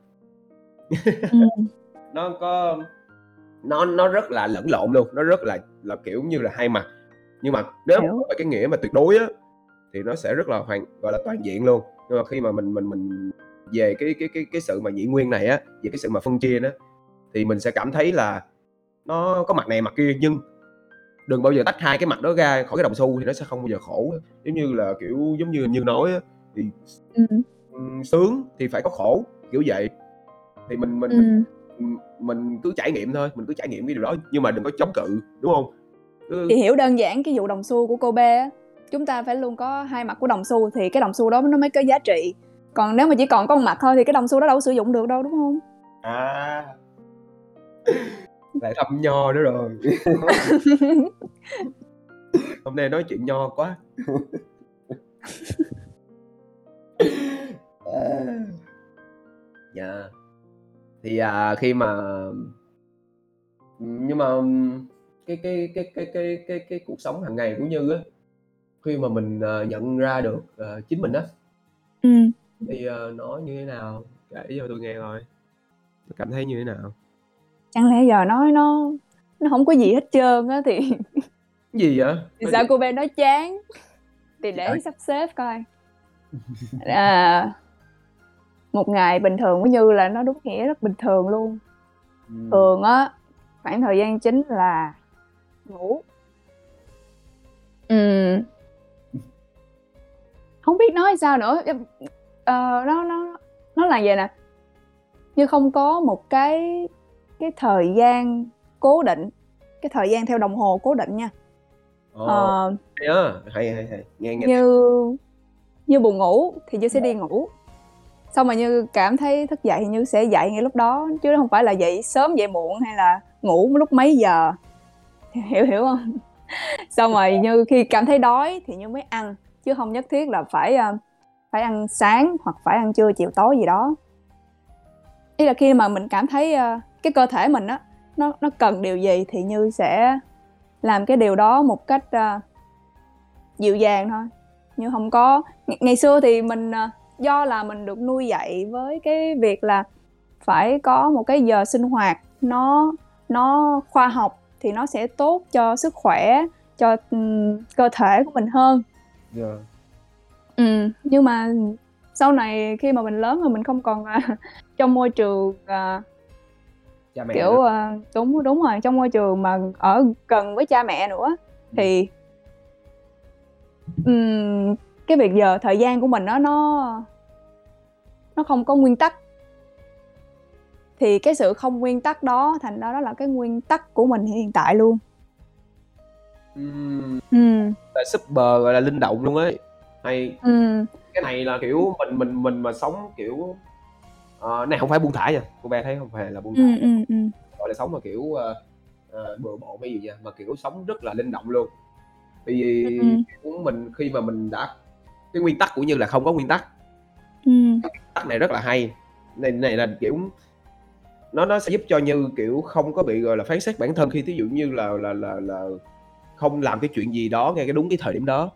Ừ. nó có nó nó rất là lẫn lộn luôn. Nó rất là là kiểu như là hai mặt nhưng mà nếu mà cái nghĩa mà tuyệt đối á thì nó sẽ rất là hoàn gọi là toàn diện luôn. Nhưng mà khi mà mình mình mình về cái cái cái cái sự mà nhị nguyên này á về cái sự mà phân chia đó thì mình sẽ cảm thấy là nó có mặt này mặt kia nhưng đừng bao giờ tách hai cái mặt đó ra khỏi cái đồng xu thì nó sẽ không bao giờ khổ giống như là kiểu giống như như nói á, thì ừ. sướng thì phải có khổ kiểu vậy. Thì mình mình, ừ. mình mình cứ trải nghiệm thôi mình cứ trải nghiệm cái điều đó nhưng mà đừng có chống cự đúng không cứ... thì hiểu đơn giản cái vụ đồng xu của cô bé chúng ta phải luôn có hai mặt của đồng xu thì cái đồng xu đó nó mới có giá trị. Còn nếu mà chỉ còn có một mặt thôi thì cái đồng xu đó đâu sử dụng được đâu đúng không? À. Lại thăm nho nữa rồi. Hôm nay nói chuyện nho quá. Dạ. Yeah. thì à, khi mà nhưng mà cái cái cái cái cái cái cái cuộc sống hàng ngày của như á khi mà mình uh, nhận ra được uh, chính mình á. Ừ. thì uh, nó như thế nào? Kể cho tôi nghe thôi tôi cảm thấy như thế nào? Chẳng lẽ giờ nói nó nó không có gì hết trơn á thì gì vậy? Thì sao cô bé nói chán? Thì để sắp xếp coi. À, một ngày bình thường cũng như là nó đúng nghĩa rất bình thường luôn. Ừ. thường á khoảng thời gian chính là ngủ. Ừ. không biết nói sao nữa. Uh, nó nó nó là vậy nè. Như không có một cái cái thời gian cố định cái thời gian theo đồng hồ cố định nha. Ồ, ờ, hay á, hay hay hay, nghe nghe. như như buồn ngủ thì như sẽ đi ngủ. Xong mà như cảm thấy thức dậy thì như sẽ dậy ngay lúc đó chứ không phải là dậy sớm dậy muộn hay là ngủ lúc mấy giờ hiểu hiểu không? Xong rồi như khi cảm thấy đói thì như mới ăn chứ không nhất thiết là phải ờ, phải ăn sáng hoặc phải ăn trưa chiều tối gì đó. Ý là khi mà mình cảm thấy uh, cái cơ thể mình á nó nó cần điều gì thì như sẽ làm cái điều đó một cách uh, dịu dàng thôi. Như không có Ng- ngày xưa thì mình uh, do là mình được nuôi dạy với cái việc là phải có một cái giờ sinh hoạt nó nó khoa học thì nó sẽ tốt cho sức khỏe, cho, ừm, cơ thể của mình hơn. Yeah. Ừm, nhưng mà sau này khi mà mình lớn rồi mình không còn, à, trong môi trường, à Cha mẹ kiểu, ờ đúng, đúng rồi, trong môi trường mà ở gần với cha mẹ nữa Ừm. thì ừm, cái việc giờ thời gian của mình á nó nó không có nguyên tắc. Thì cái sự không nguyên tắc đó thành ra đó là cái nguyên tắc của mình hiện tại luôn. Ừm. Ừm. Là super, gọi là, linh động luôn ấy. Hay. Ừm. Cái này là, kiểu, mình mình mình mà sống, kiểu ờ, này hông phải buông thả nha, cô bé thấy hông hề là buông thả nha, ừm, ừm. gọi là, sống mà, kiểu, ờ, ờ, bừa bộn hay gì nha, mà, kiểu, sống rất là linh động luôn. Tại vì, kiểu, mình khi mà mình đã cái nguyên tắc, cũng như là, không có nguyên tắc. Ừm. Cái nguyên tắc này rất là hay, này này là, kiểu, nó nó sẽ giúp cho Như, kiểu, không có bị, gọi là, phán xét bản thân khi thí dụ như là là là là không làm cái chuyện gì đó ngay cái đúng cái thời điểm đó.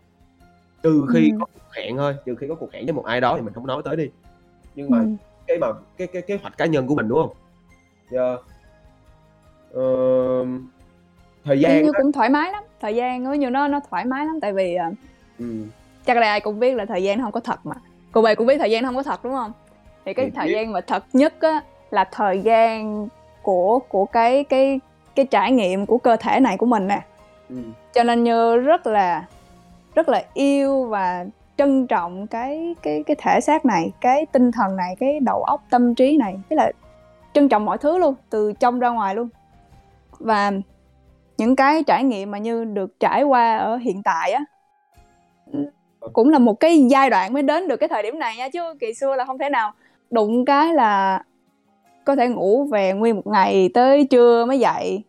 Trừ khi Ừm. có cuộc hẹn thôi, trừ khi có cuộc hẹn với một ai đó thì mình hông nói tới đi. Nhưng mà Ừm. cái mà cái cái kế hoạch cá nhân của mình, đúng hông? Yeah. Ờm, thời Thì gian Như á cũng thoải mái lắm, thời gian của Như nó nó thoải mái lắm, tại vì, à Ừm. chắc là ai cũng biết là thời gian nó hông có thật mà. Cô bé cũng biết thời gian nó hông có thật, đúng hông? Thì cái Thì thời biết. gian mà thật nhất á là thời gian của của cái cái cái trải nghiệm của cơ thể này của mình nè. Ừm. Cho nên Như rất là rất là yêu và trân trọng cái cái cái thể xác này, cái tinh thần này, cái đầu óc, tâm trí này, ý là trân trọng mọi thứ luôn, từ trong ra ngoài luôn. Và những cái trải nghiệm mà Như được trải qua ở hiện tại á, cũng là một cái giai đoạn mới đến được cái thời điểm này nha, chứ kỳ xưa là hông thể nào đụng cái là có thể ngủ về nguyên một ngày tới trưa mới dậy.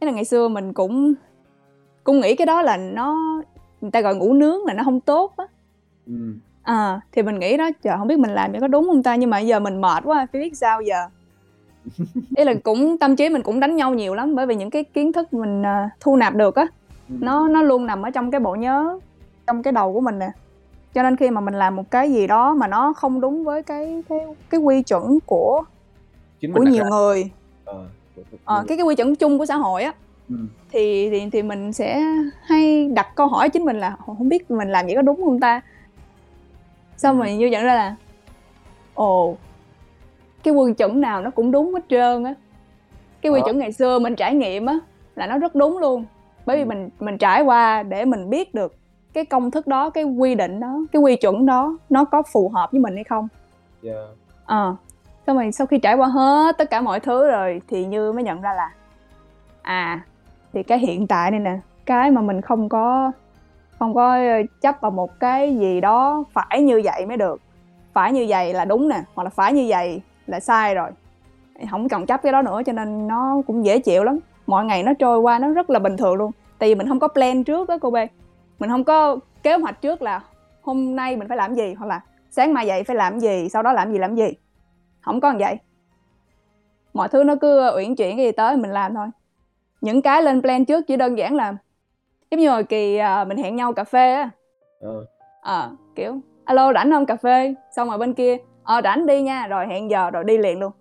Ý là ngày xưa mình cũng cũng nghĩ cái đó là nó người ta gọi ngủ nướng là nó hông tốt á. Ừm. Ờ, thì mình nghĩ đó, trời, hông biết mình làm vậy có đúng hông ta? Nhưng mà giờ mình mệt quá, phải biết sao giờ. Ý là cũng tâm trí mình cũng đánh nhau nhiều lắm, bởi vì những cái kiến thức mình, ờ, thu nạp được á, Ừm. nó nó luôn nằm ở trong cái bộ nhớ, trong cái đầu của mình nè. Cho nên khi mà mình làm một cái gì đó mà nó không đúng với cái cái cái quy chuẩn của Chính của mình đặt nhiều ra. người Ờ, của của ờ, nhiều người. cái cái quy chuẩn chung của xã hội á, Ừm. thì thì thì mình sẽ hay đặt câu hỏi chính mình là "H hông biết mình làm vậy có đúng hông ta?" Xong Ừm. rồi Như nhận ra là ồ, cái quy chuẩn nào nó cũng đúng hết trơn á. Cái quy Đó. chuẩn ngày xưa mình trải nghiệm á là nó rất đúng luôn, bởi vì Ừm. mình mình trải qua để mình biết được cái công thức đó, cái quy định đó, cái quy chuẩn đó nó có phù hợp với mình hay không. Yeah. Ờ, xong rồi sau khi trải qua hết tất cả mọi thứ rồi thì Như mới nhận ra là à, thì cái hiện tại này nè, cái mà mình không có không có, chấp vào một cái gì đó phải như vậy mới được, phải như vậy là đúng nè, hoặc là phải như vậy là sai rồi. không cần còn chấp cái đó nữa cho nên nó cũng dễ chịu lắm, mọi ngày nó trôi qua nó rất là bình thường luôn. Tại vì mình không có plan trước á cô B, mình không có kế hoạch trước là hôm nay mình phải làm gì, hoặc là sáng mai dậy phải làm gì, sau đó làm gì, làm gì. Hổng có vậy. Mọi thứ nó cứ uyển chuyển cái gì tới mình làm thôi. Những cái lên plan trước chỉ đơn giản là giống như hồi kỳ, à, mình hẹn nhau cà phê á. Ờ. Ờ, kiểu: "A lô, rảnh hông cà phê?" Xong rồi bên kia: "Ờ, rảnh đi nha." Rồi hẹn giờ rồi đi liền luôn.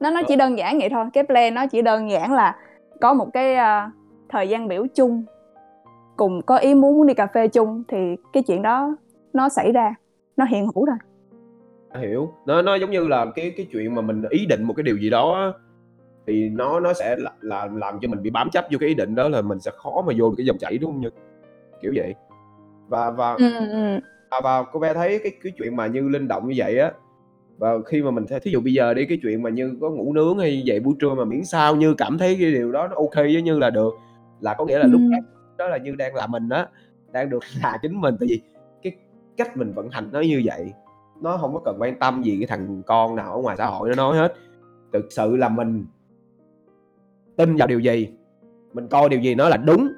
Nó nó Ờ. chỉ đơn giản vậy thôi, cái plan nó chỉ đơn giản là có một cái, a, thời gian biểu chung, cùng có ý muốn muốn đi cà phê chung thì cái chuyện đó nó xảy ra, nó hiện hữu thôi. Hiểu, nó nó giống như là cái cái chuyện mà mình ý định một cái điều gì đó á, thì nó nó sẽ là là làm cho mình bị bám chấp vô cái ý định đó là mình sẽ khó mà vô được cái dòng chảy, đúng hông Như? Kiểu vậy. Và và Ừm, ừm. và và cô bé thấy cái cái chuyện mà Như linh động như vậy á, và khi mà mình th thí dụ bây giờ đi, cái chuyện mà Như có ngủ nướng hay dậy buổi trưa mà miễn sao Như cảm thấy cái điều đó nó kê với Như là được, là có nghĩa là lúc đó đó là Như đang là mình á, đang được là chính mình. Tại vì cái cách mình vận hành nó như vậy, nó không có cần quan tâm gì cái thằng con nào ở ngoài xã hội nó nói hết. Thực sự là mình tin vào điều gì, mình coi điều gì nó là đúng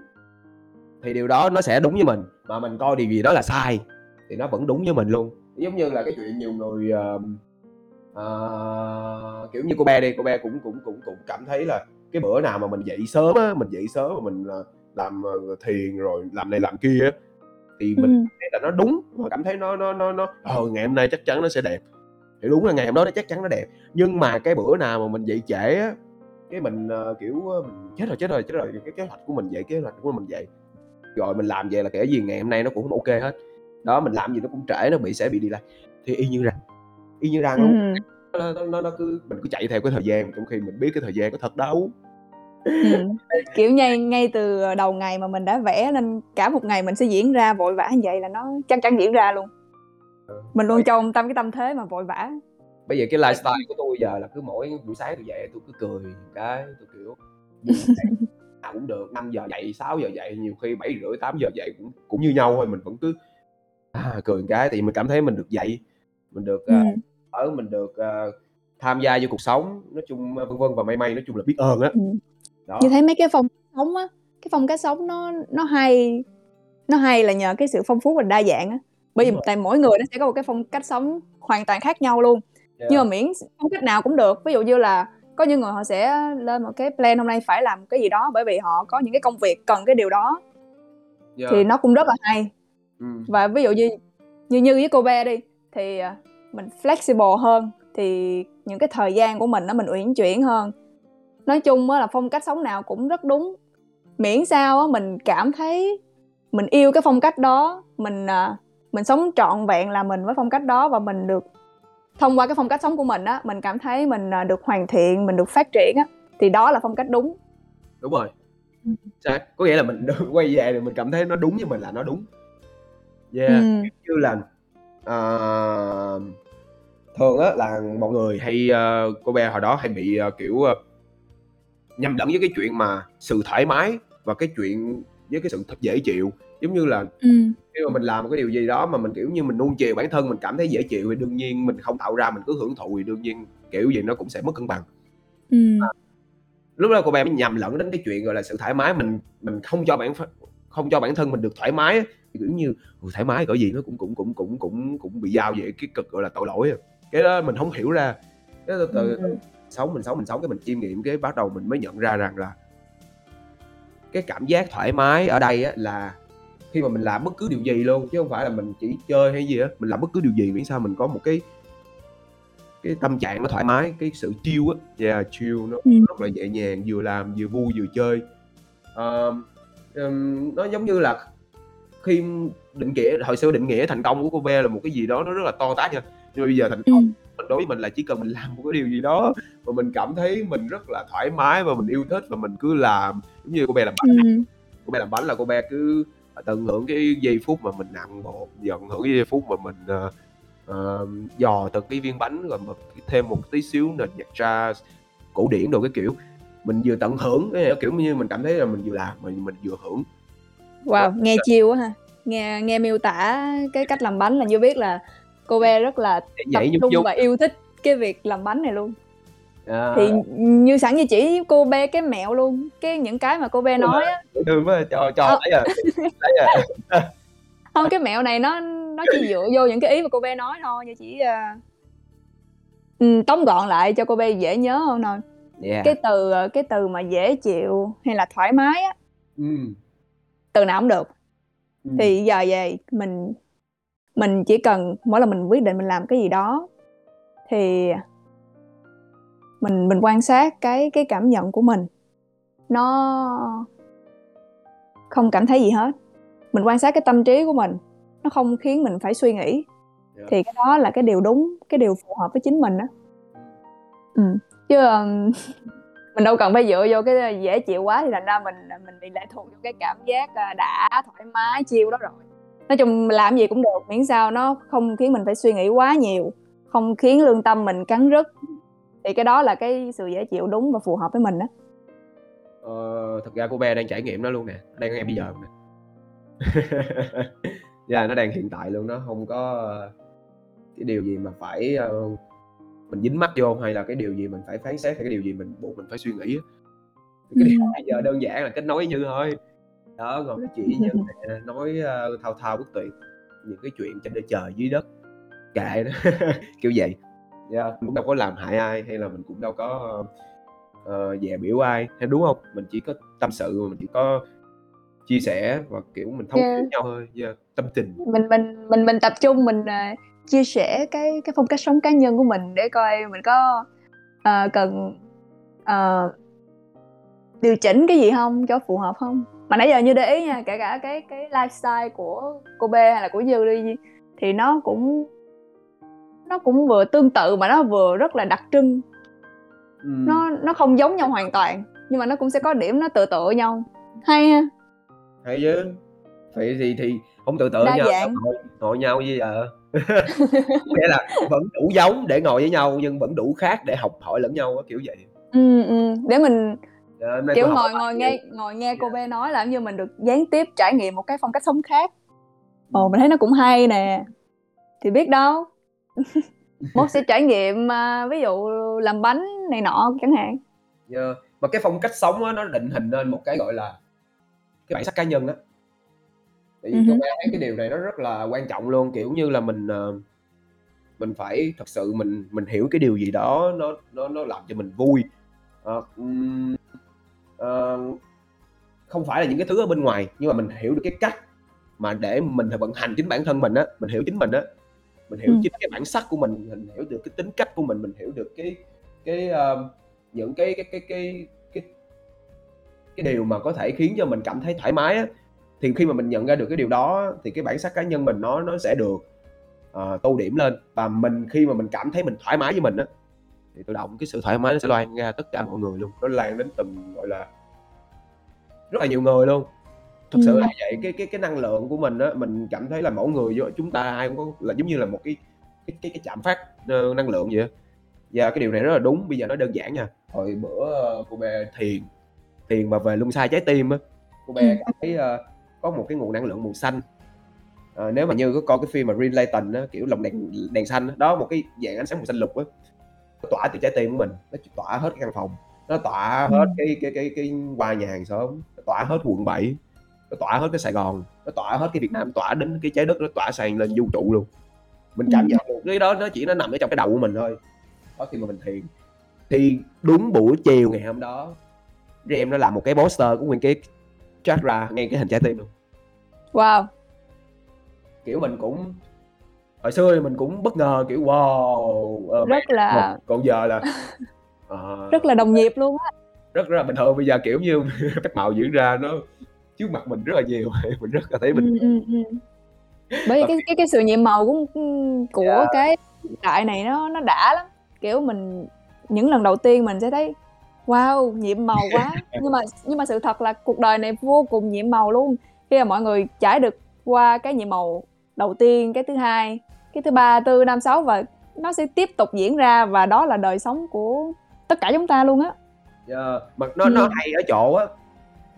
thì điều đó nó sẽ đúng với mình, mà mình coi điều gì đó là sai thì nó vẫn đúng với mình luôn. Giống như là cái chuyện nhiều người, uh, uh, kiểu như cô bé đi, cô bé cũng cũng cũng cũng cảm thấy là cái bữa nào mà mình dậy sớm á, mình dậy sớm mà mình, ờ, làm, ờ, thiền rồi làm này làm kia á, thì mình cảm thấy là nó đúng, và cảm thấy nó nó nó nó ờ, ngày hôm nay chắc chắn nó sẽ đẹp. Thì đúng là ngày hôm đó nó chắc chắn nó đẹp, nhưng mà cái bữa nào mà mình dậy trễ á, cái mình ờ, kiểu ờ, mình chết rồi chết rồi chết rồi cái kế hoạch của mình vậy kế hoạch của mình vậy. Rồi mình làm vậy là kể gì ngày hôm nay nó cũng không ok hết. Đó mình làm gì nó cũng trễ nó bị sẽ bị đi lại thì y như rằng y như rằng nó, nó, nó, nó cứ mình cứ chạy theo cái thời gian trong khi mình biết cái thời gian có thật đâu Ừm. Kiểu ngay ngay từ đầu ngày mà mình đã vẽ nên cả một ngày mình sẽ diễn ra vội vã như vậy là nó chắc chắn diễn ra luôn. Ừ. Mình luôn trong tâm cái tâm thế mà vội vã. bây giờ cái lifestyle của tôi giờ là cứ mỗi buổi sáng tôi dậy tôi cứ cười cái tôi kiểu "Ừ, nào cũng được 5 giờ dậy 6 giờ dậy nhiều khi 7 rưỡi 8 giờ dậy cũng cũng như nhau thôi mình vẫn cứ à, cười cái thì mình cảm thấy mình được dậy mình được ờ, Ừm. ở mình được ờ, tham gia vô cuộc sống nói chung ờ, vân vân và may may nói chung là biết ơn á Ừm. Đó Như thấy mấy cái phong cách sống á, cái phong cách sống nó nó hay nó hay là nhờ cái sự phong phú và đa dạng á. Bởi vì tại mỗi người nó sẽ có một cái phong cách sống hoàn toàn khác nhau luôn. Yeah. Nhưng mà miễn phong cách nào cũng được. Ví dụ như là có những người họ sẽ lên một cái plan hôm nay phải làm cái gì đó bởi vì họ có những cái công việc cần cái điều đó Yeah. thì nó cũng rất là hay. Ừ. Và ví dụ như như như với cô Be đi thì à, mình flexible hơn thì những cái thời gian của mình nó mình uyển chuyển hơn. Nói chung á là phong cách sống nào cũng rất đúng. Miễn sao á mình cảm thấy mình yêu cái phong cách đó, mình à, mình sống trọn vẹn là mình với phong cách đó và mình được thông qua cái phong cách sống của mình á, mình cảm thấy mình à, được hoàn thiện, mình được phát triển á thì đó là phong cách đúng. đúng rồi Sao? có nghĩa là mình được quay về thì mình cảm thấy nó đúng với mình là nó đúng yeah Ừ. như là à, thường á là mọi người hay ờ, cô bé hồi đó hay bị ờ, kiểu ờ, nhầm lẫn với cái chuyện mà sự thoải mái và cái chuyện với cái sự thật dễ chịu giống như là Ừ. khi mà mình làm một cái điều gì đó mà mình kiểu như mình nuông chiều bản thân mình cảm thấy dễ chịu thì đương nhiên mình không tạo ra mình cứ hưởng thụ thì đương nhiên kiểu gì nó cũng sẽ mất cân bằng Ừ. lúc đó cô bé mới nhầm lẫn đến cái chuyện gọi là sự thoải mái mình mình không cho bản không cho bản thân mình được thoải mái thì kiểu như "Ừ, thoải mái cỡ gì nó cũng cũng cũng cũng cũng cũng bị giao về cái cực gọi là tội lỗi à. cái đó mình không hiểu ra cái từ từ Ừ. sống mình sống mình sống cái mình chiêm nghiệm cái bắt đầu mình mới nhận ra rằng là cái cảm giác thoải mái ở đây á là khi mà mình làm bất cứ điều gì luôn chứ không phải là mình chỉ chơi hay gì á mình làm bất cứ điều gì miễn sao mình có một cái cái tâm trạng nó thoải mái cái sự chill á yeah chill nó Ừ. rất là nhẹ nhàng vừa làm vừa vui vừa chơi Ờ, ừm, nó giống như là khi định nghĩa hồi xưa định nghĩa thành công của cô bé là một cái gì đó nó rất là to tát nha nhưng mà bây giờ thành Ừ. công mình đối với mình là chỉ cần mình làm một cái điều gì đó mà mình cảm thấy mình rất là thoải mái và mình yêu thích và mình cứ làm giống như cô bé làm bánh Ừ. cô bé làm bánh là cô bé cứ tận hưởng cái giây phút mà mình nặng bột tận hưởng cái giây phút mà mình ờ, ờ, dò từng cái viên bánh rồi mà thêm một tí xíu nền nhạc jazz cổ điển đồ cái kiểu mình vừa tận hưởng cái kiểu như mình cảm thấy là mình vừa làm mình mình vừa hưởng Wow, nghe chill quá ha. Nghe nghe miêu tả cái cách làm bánh là như biết là cô bé rất là tập trung và yêu thích cái việc làm bánh này luôn. à, Thì như sẵn như chỉ cô bé cái mẹo luôn, cái những cái mà cô bé nói á, thương quá cho cho Ờ. lấy à lấy à không cái mẹo này nó nó chỉ dựa vô những cái ý mà cô bé nói thôi, như chỉ à, ừ, tóm gọn lại cho cô bé dễ nhớ hơn thôi. yeah. Cái từ ờ, cái từ mà dễ chịu hay là thoải mái á, ừ. từ nào cũng được. Ừ. thì giờ về mình mình chỉ cần mỗi lần mình quyết định mình làm cái gì đó thì mình mình quan sát cái cái cảm nhận của mình nó không cảm thấy gì hết mình quan sát cái tâm trí của mình nó không khiến mình phải suy nghĩ Dạ. thì cái đó là cái điều đúng cái điều phù hợp với chính mình đó ừ. chứ ừm, mình đâu cần phải dựa vô cái dễ chịu quá thì thành ra mình mình bị lệ thuộc vô cái cảm giác à, đã thoải mái chiêu đó rồi nói chung làm gì cũng được miễn sao nó không khiến mình phải suy nghĩ quá nhiều không khiến lương tâm mình cắn rứt. Thì cái đó là cái sự dễ chịu đúng và phù hợp với mình đó Ờ, thật ra cô bé đang trải nghiệm nó luôn nè đang ngay bây giờ nè. Dạ nó đang hiện tại luôn nó không có ờ, cái điều gì mà phải ờ, mình dính mắt vô hay là cái điều gì mình phải phán xét hay cái điều gì mình buộc mình phải suy nghĩ cái điều Ừ. bây giờ đơn giản là kết nối như thôi đó nói chuyện với như nè, nói ờ, thao thao bất tuyệt những cái chuyện trên đời trời dưới đất kệ nó kiểu vậy Dạ, mình cũng đâu có làm hại ai hay là mình cũng đâu có ờ, dè biểu ai hay đúng không mình chỉ có tâm sự mình chỉ có chia sẻ và kiểu mình thông Yeah. yeah. nhau thôi yeah. tâm tình mình mình mình mình tập trung mình à, chia sẻ cái cái phong cách sống cá nhân của mình để coi mình có à, cần à, điều chỉnh cái gì hông cho phù hợp hông? Mà nãy giờ Như để ý nha, kể cả cái cái lifestyle của cô B hay là của Như đi thì nó cũng nó cũng vừa tương tự mà nó vừa rất là đặc trưng. Ừm. Nó nó không giống nhau hoàn toàn, nhưng mà nó cũng sẽ có điểm nó tựa tựa nhau. Hay ha. Hay chứ. Vậy thì thì hông tựa tựa Đa nhau dạng. ngồi ngồi nhau như giờ. Nghĩa là vẫn đủ giống để ngồi với nhau nhưng vẫn đủ khác để học hỏi lẫn nhau kiểu vậy. Ừm, ừm, để mình, Hôm nay kiểu, ngồi ngồi nghe ngồi nghe cô Yeah. B nói là như mình được gián tiếp trải nghiệm một cái phong cách sống khác. Ồ, mình thấy nó cũng hay nè. Thì biết đâu, mốt sẽ trải nghiệm, à, ví dụ làm bánh này nọ chẳng hạn. Yeah, mà cái phong cách sống á, nó định hình nên một cái, gọi là, cái bản sắc cá nhân á. Tại vì cô hứm. B thấy cái điều này nó rất là quan trọng luôn, kiểu như là, mình, ờ, mình phải thật sự mình mình hiểu cái điều gì đó nó nó nó làm cho mình vui. Ờ, ờ, không phải là những cái thứ ở bên ngoài, nhưng mà mình hiểu được cái cách mà để mình vận hành chính bản thân mình á, mình hiểu chính mình á, mình hiểu Ừm. chính cái bản sắc của mình, mình hiểu được cái tính cách của mình, mình hiểu được cái cái, ơ, những cái cái cái cái cái cái điều mà có thể khiến cho mình cảm thấy thoải mái á. Thì khi mà mình nhận ra được cái điều đó thì cái bản sắc cá nhân mình nó nó sẽ được, ờ, tô điểm lên. Và mình khi mà mình cảm thấy mình thoải mái với mình á, thì tự động cái sự thoải mái nó sẽ loan ra tất cả mọi người luôn, nó lan đến từng, gọi là rất là nhiều người luôn. Thực sự là Ừm. vậy, cái cái cái năng lượng của mình á, mình cảm thấy là mỗi người vô chúng ta ai cũng có là giống như là một cái cái cái cái trạm phát, ơ, năng lượng vậy. Và cái điều này rất là đúng, bây giờ nói đơn giản nha, hồi bữa, ơ, cô B thiền, thiền mà về luân xa trái tim á, cô B Ừm. cảm thấy, ơ, có một cái nguồn năng lượng màu xanh. Ờ, nếu mà Như có coi cái phim mà Green Lantern á, kiểu lồng đèn đèn xanh á, đó, một cái dạng ánh sáng màu xanh lục á, nó tỏa từ trái tim của mình, nó tỏa hết cái căn phòng, nó tỏa hết Ừm. cái cái cái cái qua nhà hàng xóm, nó tỏa hết quận 7, nó tỏa hết cái Sài Gòn, nó tỏa hết cái Việt Nam, tỏa đến cái trái đất, nó tỏa sang lên vũ trụ luôn. Mình cảm nhận được cái đó nó chỉ nó nằm ở trong cái đầu của mình thôi. Đó, khi mà mình thiền. Thì đúng buổi chiều ngày hôm đó, em nó làm một cái poster của nguyên cái chakra ngay cái hình trái tim luôn. Wow! Kiểu, mình cũng hồi xưa thì mình cũng bất ngờ, kiểu, wow, ờ, Rất là còn giờ là, ờ, rất là đồng nhịp luôn á. rất rất là bình thường. Bây giờ, kiểu như, phép màu diễn ra nó trước mặt mình rất là nhiều, mình rất là thấy bình Ừm, thường. ừm, ừm. Bởi vì Và cái cái cái sự nhiệm màu của, ưm, của Yeah. cái hiện đại này nó nó đã lắm. Kiểu, mình những lần đầu tiên mình sẽ thấy wow, nhiệm màu quá. Nhưng mà nhưng mà sự thật là cuộc đời này vô cùng nhiệm màu luôn. Khi mà mọi người trải được qua cái nhiệm màu đầu tiên, cái thứ hai, cái thứ ba, tư, năm, sáu và nó sẽ tiếp tục diễn ra và đó là đời sống của tất cả chúng ta luôn á. Yeah, mà nó nó Ừm. hay ở chỗ á,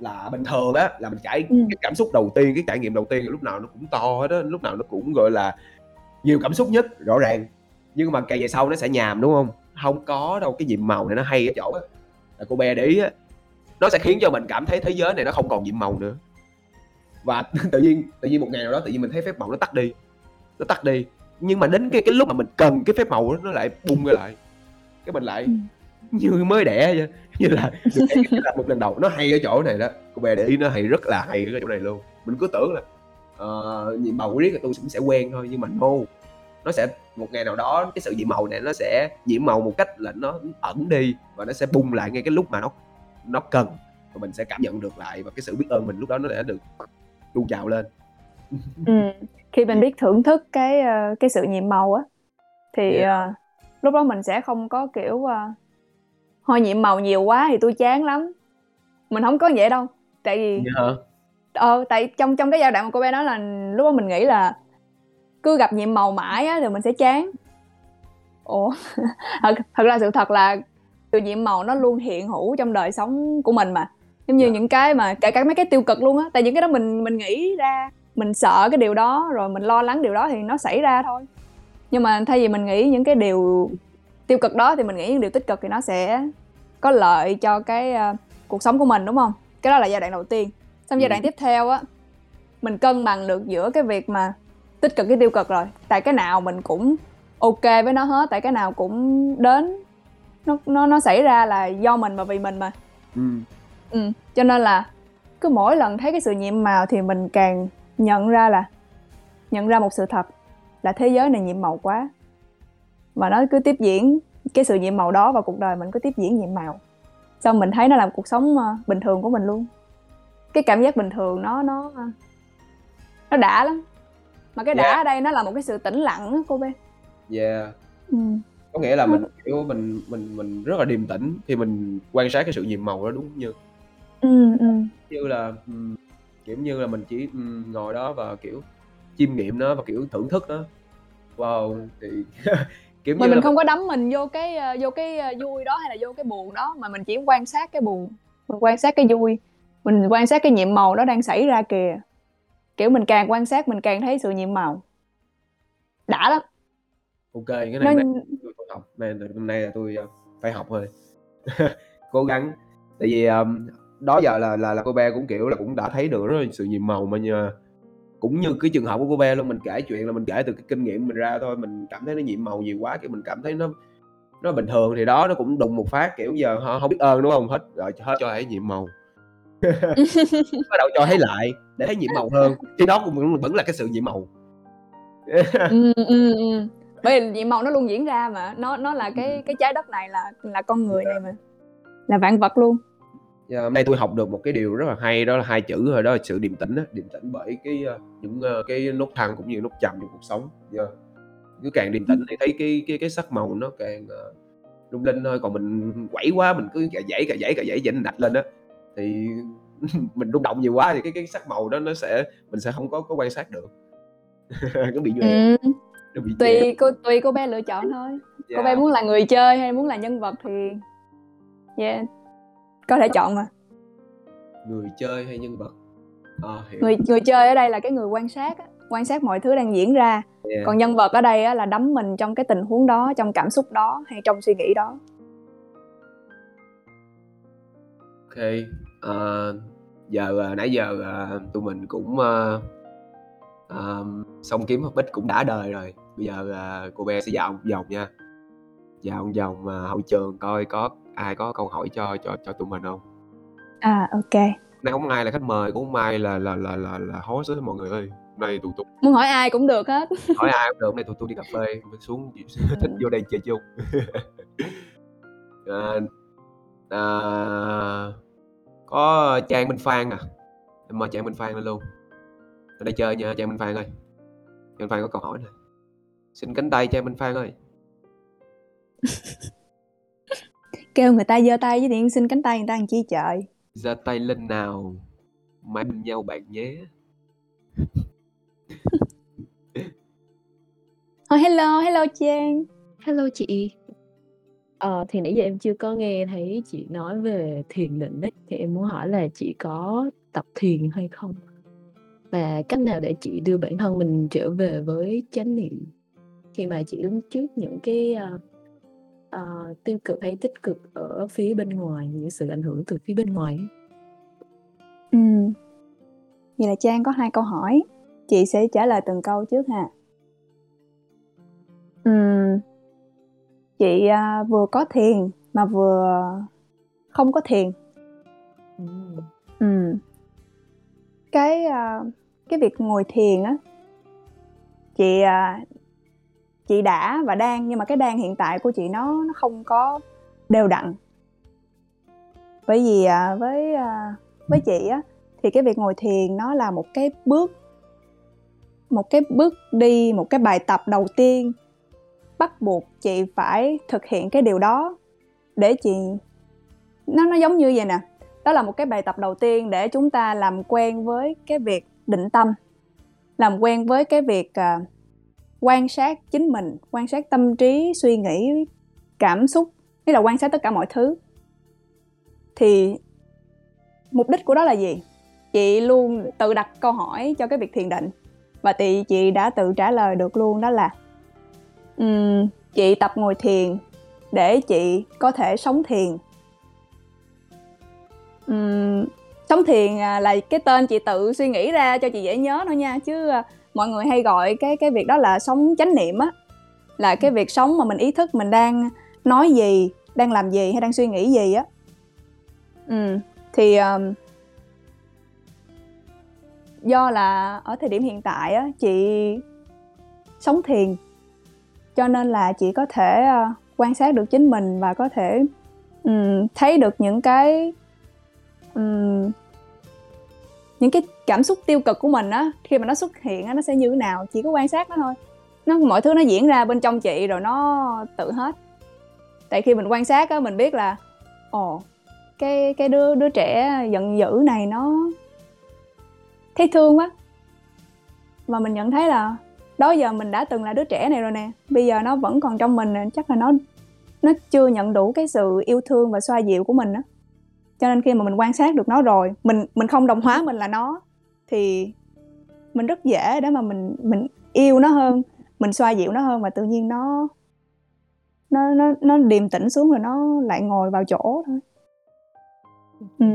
là bình thường á, là mình trải Ừm. cái cảm xúc đầu tiên, cái trải nghiệm đầu tiên lúc nào nó cũng to hết á, lúc nào nó cũng, gọi là, nhiều cảm xúc nhất, rõ ràng. Nhưng mà càng về sau nó sẽ nhàm, đúng hông? Hông có đâu, cái nhiệm màu này nó hay ở chỗ á, là cô B để ý á, nó sẽ khiến cho mình cảm thấy thế giới này nó không còn nhiệm màu nữa. Và tự nhiên tự nhiên một ngày nào đó tự nhiên mình thấy phép màu nó tắt đi, nó tắt đi. Nhưng mà đến cái cái lúc mà mình cần cái phép màu đó nó lại bung ra lại. Cái mình lại Ừm. như mới đẻ vậy, như là được một lần đầu. Nó hay ở chỗ này đó, cô B để ý nó hay rất là hay ở chỗ này luôn. Mình cứ tưởng là, ờ, nhiệm màu riết rồi tui cũng sẽ quen thôi, nhưng mà no, nó sẽ một ngày nào đó cái sự nhiệm màu này nó sẽ nhiễm màu một cách là nó ẩn đi và nó sẽ bung lại ngay cái lúc mà nó nó cần và mình sẽ cảm nhận được lại và cái sự biết ơn mình lúc đó nó đã được tuôn trào lên. Ừm, khi mình biết thưởng thức cái, ơ, cái sự nhiệm màu á, thì, Yeah. ờ, lúc đó mình sẽ không có, kiểu, ờ, thôi nhiệm màu nhiều quá thì tui chán lắm. Mình hổng có vậy đâu, tại vì hả? ờ, tại trong trong cái giai đoạn mà cô B nói là lúc đó mình nghĩ là cứ gặp nhiệm màu mãi á thì mình sẽ chán. Ủa, thật thật ra sự thật là sự nhiệm màu nó luôn hiện hữu trong đời sống của mình mà. Giống như Dạ. những cái mà kể cả mấy cái tiêu cực luôn á, tại những cái đó mình mình nghĩ ra, mình sợ cái điều đó, rồi mình lo lắng điều đó thì nó xảy ra thôi. Nhưng mà thay vì mình nghĩ những cái điều tiêu cực đó thì mình nghĩ những điều tích cực thì nó sẽ có lợi cho cái, ơ, cuộc sống của mình, đúng hông? Cái đó là giai đoạn đầu tiên. Xong giai đoạn tiếp theo á, mình cân bằng được giữa cái việc mà tích cực với tiêu cực rồi, tại cái nào mình cũng kê với nó hết, tại cái nào cũng đến nó nó nó xảy ra là do mình và vì mình mà. Ừm. Ừm, cho nên là cứ mỗi lần thấy cái sự nhiệm màu thì mình càng nhận ra là nhận ra một sự thật là thế giới này nhiệm màu quá. Và nó cứ tiếp diễn, cái sự nhiệm màu đó vào cuộc đời mình cứ tiếp diễn nhiệm màu. xong mình thấy nó là một cuộc sống ờ, bình thường của mình luôn cái cảm giác bình thường nó nó ờ, nó đã lắm mà cái đã Yeah. ở đây nó là một cái sự tĩnh lặng á cô bé Yeah. ừ. Có nghĩa là mình, kiểu, mình mình mình rất là điềm tĩnh khi mình quan sát cái sự nhiệm màu đó, đúng Như? Ừ, ừ. Như là, ừm, kiểu như là, mình chỉ, ừm, ngồi đó và, kiểu, chiêm nghiệm nó và, kiểu, thưởng thức nó. Wow! Thì, kiểu Mà như mình là không có đắm mình vô cái, ơ, vô cái, ơ, vui đó hay là vô cái buồn đó, mà mình chỉ quan sát cái buồn, mình quan sát cái vui, mình quan sát cái nhiệm màu đó đang xảy ra kìa. Kiểu, mình càng quan sát mình càng thấy sự nhiệm màu. Đã lắm. Ô kê, cái Nó này nay tôi tôi học, nay là hôm nay là tôi, ơ, phải học thôi. Cố gắng, tại vì, ờm, đó giờ là là là cô Be cũng, kiểu là, cũng đã thấy được rất là sự nhiệm màu mà nhờ cũng như cái trường hợp của cô Be luôn, mình kể chuyện là mình kể từ cái kinh nghiệm mình ra thôi, mình cảm thấy nó nhiệm màu nhiều quá, kiểu, mình cảm thấy nó nó bình thường thì đó, nó cũng đùng một phát, kiểu, giờ h hông biết ơn, đúng hông? Hết rồi hết cho thấy nhiệm màu. Bắt đầu cho thấy lại để thấy nhiệm màu hơn, thì đó cũng vẫn là cái sự nhiệm màu. Ừm, ừm, ừm. Bởi vì nhiệm màu nó luôn diễn ra mà, nó nó là cái cái trái đất này là là con người này mà, là vạn vật luôn. Yeah, hôm nay tôi học được một cái điều rất là hay đó là 2 chữ thôi, đó là sự điềm tĩnh á, điềm tĩnh bởi cái, ơ, những, ơ, cái nốt thăng cũng như nốt trầm trong cuộc sống. Yeah. Cứ càng điềm tĩnh thì thấy cái cái cái sắc màu nó càng, ờ, lung linh thôi, còn mình quẩy quá, mình cứ cà giãy, cà giãy, cà giãy vểnh nạch lên á, thì mình rung động nhiều quá thì cái cái sắc màu đó nó sẽ mình sẽ hông có có quan sát được. Nó bị nhòe, Ừm. nó bị nhòe. Tùy cô tùy cô Be lựa chọn thôi. Cô Be Yeah. muốn là người chơi hay muốn là nhân vật thì yeah, có thể chọn mà. Người chơi hay nhân vật? Ờ, hiểu. Người người chơi ở đây là cái người quan sát á, quan sát mọi thứ đang diễn ra. Yeah. Còn nhân vật ở đây á là đắm mình trong cái tình huống đó, trong cảm xúc đó hay trong suy nghĩ đó. OK, ờ, giờ, à, nãy giờ, à, tụi mình cũng, ơ, ờm, xong kiếm Hobbit cũng đã đời rồi, bây giờ, à, cô Be sẽ dạo một vòng nha. Vòng, à, hậu trường coi có ai có câu hỏi cho cho cho tụi mình hông? À, kê. Nay hổng ai là khách mời, cũng hông ai là là là là là host hết mọi người ơi. Nay tụi tui Muốn hỏi ai cũng được hết. hỏi ai cũng được, nay tụi tui đi cà phê, mình xuống thích Ừm. vô đây chơi chung. Ờ, ờ, có Trang Minh Phan nè, em mời Trang Minh Phan lên luôn. Lên đây chơi nha Trang Minh Phan ơi. Trang Minh Phan có câu hỏi nè. Xin cánh tay Trang Minh Phan ơi. Kêu người ta giơ tay tự nhiên xin cánh tay người ta làm chi trời. Giơ tay lên nào, mãi bên nhau bạn nhé. Ờ, hello, hello Trang. Hello chị. Ờ, thì nãy giờ em chưa có nghe thấy chị nói về thiền định ấy, thì em muốn hỏi là chị có tập thiền hay không? Và cách nào để chị đưa bản thân mình trở về với chánh niệm khi mà chị đứng trước những cái, ờ, ờ, tiêu cực hay tích cực ở phía bên ngoài, những sự ảnh hưởng từ phía bên ngoài ấy? Ừm. Vậy là Trang có 2 câu hỏi, chị sẽ trả lời từng câu trước ha. Ừm. Chị, à, vừa có thiền mà vừa không có thiền. Ừm. Ừm. Cái, a, cái việc ngồi thiền á, chị, à, chị đã và đang, nhưng mà cái đang hiện tại của chị nó nó không có đều đặn. Bởi vì, à, với, à, với chị á, thì cái việc ngồi thiền nó là một cái bước một cái bước đi, một cái bài tập đầu tiên bắt buộc chị phải thực hiện cái điều đó để chị nó nó giống như vậy nè, đó là một cái bài tập đầu tiên để chúng ta làm quen với cái việc định tâm, làm quen với cái việc, à, quan sát chính mình, quan sát tâm trí, suy nghĩ, cảm xúc, nghĩa là quan sát tất cả mọi thứ. Thì mục đích của đó là gì? Chị luôn tự đặt câu hỏi cho cái việc thiền định và thì chị đã tự trả lời được luôn đó là um, chị tập ngồi thiền để chị có thể sống thiền. um, sống thiền, à, là cái tên chị tự suy nghĩ ra cho chị dễ nhớ nữa nha, chứ, à, mọi người hay gọi cái cái việc đó là sống chánh niệm á, là cái việc sống mà mình ý thức mình đang nói gì, đang làm gì hay đang suy nghĩ gì á. ừ thì, um, do là ở thời điểm hiện tại á, chị sống thiền, cho nên là chị có thể, uh, quan sát được chính mình và có thể um, thấy được những cái um, những cái cảm xúc tiêu cực của mình á khi mà nó xuất hiện á nó sẽ như thế nào? Chỉ có quan sát nó thôi. Nó mọi thứ nó diễn ra bên trong chị rồi nó tự hết. Tại khi mình quan sát á mình biết là ồ cái cái đứa đứa trẻ giận dữ này nó thấy thương quá. Và mình nhận thấy là đó giờ mình đã từng là đứa trẻ này rồi nè. Bây giờ nó vẫn còn trong mình nè, chắc là nó nó chưa nhận đủ cái sự yêu thương và xoa dịu của mình á cho nên khi mà mình quan sát được nó rồi mình mình không đồng hóa mình là nó thì mình rất dễ để mà mình mình yêu nó hơn mình xoa dịu nó hơn và tự nhiên nó nó nó nó điềm tĩnh xuống rồi nó lại ngồi vào chỗ thôi ừ.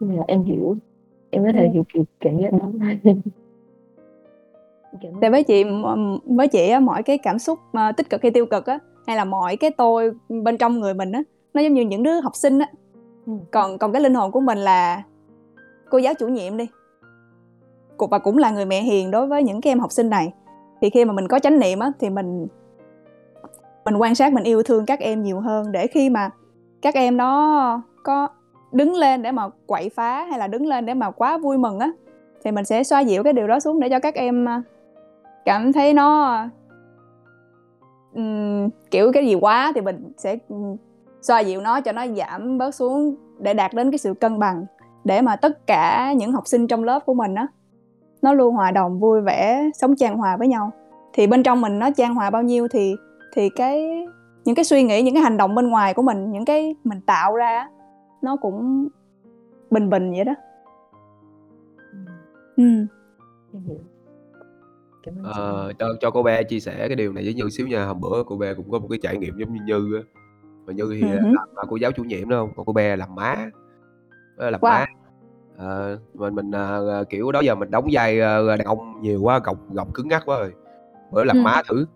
Nhưng mà em hiểu em có thể Ừ. hiểu kiểu cảm giác đó tại với chị với chị á mọi cái cảm xúc mà tích cực hay tiêu cực á hay là mọi cái tôi bên trong người mình á nó giống như những đứa học sinh á. Ừ. còn còn cái linh hồn của mình là cô giáo chủ nhiệm đi. Và cũng là người mẹ hiền đối với những cái em học sinh này. Thì khi mà mình có chánh niệm á thì mình mình quan sát mình yêu thương các em nhiều hơn. Để khi mà các em đó có đứng lên để mà quậy phá hay là đứng lên để mà quá vui mừng á thì mình sẽ xoa dịu cái điều đó xuống để cho các em à, cảm thấy nó ừm, kiểu cái gì quá thì mình sẽ ừm, xoa dịu nó cho nó giảm bớt xuống để đạt đến cái sự cân bằng để mà tất cả những học sinh trong lớp của mình á nó luôn hòa đồng vui vẻ sống chan hòa với nhau. Thì bên trong mình nó chan hòa bao nhiêu thì thì cái những cái suy nghĩ những cái hành động bên ngoài của mình những cái mình tạo ra nó cũng bình bình vậy đó. Ừ. cảm ơn chị Ờ, cho cho cô bé chia sẻ cái điều này với Như xíu nha. Hôm bữa cô bé cũng có một cái trải nghiệm giống như Như á. Mà Như thì Ừ hứ. làm bà cô giáo chủ nhiệm đúng không? Còn cô bé làm má. Ờ, làm Wow. má. Ờ, mình mình ờ, kiểu đó giờ mình đóng vai ờ, đàn ông nhiều quá, gọng gọng cứng ngắc quá rồi. Bữa làm Ừ. má thử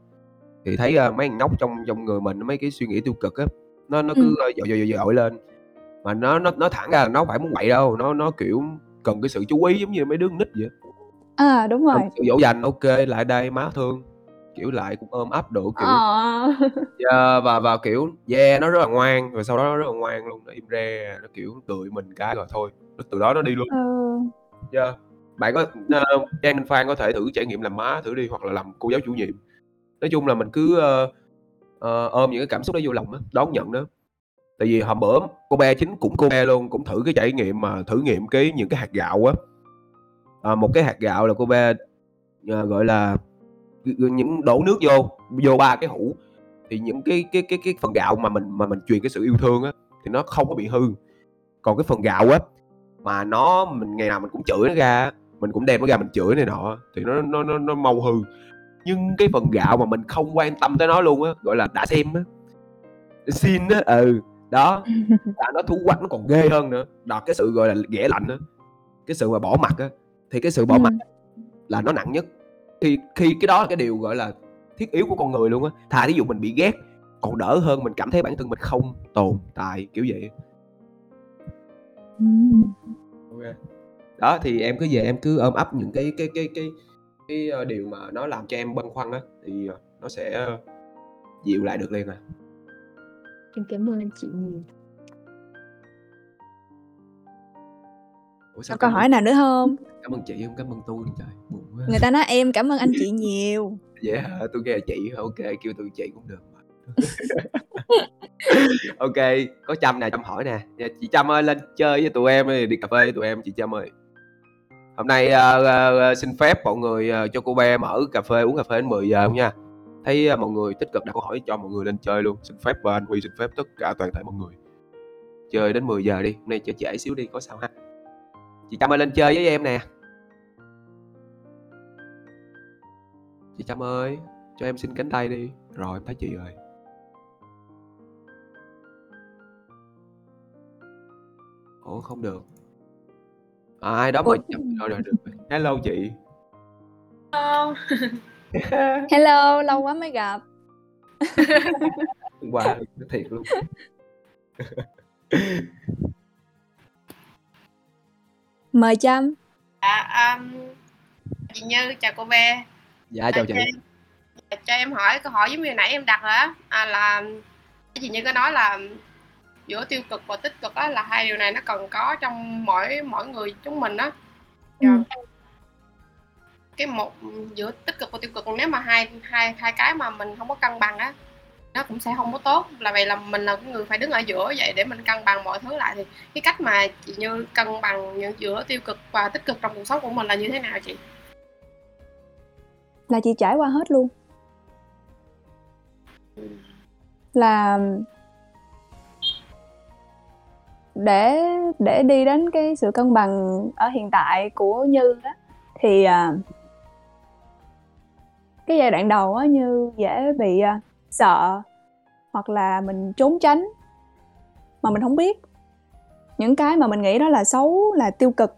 thì thấy ờ, mấy thằng nhóc trong trong người mình mấy cái suy nghĩ tiêu cực á, nó nó Ừ. cứ ờ, dội dội dội dội lên. Mà nó nó nó thẳng ra là nó phải muốn quậy đâu, nó nó kiểu cần cái sự chú ý giống như mấy đứa con nít vậy. á. À đúng rồi sự dỗ dành, ok lại đây má thương. Kiểu lại cũng ôm ấp đồ kiểu ờ Yeah, và và kiểu yeah nó rất là ngoan rồi sau đó nó rất là ngoan luôn nó im re nó kiểu cười mình cái rồi thôi nó từ đó nó đi luôn ừ. yeah. bạn có uh, Trang Phan có thể thử trải nghiệm làm má thử đi hoặc là làm cô giáo chủ nhiệm nói chung là mình cứ ờ, ờ, ôm những cái cảm xúc đó vô lòng á đón nhận nó tại vì hôm bữa cô bé chính cũng cô bé luôn cũng thử cái trải nghiệm mà thử nghiệm cái những cái hạt gạo á à, một cái hạt gạo là cô bé ờ, gọi là những đổ nước vô vô ba cái hũ. Thì những cái cái cái cái phần gạo mà mình mà mình truyền cái sự yêu thương á thì nó không có bị hư. Còn cái phần gạo á mà nó mình ngày nào mình cũng chửi nó ra mình cũng đem nó ra mình chửi này nọ thì nó nó nó, nó mau hư. Nhưng cái phần gạo mà mình không quan tâm tới nó luôn á gọi là đã xem á. Xin á ừ đó. Là nó thú quắc nó còn ghê hơn nữa. Đó cái sự gọi là ghẻ lạnh á. Cái sự mà bỏ mặt á thì cái sự bỏ Ừ. mặt là nó nặng nhất. Thì khi cái đó là cái điều gọi là thiết yếu của con người luôn á. Thà thí dụ mình bị ghét còn đỡ hơn mình cảm thấy bản thân mình không tồn tại kiểu vậy. Ừ. ok. Đó thì em cứ về em cứ ôm ấp những cái cái cái cái cái ờ, điều mà nó làm cho em băn khoăn á thì ờ, nó sẽ ờ, dịu lại được liền à. Em cảm ơn chị nhiều Ủa Có sao câu hỏi nào nữa không? cảm ơn chị không cảm ơn tôi trời buồn quá. Người ta nói em cảm ơn anh chị nhiều. dạ tôi nghe chị ok kêu tôi chị cũng được ok có trâm nè trâm hỏi nè. Dạ, chị trâm ơi lên chơi với tụi em đi, cà phê với tụi em chị trâm ơi. Hôm nay ờ, ờ, xin phép mọi người ờ, cho cô bé mở cà phê uống cà phê đến 10 giờ không nha. Thấy ờ, mọi người tích cực đặt câu hỏi cho mọi người lên chơi luôn. Xin phép và anh huy xin phép tất cả toàn thể mọi người. Chơi đến 10 giờ đi hôm nay chơi trễ xíu đi có sao ha chị trâm ơi lên chơi với em nè. Chị trâm ơi cho em xin cánh tay đi. Rồi em thấy chị rồi ủa không được. À, ai đó mời chậm rồi rồi được hello chị. Hello, lâu quá mới gặp. qua nói thiệt luôn Mời Trâm. Dạ, um, chị Như chào cô bé. dạ chào chị Dạ, cho em hỏi câu hỏi giống như nãy em đặt rồi á à, là cái gì như có nói là giữa tiêu cực và tích cực á là hai điều này nó cần có trong mỗi mỗi người chúng mình á Ừ. cái một giữa tích cực và tiêu cực nếu mà hai hai hai cái mà mình không có cân bằng á nó cũng sẽ không có tốt. Là vậy là mình là cái người phải đứng ở giữa vậy để mình cân bằng mọi thứ lại. Thì cái cách mà chị như cân bằng những giữa tiêu cực và tích cực trong cuộc sống của mình là như thế nào chị? Là chị trải qua hết luôn. Là để để đi đến cái sự cân bằng ở hiện tại của Như á, thì à, cái giai đoạn đầu á, Như dễ bị à, sợ hoặc là mình trốn tránh mà mình không biết. Những cái mà mình nghĩ đó là xấu là tiêu cực.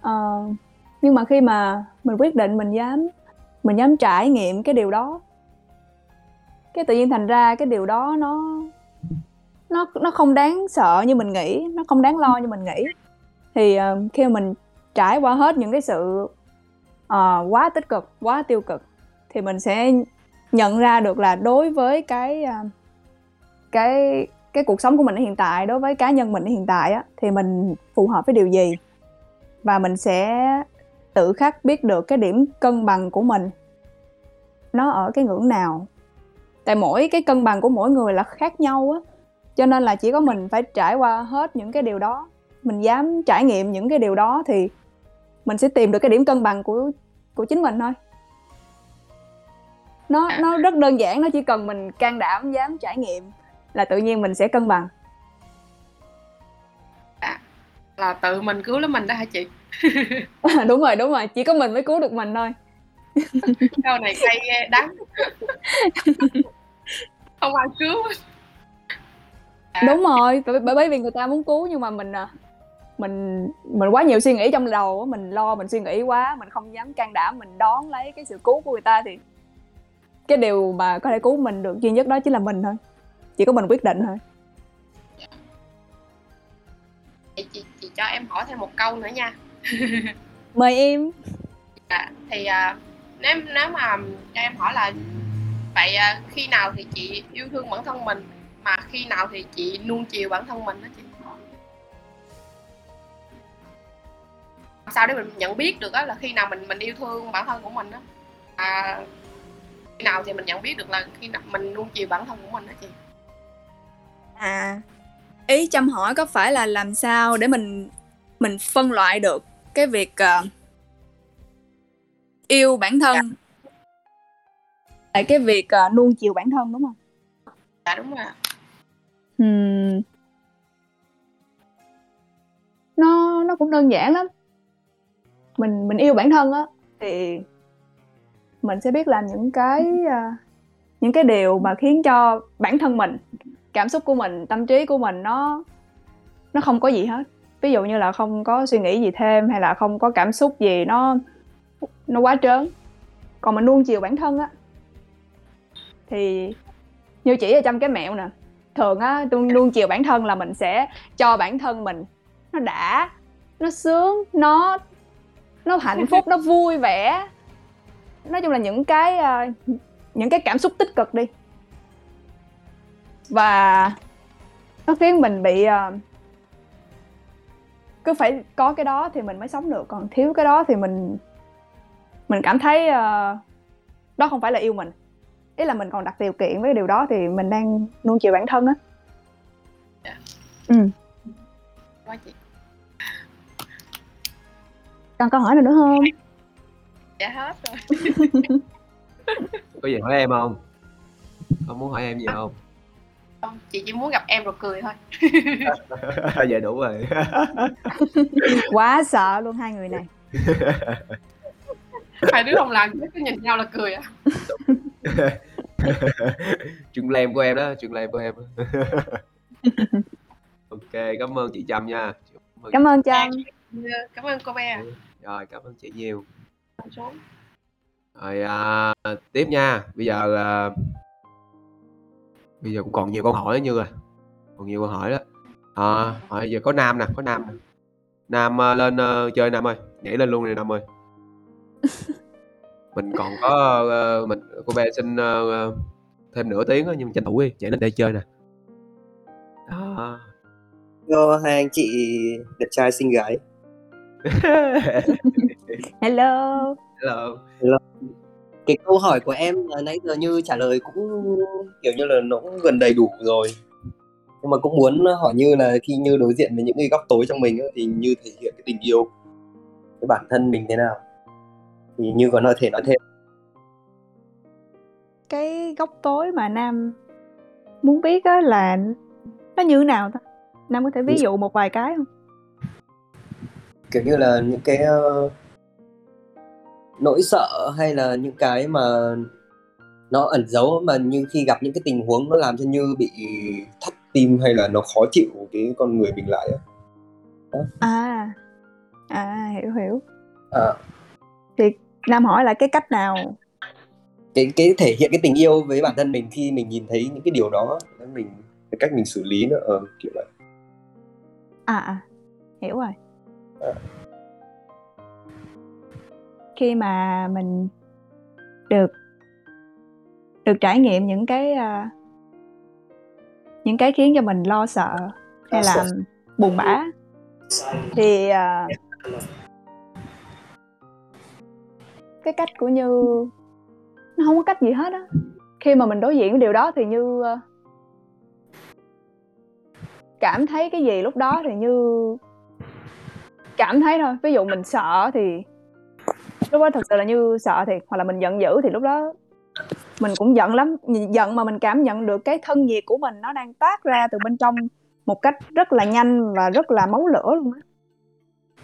Ờ, nhưng mà khi mà mình quyết định mình dám mình dám trải nghiệm cái điều đó cái tự nhiên thành ra cái điều đó nó nó nó không đáng sợ như mình nghĩ nó không đáng lo như mình nghĩ. Thì uh, khi mà mình trải qua hết những cái sự uh, quá tích cực quá tiêu cực thì mình sẽ nhận ra được là đối với cái à, cái cái cuộc sống của mình ở hiện tại, đối với cá nhân mình ở hiện tại á, thì mình phù hợp với điều gì? Và mình sẽ tự khắc biết được cái điểm cân bằng của mình. Nó ở cái ngưỡng nào? Tại mỗi cái cân bằng của mỗi người là khác nhau á. Cho nên là chỉ có mình phải trải qua hết những cái điều đó. Mình dám trải nghiệm những cái điều đó thì mình sẽ tìm được cái điểm cân bằng của của chính mình thôi nó nó rất đơn giản nó chỉ cần mình can đảm dám trải nghiệm là tự nhiên mình sẽ cân bằng. Là tự mình cứu lấy mình đó hả chị? Đúng rồi đúng rồi chỉ có mình mới cứu được mình thôi. Câu này cay ghê đắng không ai cứu. À. đúng rồi bởi bởi- vì người ta muốn cứu nhưng mà mình à, mình mình quá nhiều suy nghĩ trong đầu mình lo mình suy nghĩ quá mình không dám can đảm mình đón lấy cái sự cứu của người ta thì cái điều mà có thể cứu mình được duy nhất đó chính là mình thôi. Chỉ có mình quyết định thôi. Chị, chị, chị cho em hỏi thêm một câu nữa nha. Mời em. À, thì à, nếu nếu mà cho em hỏi là vậy à, khi nào thì chị yêu thương bản thân mình mà khi nào thì chị nuông chiều bản thân mình đó chị? Sao để mình nhận biết được á là khi nào mình mình yêu thương bản thân của mình đó à, nào thì mình nhận biết được là khi nào mình nuông chiều bản thân của mình đó chị à ý chăm hỏi có phải là làm sao để mình mình phân loại được cái việc ờ, yêu bản thân tại cái việc ờ, nuông chiều bản thân đúng không dạ đúng rồi. Ừm. Nó nó cũng đơn giản lắm. Mình mình yêu bản thân á thì mình sẽ biết làm những cái à, những cái điều mà khiến cho bản thân mình, cảm xúc của mình, tâm trí của mình nó nó không có gì hết. Ví dụ như là không có suy nghĩ gì thêm hay là không có cảm xúc gì nó nó quá trớn. Còn mình nuông chiều bản thân á thì như chỉ ở trong cái mẹo nè thường á tôi luôn chiều bản thân là mình sẽ cho bản thân mình nó đã nó sướng nó nó hạnh phúc nó vui vẻ nói chung là những cái ờ, những cái cảm xúc tích cực đi. Và nó khiến mình bị ờ, cứ phải có cái đó thì mình mới sống được còn thiếu cái đó thì mình mình cảm thấy ờ, đó không phải là yêu mình. Ý là mình còn đặt điều kiện với điều đó thì mình đang nuông chiều bản thân á. Dạ. ừ. Quá chị. Còn câu hỏi nào nữa không dạ hết rồi. Có gì hỏi em không? Không muốn hỏi em gì không? Không, chị chỉ muốn gặp em rồi cười thôi. Vậy đủ rồi. Quá sợ luôn hai người này. Hai đứa không làm cứ nhìn nhau là cười à. Chuyện lem của em đó chuyện lem của em. Ok cảm ơn chị trâm nha. Cảm ơn trâm. Cảm ơn cô bé rồi cảm ơn chị nhiều rồi à, tiếp nha. Bây giờ à, bây giờ cũng còn nhiều câu hỏi như rồi còn nhiều câu hỏi đó. À, hỏi giờ có nam nè có nam nè. Nam à, lên à, chơi nam ơi. Nhảy lên luôn nè nam ơi. Mình còn có ờ, mình cô bé xin ờ, thêm nửa tiếng á nhưng tranh thủ đi chạy lên đây chơi nè. Đó. Hello hai anh chị đẹp trai xinh gái hello. Hello. Cái câu hỏi của em là nãy giờ như trả lời cũng kiểu như là nó cũng gần đầy đủ rồi. Nhưng mà cũng muốn hỏi như là khi như đối diện với những cái góc tối trong mình á, thì như thể hiện cái tình yêu với bản thân mình thế nào? Thì như có nói thể nói thêm. Cái góc tối mà nam muốn biết á là nó như thế nào ta? Nam có thể ví dụ một vài cái không? Kiểu như là những cái ờ, nỗi sợ hay là những cái mà nó ẩn giấu mà như khi gặp những cái tình huống nó làm cho như bị thắt tim hay là nó khó chịu cái con người mình lại à à hiểu hiểu. À, nam hỏi là cái cách nào? Cái cái thể hiện cái tình yêu với bản thân mình khi mình nhìn thấy những cái điều đó mình cái cách mình xử lý nữa ờ, kiểu vậy. À à hiểu rồi. Ờ khi mà mình được được trải nghiệm những cái uh, những cái khiến cho mình lo sợ hay là buồn bã thì uh, cái cách của như nó không có cách gì hết á. Khi mà mình đối diện với điều đó thì như uh, cảm thấy cái gì lúc đó thì như cảm thấy thôi. Ví dụ mình sợ thì lúc đó thật sự là như sợ thiệt hoặc là mình giận dữ thì lúc đó mình cũng giận lắm. Giận mà mình cảm nhận được cái thân nhiệt của mình nó đang toát ra từ bên trong một cách rất là nhanh và rất là máu lửa luôn á.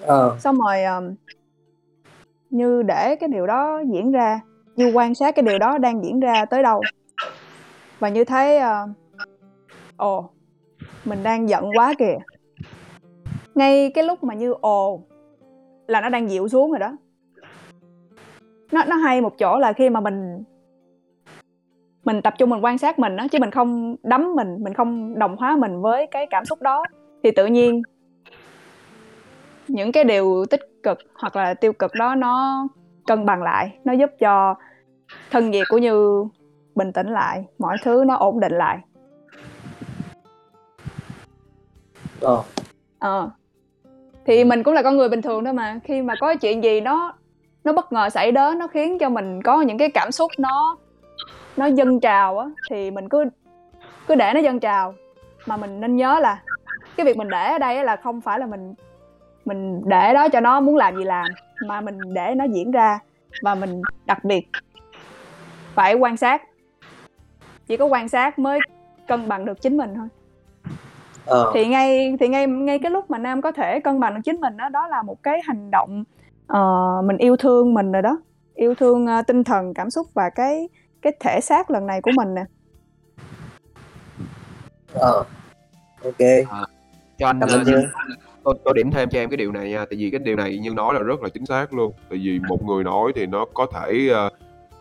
Ờ. Xong rồi um, như để cái điều đó diễn ra như quan sát cái điều đó đang diễn ra tới đâu. Và như thấy uh, ồ mình đang giận quá kìa. Ngay cái lúc mà như ồ là nó đang dịu xuống rồi đó nó nó hay một chỗ là khi mà mình mình tập trung mình quan sát mình á chứ mình không đắm mình mình không đồng hóa mình với cái cảm xúc đó. Thì tự nhiên những cái điều tích cực hoặc là tiêu cực đó nó cân bằng lại nó giúp cho thân nhiệt của như bình tĩnh lại mọi thứ nó ổn định lại. Ờ. Ờ. Thì mình cũng là con người bình thường thôi mà khi mà có chuyện gì nó nó bất ngờ xảy đến nó khiến cho mình có những cái cảm xúc nó nó dâng trào á. Thì mình cứ cứ để nó dâng trào. Mà mình nên nhớ là cái việc mình để ở đây á là không phải là mình mình để đó cho nó muốn làm gì làm mà mình để nó diễn ra và mình đặc biệt phải quan sát. Chỉ có quan sát mới cân bằng được chính mình thôi. Ờ. Thì ngay thì ngay ngay cái lúc mà nam có thể cân bằng được chính mình đó đó là một cái hành động ờ, mình yêu thương mình rồi đó. Yêu thương ờ, tinh thần cảm xúc và cái cái thể xác lần này của mình nè. Ờ ok. Cho anh cảm ơn như tôi, tôi điểm thêm cho em cái điều này nha tại vì cái điều này như nói là rất là chính xác luôn. Tại vì một người nói thì nó có thể ờ,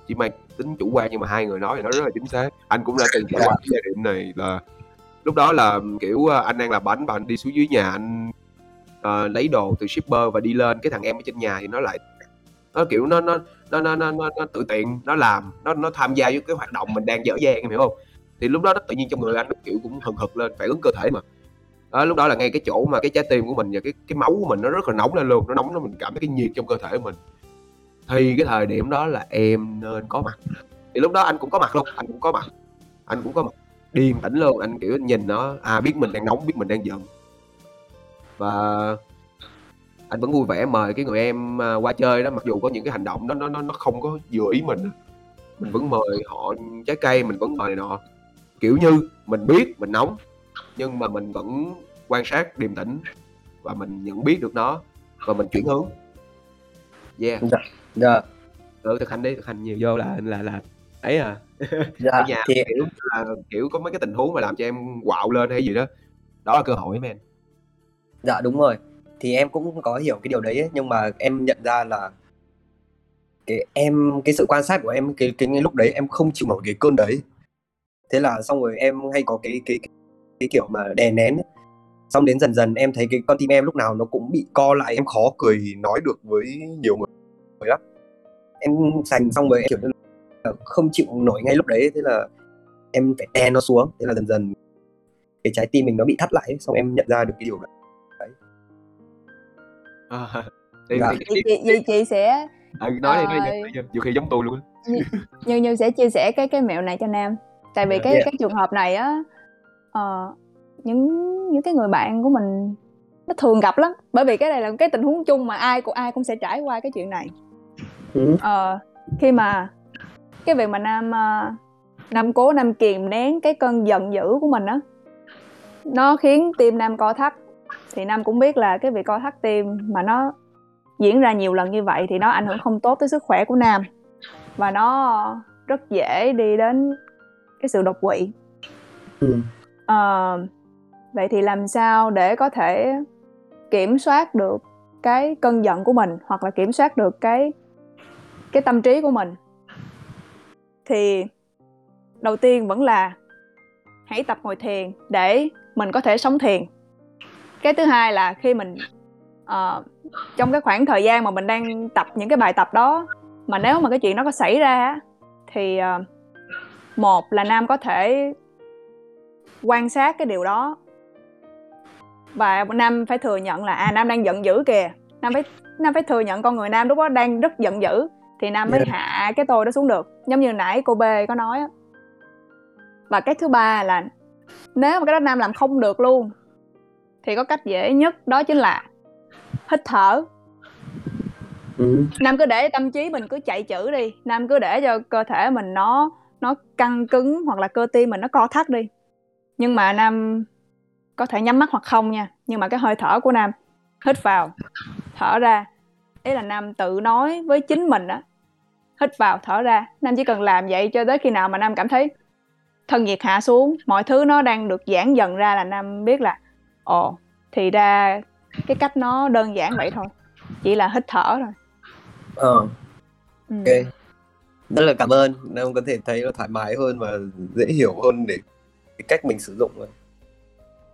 chỉ mang tính chủ quan nhưng mà hai người nói thì nó rất là chính xác. Anh cũng đã từng trải qua cái giai đoạn này là lúc đó là kiểu anh đang làm bánh và anh đi xuống dưới nhà anh uh, lấy đồ từ shipper và đi lên. Cái thằng em ở trên nhà thì nó lại nó kiểu nó nó nó nó nó, nó, nó tự tiện nó làm nó nó tham gia với cái hoạt động mình đang dở dang em hiểu không? Thì lúc đó nó tự nhiên trong người anh nó kiểu cũng hừng hực lên phản ứng cơ thể mà. Đó, lúc đó là ngay cái chỗ mà cái trái tim của mình và cái cái máu của mình nó rất là nóng lên luôn nó nóng nó mình cảm thấy cái nhiệt trong cơ thể của mình. Thì cái thời điểm đó là em nên có mặt. Thì lúc đó anh cũng có mặt luôn anh cũng có mặt anh cũng có mặt. Điềm tĩnh luôn anh kiểu nhìn nó à biết mình đang nóng biết mình đang giận và anh vẫn vui vẻ mời cái người em à, qua chơi đó mặc dù có những cái hành động đó nó nó nó không có vừa ý mình mình vẫn mời họ trái cây mình vẫn mời này nọ. Kiểu như mình biết mình nóng nhưng mà mình vẫn quan sát điềm tĩnh và mình nhận biết được nó và mình chuyển hướng. Yeah. Dạ ừ thực hành đi thực hành nhiều vô là là là ấy à. Dạ ở nhà thì kiểu là kiểu có mấy cái tình huống mà làm cho em quạo lên hay gì đó. Đó là cơ hội men dạ đúng rồi. Thì em cũng có hiểu cái điều đấy ấy, nhưng mà em nhận ra là cái em cái sự quan sát của em cái cái, cái lúc đấy em không chịu nổi cái cơn đấy. Thế là xong rồi em hay có cái cái cái, cái kiểu mà đè nén ấy. xong đến dần dần em thấy cái con tim em lúc nào nó cũng bị co lại em khó cười nói được với nhiều người lắm. Em sành xong rồi em kiểu là không chịu nổi ngay lúc đấy thế là em phải đè nó xuống. Thế là dần dần cái trái tim mình nó bị thắt lại xong em nhận ra được cái điều đó À, thì, Dạ. thì, chị, vậy chị sẽ à, nói đi nói Ờ, đi nói đi. nhiều khi giống tôi luôn á như như sẽ chia sẻ cái cái mẹo này cho nam tại vì Dạ. cái Dạ. cái trường hợp này á ờ, những những cái người bạn của mình nó thường gặp lắm bởi vì cái này là cái tình huống chung mà ai cũng ai cũng sẽ trải qua cái chuyện này Ừ. Ờ, khi mà cái việc mà nam ờ, nam cố nam kìm nén cái cơn giận dữ của mình á nó khiến tim nam co thắt thì nam cũng biết là cái việc co thắt tim mà nó diễn ra nhiều lần như vậy thì nó ảnh hưởng không tốt tới sức khỏe của nam. Và nó rất dễ đi đến cái sự đột quỵ. Ừ. Ờ, vậy thì làm sao để có thể kiểm soát được cái cơn giận của mình hoặc là kiểm soát được cái cái tâm trí của mình? Thì đầu tiên vẫn là hãy tập ngồi thiền để mình có thể sống thiền cái thứ hai là khi mình ờ, trong cái khoảng thời gian mà mình đang tập những cái bài tập đó mà nếu mà cái chuyện đó có xảy ra thì ờ, một là nam có thể quan sát cái điều đó. Và nam phải thừa nhận là à nam đang giận dữ kìa. Nam phải nam phải thừa nhận con người nam lúc đó đang rất giận dữ thì nam mới Yeah. hạ cái tôi đó xuống được. Giống như nãy cô b có nói á. Và cái thứ ba là nếu mà cái đó nam làm không được luôn thì có cách dễ nhất đó chính là hít thở. Ừ. nam cứ để tâm trí mình cứ chạy chữ đi. Nam cứ để cho cơ thể mình nó nó căng cứng hoặc là cơ tim mình nó co thắt đi. Nhưng mà nam có thể nhắm mắt hoặc không nha. Nhưng mà cái hơi thở của nam hít vào thở ra. Ý là nam tự nói với chính mình á hít vào thở ra. Nam chỉ cần làm vậy cho tới khi nào mà nam cảm thấy thân nhiệt hạ xuống mọi thứ nó đang được giãn dần ra là nam biết là ồ thì ra cái cách nó đơn giản vậy thôi chỉ là hít thở thôi Ờ, ừ. ok. Rất là cảm ơn. Nam có thể thấy nó thoải mái hơn và dễ hiểu hơn để cái cách mình sử dụng rồi.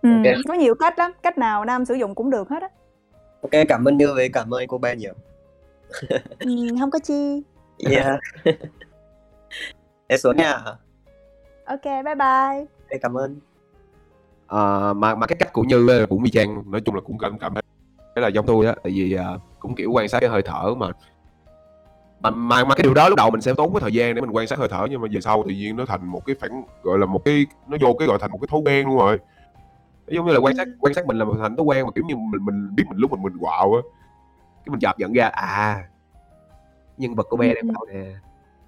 Ừ, Ok. có nhiều cách lắm cách nào nam sử dụng cũng được hết á Ok, cảm ơn Như với cảm ơn cô Ben nhiều. ừ, không có chi Yeah. em xuống nha. ok bye bye cảm ơn. Ờ, mà mà cái cách của Như cũng y chang nói chung là cũng cảm cảm thấy là giống tôi á tại vì à, cũng kiểu quan sát cái hơi thở mà. Mà, mà mà cái điều đó lúc đầu mình sẽ tốn cái thời gian để mình quan sát hơi thở nhưng mà về sau tự nhiên nó thành một cái phản gọi là một cái nó vô cái gọi thành một cái thói quen luôn rồi. Giống như là quan sát quan sát mình là một thành thói quen mà kiểu như mình mình biết mình lúc mình mình quạo á. Cái mình chợt nhận ra à nhân vật của bé đang bảo nè.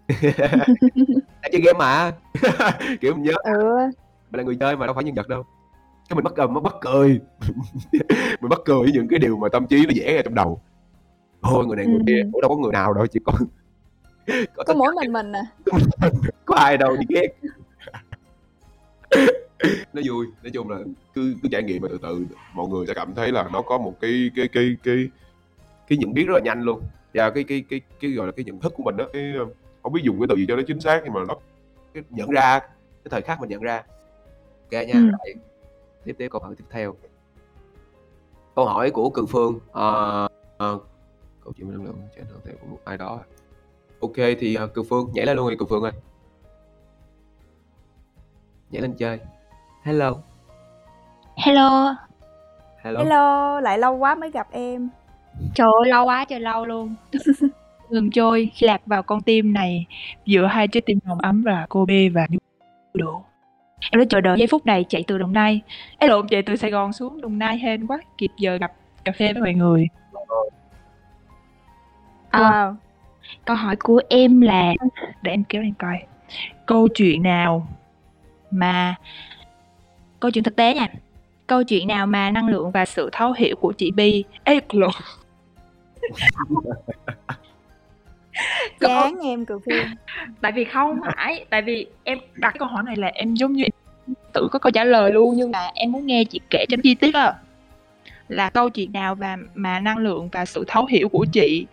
Đã chơi game mà. Kiểu mình nhớ ừ. Mình là người chơi mà đâu phải nhân vật đâu cái mình bắt cầm nó bắt cười. Mình bắt cười với những cái điều mà tâm trí nó vẽ ra trong đầu. Thôi người này người kia Ừ. đâu có người nào đâu chỉ có có, có mỗi mình mình à. Có ai đâu đi ghét. Nó vui. Nói chung là cứ cứ trải nghiệm và từ từ mọi người sẽ cảm thấy là nó có một cái cái cái cái cái nhận biết rất là nhanh luôn. Và cái cái cái cái gọi là cái nhận thức của mình đó cái ờ, không biết dùng cái từ gì cho nó chính xác nhưng mà nó cái nhận ra cái thời khắc mình nhận ra. Ok nha Ừ. tiếp tiếp câu hỏi tiếp theo. Câu hỏi của cường phương. Ờ, ờ, câu chuyện năng lượng trên thực tế của một ai đó. Ok thì uh, cường phương nhảy lên luôn đi cường phương ơi. Nhảy lên chơi. Hello. Hello, hello, hello lại lâu quá mới gặp em. Trời ơi lâu quá trời lâu luôn. Ngừng trôi lạc vào con tim này. Giữa hai trái tim nồng ấm và cô bê và độ. Em đã chờ đợi giây phút này chạy từ Đồng Nai. Ấy lộn chạy từ Sài Gòn xuống Đồng Nai hên quá, kịp giờ gặp cà phê với mọi người. À, wow câu hỏi của em là để em kéo lên coi. Câu chuyện nào mà câu chuyện thực tế nha. Câu chuyện nào mà năng lượng và sự thấu hiểu của chị Bi Ê, lộn. Chán em cường phương. Tại vì không phải tại vì em đặt câu hỏi này là em giống như em tự có câu trả lời luôn nhưng mà em muốn nghe chị kể cho chi tiết á. Là câu chuyện nào và mà năng lượng và sự thấu hiểu của chị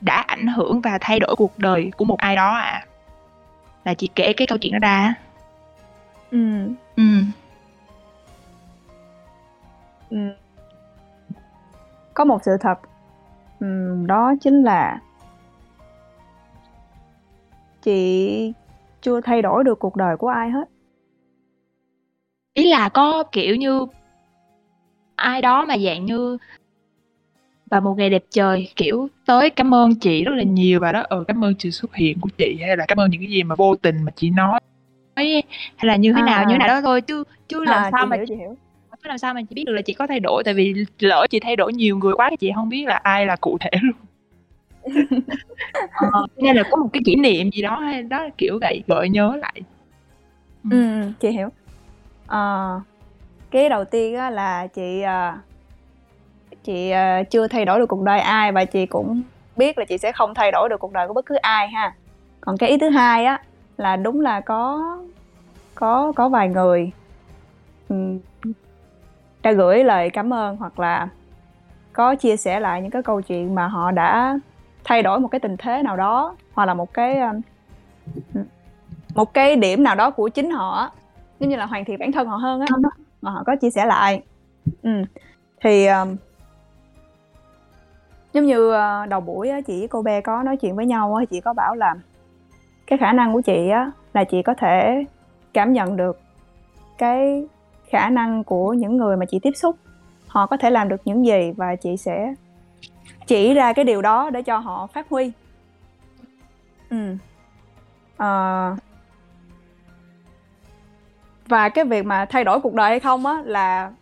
đã ảnh hưởng và thay đổi cuộc đời của một ai đó à là chị kể cái câu chuyện đó ra. Ừ. ừ. Ừ. có một sự thật ừ, đó chính là chị chưa thay đổi được cuộc đời của ai hết. Ý là có, kiểu như ai đó mà dạng như vào một ngày đẹp trời, kiểu, tới cảm ơn chị rất là nhiều và đó, ừ, cảm ơn sự xuất hiện của chị hay là cảm ơn những cái gì mà vô tình mà chị nói hay là như thế nào, như thế nào À. đó thôi chứ chứ làm À, sao mà hiểu, chị hiểu. chứ làm sao mà chị biết được là chị có thay đổi, tại vì lỡ chị thay đổi nhiều người quá thì chị hông biết là ai là cụ thể luôn. Ờ, nên là có một cái kỷ niệm gì đó hay đó, kiểu vậy, gợi nhớ lại. ừ, ừ chị hiểu. à, cái đầu tiên á là chị, ờ, chị, ờ, chưa thay đổi được cuộc đời ai và chị cũng biết là chị sẽ không thay đổi được cuộc đời của bất cứ ai ha. Còn cái ý thứ hai á là đúng là có có có vài người, ừ, đã gửi lời cảm ơn hoặc là có chia sẻ lại những cái câu chuyện mà họ đã thay đổi một cái tình thế nào đó, hoặc là một cái, ừm, một cái điểm nào đó của chính họ. Giống như là hoàn thiện bản thân họ hơn á, mà họ có chia sẻ lại. Ừm, thì, ờm giống như, đầu buổi á, chị với cô bé có nói chuyện với nhau á, chị có bảo là cái khả năng của chị á là chị có thể cảm nhận được cái khả năng của những người mà chị tiếp xúc, họ có thể làm được những gì và chị sẽ chỉ ra cái điều đó để cho họ phát huy. Ừm. Ờ. Và cái việc mà thay đổi cuộc đời hay không á là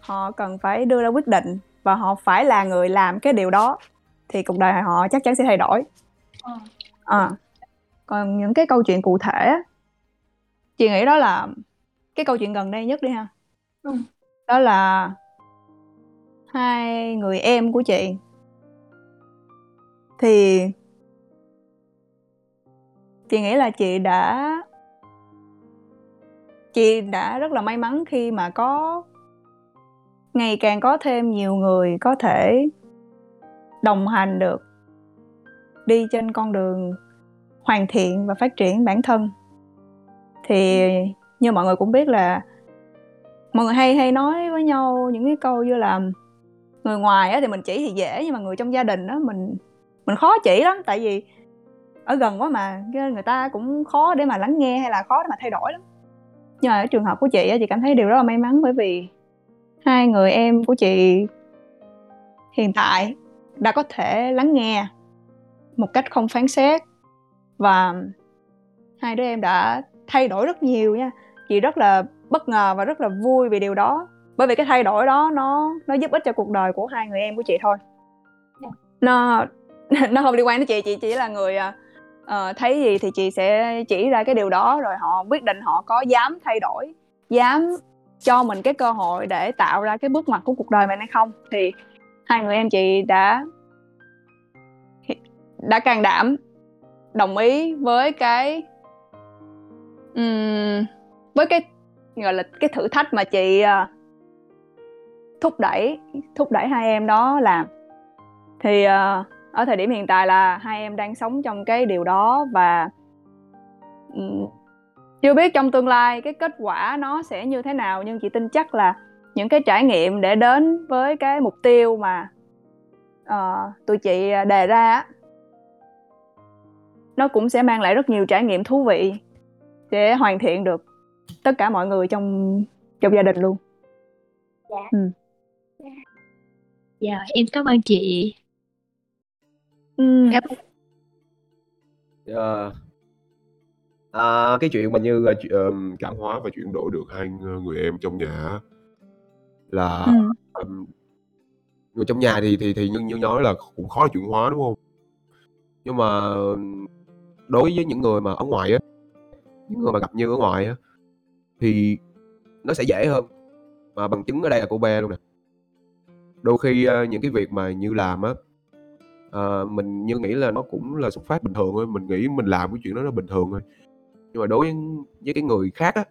họ cần phải đưa ra quyết định và họ phải là người làm cái điều đó thì cuộc đời họ chắc chắn sẽ thay đổi. Ờ. Ờ. Còn những cái câu chuyện cụ thể á, chị nghĩ đó là cái câu chuyện gần đây nhất đi ha. Ừm. Đó là hai người em của chị. Thì chị nghĩ là chị đã chị đã rất là may mắn khi mà có, ngày càng có thêm nhiều người có thể đồng hành được đi trên con đường hoàn thiện và phát triển bản thân. Thì như mọi người cũng biết là mọi người hay hay nói với nhau những cái câu như là người ngoài á thì mình chỉ thì dễ, nhưng mà người trong gia đình á mình mình khó chỉ lắm, tại vì ở gần quá mà, người ta cũng khó để mà lắng nghe hay là khó để mà thay đổi lắm. Nhưng mà ở trường hợp của chị chị cảm thấy điều rất là may mắn bởi vì hai người em của chị hiện tại đã có thể lắng nghe một cách không phán xét và hai đứa em đã thay đổi rất nhiều nha. Chị rất là bất ngờ và rất là vui vì điều đó. Bởi vì cái thay đổi đó nó nó giúp ích cho cuộc đời của hai người em của chị thôi. Nó nó không liên quan đến chị, chị chỉ là người, uh, thấy gì thì chị sẽ chỉ ra cái điều đó rồi họ quyết định họ có dám thay đổi, dám cho mình cái cơ hội để tạo ra cái bước ngoặt của cuộc đời mình hay không. Thì hai người em chị đã đã can đảm đồng ý với cái um, với cái, gọi là, cái thử thách mà chị, uh, thúc đẩy thúc đẩy hai em đó làm. Thì, uh, ở thời điểm hiện tại là hai em đang sống trong cái điều đó và ừm, chưa biết trong tương lai cái kết quả nó sẽ như thế nào nhưng chị tin chắc là những cái trải nghiệm để đến với cái mục tiêu mà, ờ, tụi chị, à, đề ra nó cũng sẽ mang lại rất nhiều trải nghiệm thú vị, sẽ hoàn thiện được tất cả mọi người trong trong gia đình luôn. Dạ. Dạ. Dạ, em cảm ơn chị. Ừm. Ờ. À, cái chuyện mà như là chuyện, ờm, cảm hóa và chuyển đổi được hai ng người em trong nhà á, là, Ừm. ừm, người trong nhà thì thì thì như như nói là cũng khó chuyển hóa, đúng hông? Nhưng mà đối với những người mà ở ngoài á, những người mà gặp Như ở ngoài á, thì nó sẽ dễ hơn, mà bằng chứng ở đây là cô Be luôn nè. Đôi khi, ơ, những cái việc mà Như làm á, à, mình Như nghĩ là nó cũng là xuất phát bình thường thôi, mình nghĩ mình làm cái chuyện đó là bình thường thôi. Nhưng mà đối với với cái người khác á,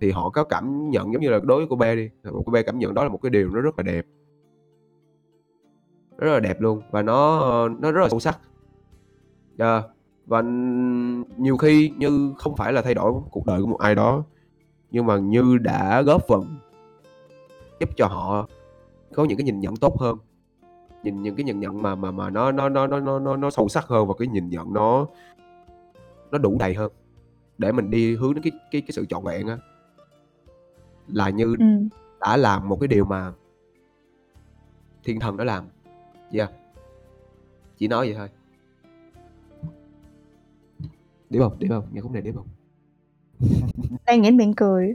thì họ có cảm nhận giống như là đối với cô bé đi, một cô bé cảm nhận đó là một cái điều nó rất là đẹp. Rất là đẹp luôn và nó, ờ, nó rất là sâu sắc. Yeah, và nhiều khi Như không phải là thay đổi cuộc đời của một ai đó, nhưng mà Như đã góp phần giúp cho họ có những cái nhìn nhận tốt hơn. Nhìn những cái nhìn nhận mà mà mà nó nó nó nó nó nó nó sâu sắc hơn và cái nhìn nhận nó nó đủ đầy hơn để mình đi hướng đến cái cái cái sự trọn vẹn á là như Ừm. đã làm một cái điều mà thiên thần đã làm yeah chỉ nói vậy thôi điểm không điểm không nghe khúc này điểm không Đang nhếch miệng cười.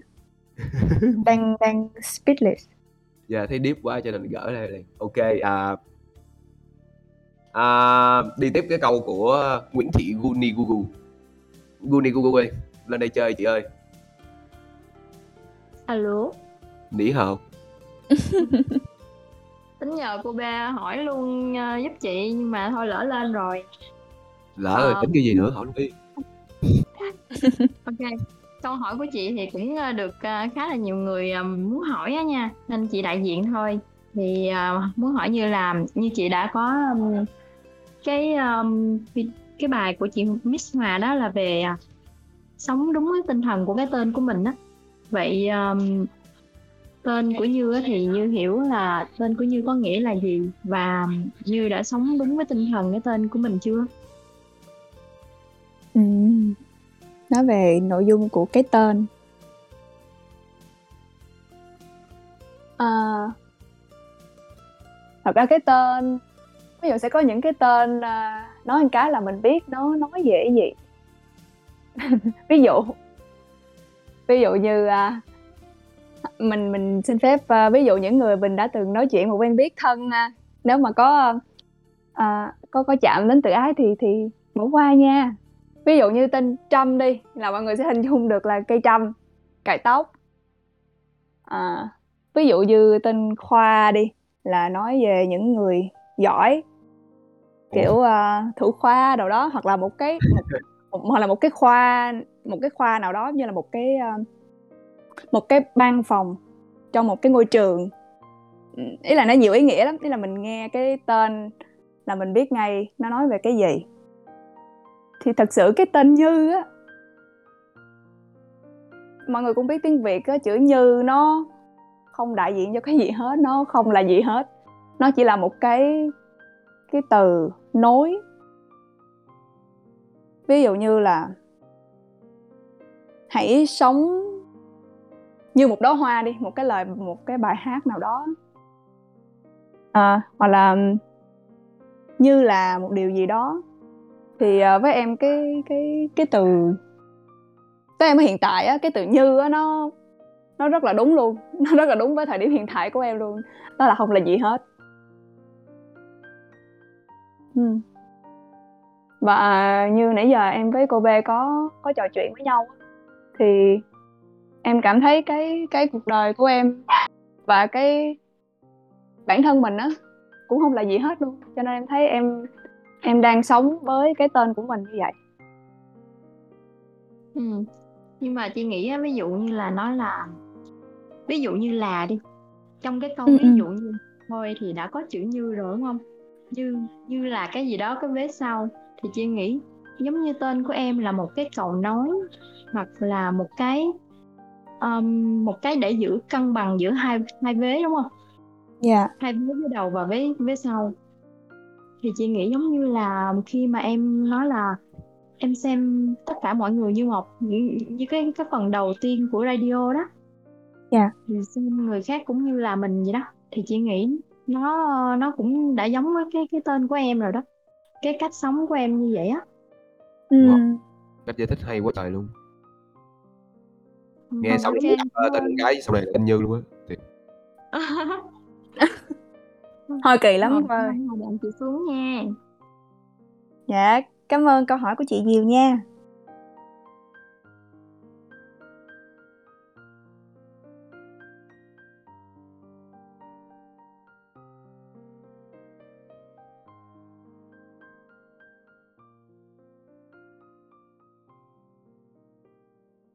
Đang đang speechless. Dạ thấy deep quá cho nên gỡ đây liền. Ok à, à đi tiếp cái câu của Nguyễn Thị Guni Gugu. Guni Gugu ơi, lên đây chơi chị ơi. Alo, Nỉ hào. tính nhờ cô ba hỏi luôn ờ, giúp chị nhưng mà thôi lỡ lên rồi. Lỡ rồi Ờ. tính cái gì nữa hỏi luôn đi. Ok, câu hỏi của chị thì cũng ờ, được ờ, khá là nhiều người ờ, muốn hỏi á nha, nên chị đại diện thôi. Thì ờ, muốn hỏi như là như chị đã có ừm, cái um, cái bài của chị Miss Hòa đó là về à, sống đúng với tinh thần của cái tên của mình á. Vậy um, tên của Như thì Như hiểu là tên của Như có nghĩa là gì và Như đã sống đúng với tinh thần cái tên của mình chưa? Ừ. Nói về nội dung của cái tên. À, Thật ra cái tên ví dụ sẽ có những cái tên, uh, nói một cái là mình biết nó nói về cái gì. Ví dụ ví dụ như, uh, mình mình xin phép, uh, ví dụ những người mình đã từng nói chuyện một quen biết thân, uh, nếu mà có, uh, có có chạm đến tự ái thì thì bỏ qua nha. Ví dụ như tên Trâm đi, là mọi người sẽ hình dung được là cây trâm, cài tóc. À, ví dụ như tên Khoa đi, là nói về những người giỏi, kiểu, à, thủ khoa đồ đó, hoặc là một cái một một hoặc là một cái khoa một cái khoa nào đó như là một cái, a, một cái ban phòng trong một cái ngôi trường. Ý là nó nhiều ý nghĩa lắm, ý là mình nghe cái tên là mình biết ngay nó nói về cái gì. Thì thật sự cái tên Như á mọi người cũng biết tiếng Việt á, chữ Như nó không đại diện cho cái gì hết, nó không là gì hết. Nó chỉ là một cái cái từ nối. Ví dụ như là hãy sống như một đóa hoa đi, một cái lời một cái bài hát nào đó. À, hoặc là như là một điều gì đó. Thì, à, với em cái cái cái từ với em ở hiện tại á, cái từ Như á nó nó rất là đúng luôn, nó rất là đúng với thời điểm hiện tại của em luôn, đó là không là gì hết. Ừm. Và như nãy giờ em với cô B có có trò chuyện với nhau á, thì em cảm thấy cái cái cuộc đời của em và cái bản thân mình á, cũng hông là gì hết luôn, cho nên em thấy em em đang sống với cái tên của mình như vậy. Ừm, nhưng mà chị nghĩ á, ví dụ như là nói là ví dụ như là đi, trong cái câu Ừm, ví ừm. dụ như thôi thì đã có chữ Như rồi, đúng hông? Như như là cái gì đó cái vế sau, thì chị nghĩ giống như tên của em là một cái cầu nối hoặc là một cái, ờm, một cái để giữ cân bằng giữa hai hai vế, đúng hông? Dạ. Hai vế phía đầu và vế vế sau. Thì chị nghĩ giống như là khi mà em nói là em xem tất cả mọi người như một như cái cái phần đầu tiên của radio đó. Dạ. Thì xem người khác cũng như là mình vậy đó, thì chị nghĩ nó nó cũng đã giống với cái cái tên của em rồi đó, cái cách sống của em như vậy á. Wow, Ừm. cách giải thích hay quá trời luôn. Nghe xong cảm tên gái sau này là tên Như luôn á. Hơi kỳ lắm Rồi, chị xuống nha. Dạ, cảm ơn câu hỏi của chị nhiều nha.